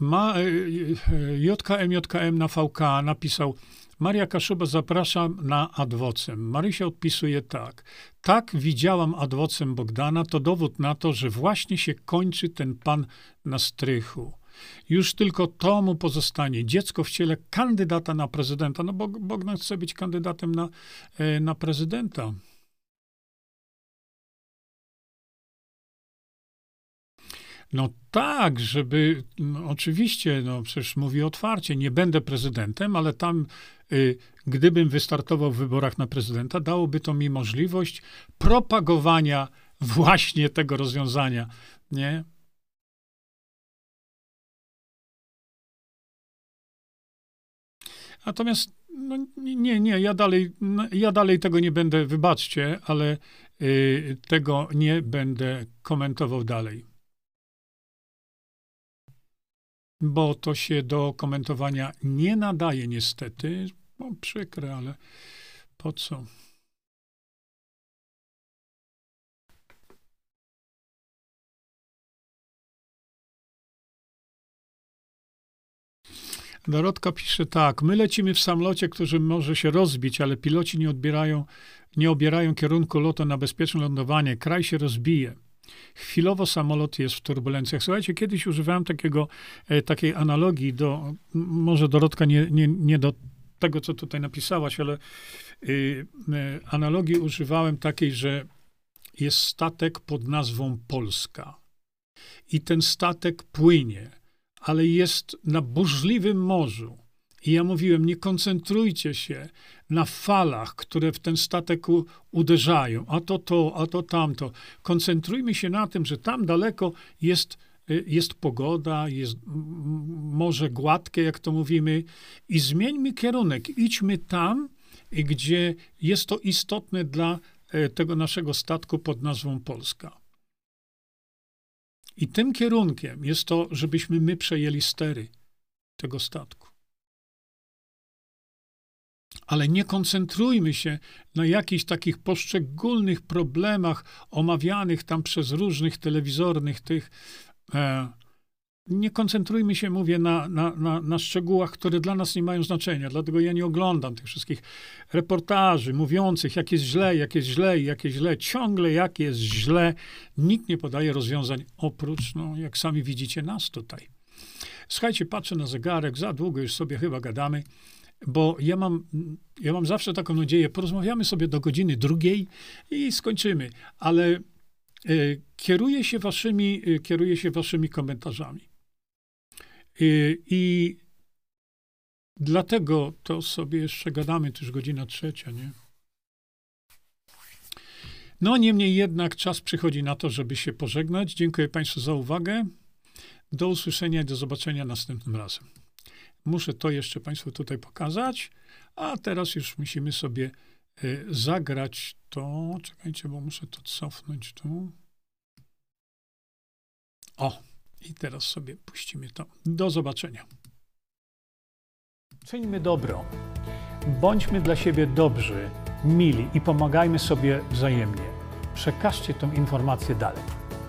Ma, e, e, JKM, na VK napisał, Maria Kaszuba zaprasza na adwocem. Marysia odpisuje tak. Tak, widziałam adwocem Bogdana, to dowód na to, że właśnie się kończy ten pan na strychu. Już tylko to mu pozostanie. Dziecko w ciele kandydata na prezydenta. No bo Bogdan chce być kandydatem na, e, na prezydenta. No tak, żeby, no oczywiście, no przecież mówi otwarcie, nie będę prezydentem, ale tam, y, gdybym wystartował w wyborach na prezydenta, dałoby to mi możliwość propagowania właśnie tego rozwiązania, nie? Natomiast, no nie, nie, ja dalej, no, ja dalej tego nie będę, wybaczcie, ale y, tego nie będę komentował dalej. Bo to się do komentowania nie nadaje niestety. No, przykre, ale po co? Dorotka pisze tak. My lecimy w samolocie, który może się rozbić, ale piloci nie odbierają, nie obierają kierunku lotu na bezpieczne lądowanie. Kraj się rozbije. Chwilowo samolot jest w turbulencjach. Słuchajcie, kiedyś używałem takiego, e, takiej analogii do, może Dorotka nie, nie, nie do tego, co tutaj napisałaś, ale y, y, analogii używałem takiej, że jest statek pod nazwą Polska. I ten statek płynie, ale jest na burzliwym morzu. I ja mówiłem, nie koncentrujcie się na falach, które w ten statek uderzają, a to to, a to tamto. Koncentrujmy się na tym, że tam daleko jest, y, jest pogoda, jest morze gładkie, jak to mówimy, i zmieńmy kierunek. Idźmy tam, gdzie jest to istotne dla e, tego naszego statku pod nazwą Polska. I tym kierunkiem jest to, żebyśmy my przejęli stery tego statku. Ale nie koncentrujmy się na jakichś takich poszczególnych problemach omawianych tam przez różnych telewizornych tych. E, nie koncentrujmy się, mówię, na, na, na, na, szczegółach, które dla nas nie mają znaczenia. Dlatego ja nie oglądam tych wszystkich reportaży mówiących, jak jest źle, jak jest źle, jak jest źle, ciągle jak jest źle. Nikt nie podaje rozwiązań oprócz, no, jak sami widzicie, nas tutaj. Słuchajcie, patrzę na zegarek, za długo już sobie chyba gadamy, bo ja mam, ja mam zawsze taką nadzieję, porozmawiamy sobie do godziny drugiej i skończymy, ale y, kieruję się waszymi, y, kieruję się waszymi komentarzami. Y, I dlatego to sobie jeszcze gadamy, to już godzina trzecia, nie? No, niemniej jednak czas przychodzi na to, żeby się pożegnać. Dziękuję Państwu za uwagę. Do usłyszenia i do zobaczenia następnym razem. Muszę to jeszcze Państwu tutaj pokazać, a teraz już musimy sobie y, zagrać to. Czekajcie, bo muszę to cofnąć tu. O! I teraz sobie puścimy to. Do zobaczenia. Czyńmy dobro. Bądźmy dla siebie dobrzy, mili i pomagajmy sobie wzajemnie. Przekażcie tę informację dalej.